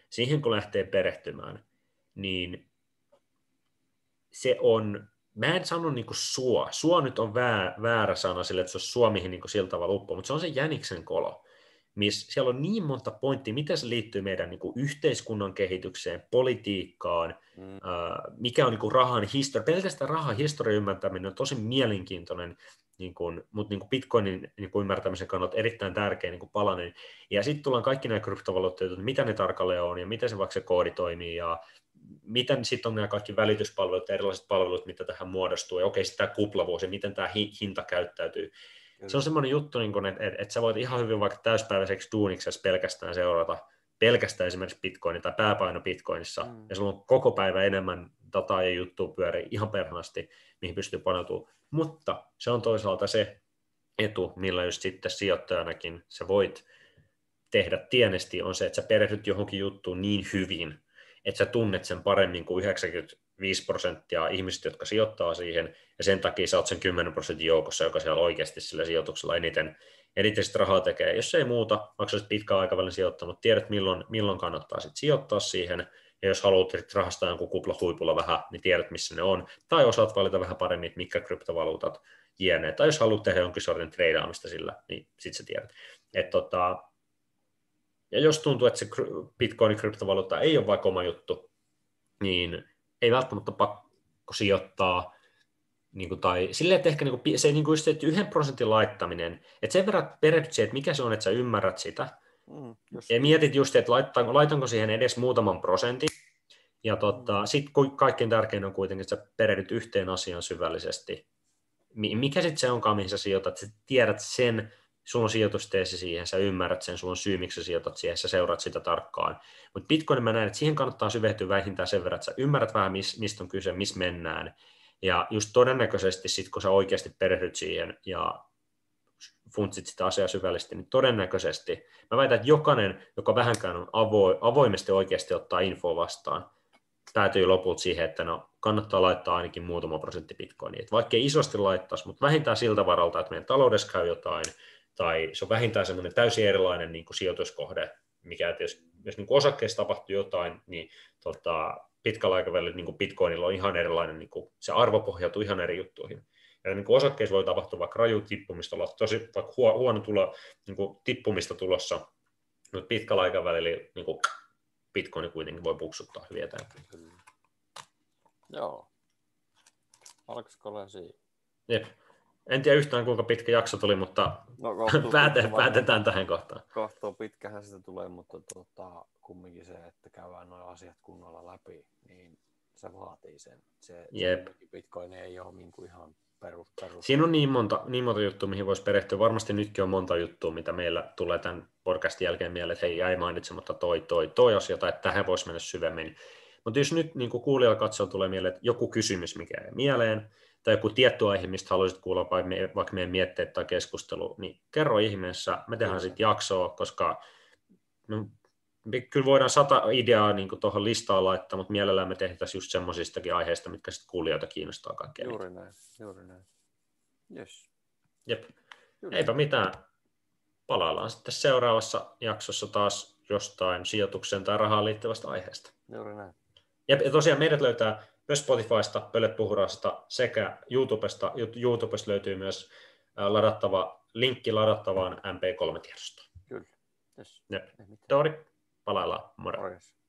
siihen kun lähtee perehtymään, niin se on, mä en sano niin suo, suo nyt on väärä, väärä sana sille, että se on suo, mihin niin sillä tavalla uppoo, mutta se on se jäniksen kolo, missä siellä on niin monta pointtia, miten se liittyy meidän niin kuin yhteiskunnan kehitykseen, politiikkaan, mm. äh, mikä on niin kuin rahan historia, pelkästään rahan historian ymmärtäminen on tosi mielenkiintoinen, niin kuin, mutta niin kuin Bitcoinin niin kuin ymmärtämisen kannalta erittäin tärkeä niin kuin palanen. Ja sitten tullaan kaikki nämä kryptovaluutteet, että mitä ne tarkalleen on ja miten se vaikka se koodi toimii ja miten sitten on nämä kaikki välityspalvelut ja erilaiset palvelut, mitä tähän muodostuu, ja okei, sitten tämä kuplavuosi, miten tämä hinta käyttäytyy. Kyllä. Se on semmoinen juttu, niin kun, että, että, että sä voit ihan hyvin vaikka täyspäiväiseksi duuniksessa pelkästään seurata pelkästään esimerkiksi Bitcoinin tai pääpaino Bitcoinissa, mm. ja sulla on koko päivä enemmän dataa ja juttua pyörii ihan perhanasti, mihin pystyy paneutumaan. Mutta se on toisaalta se etu, millä just sitten sijoittajanakin sä voit tehdä tienesti, on se, että sä perehdyt johonkin juttuun niin hyvin, että sä tunnet sen paremmin kuin 95 prosenttia ihmisistä, jotka sijoittaa siihen, ja sen takia sä oot sen 10 prosentin joukossa, joka siellä oikeasti sillä sijoituksella eniten, eniten sitä rahaa tekee. Jos ei muuta, vaikka olisit pitkän aikavälin sijoittanut, tiedät milloin, milloin kannattaa sit sijoittaa siihen, ja jos haluat rahastaa jonkun kuplahuipulla vähän, niin tiedät missä ne on, tai osaat valita vähän paremmin, että mitkä kryptovaluutat jne. Tai jos haluat tehdä jonkin sortin treidaamista sillä, niin sit sä tiedät. Et tota, ja jos tuntuu, että se bitcoin kryptovaluutta ei ole vaikka oma juttu, niin ei välttämättä pakko sijoittaa, niin kuin, tai silleen, että ehkä niin kuin, se niin kuin just, että yhden prosentin laittaminen, että sen verran perehdyt että mikä se on, että sä ymmärrät sitä, mm, ja mietit just, että laitanko, laitanko siihen edes muutaman prosentin, ja tota, mm. sitten kaikkein tärkein on kuitenkin, että sä perehdyt yhteen asiaan syvällisesti, mikä sitten se onkaan, mihin sä sijoitat, että sä tiedät sen, on sijoitusteesi siihen, sä ymmärrät sen, sulla on syy, miksi sä sijoitat siihen, sä seuraat sitä tarkkaan. Mutta Bitcoin mä näen, että siihen kannattaa syvehtyä vähintään sen verran, että sä ymmärrät vähän, mistä on kyse, missä mennään. Ja just todennäköisesti sit, kun sä oikeasti perehdyt siihen ja funtsit sitä asiaa syvällisesti, niin todennäköisesti, mä väitän, että jokainen, joka vähänkään on avo, avoimesti oikeasti ottaa info vastaan, päätyy lopulta siihen, että no, kannattaa laittaa ainakin muutama prosentti bitcoinia. vaikka ei isosti laittaisi, mutta vähintään siltä varalta, että meidän taloudessa käy jotain, tai se on vähintään semmoinen täysin erilainen niin kuin sijoituskohde, mikä että jos, jos niin kuin osakkeessa tapahtuu jotain, niin tota, pitkällä aikavälillä niin kuin bitcoinilla on ihan erilainen, niin kuin, se arvo pohjautuu ihan eri juttuihin. Ja niin kuin osakkeissa voi tapahtua vaikka raju tippumista, olla tosi vaikka huono tulo, niin kuin tippumista tulossa, mutta pitkällä aikavälillä niin kuin bitcoin kuitenkin voi puksuttaa hyvin eteenpäin. Joo. Alkaisiko olla siinä? Jep. En tiedä yhtään kuinka pitkä jakso tuli, mutta no, päätetään, päätetään tähän kohtaan. Kohtuu pitkähän sitä tulee, mutta tota, kumminkin se, että käydään nuo asiat kunnolla läpi, niin se vaatii sen. Se, Jep. se Bitcoin ei ole niin kuin ihan perus, perus. Siinä on niin monta, niin monta juttua, mihin voisi perehtyä. Varmasti nytkin on monta juttua, mitä meillä tulee tämän podcastin jälkeen mieleen, että hei, jäi mainitsematta toi, toi, toi asia, tai että tähän voisi mennä syvemmin. Mutta jos nyt niin kuulijalla katsoo tulee mieleen, että joku kysymys, mikä ei mieleen, tai joku tietty aihe, mistä haluaisit kuulla vaikka meidän mietteet tai keskustelu, niin kerro ihmeessä, me tehdään sitten jaksoa, koska no, me kyllä voidaan sata ideaa niin tuohon listaan laittaa, mutta mielellään me tehdään just semmoisistakin aiheista, mitkä sitten kuulijoita kiinnostaa kaikkea. Juuri näin, juuri näin. Yes. Jep. Juuri. Eipä mitään. Palaillaan sitten seuraavassa jaksossa taas jostain sijoitukseen tai rahaan liittyvästä aiheesta. Juuri näin. Ja tosiaan meidät löytää myös Spotifysta, Pöletpuhurasta sekä YouTubesta. YouTubesta löytyy myös ladattava, linkki ladattavaan MP3-tiedostoon. Kyllä. Yes. Tori, palaillaan. Moro. Morjes.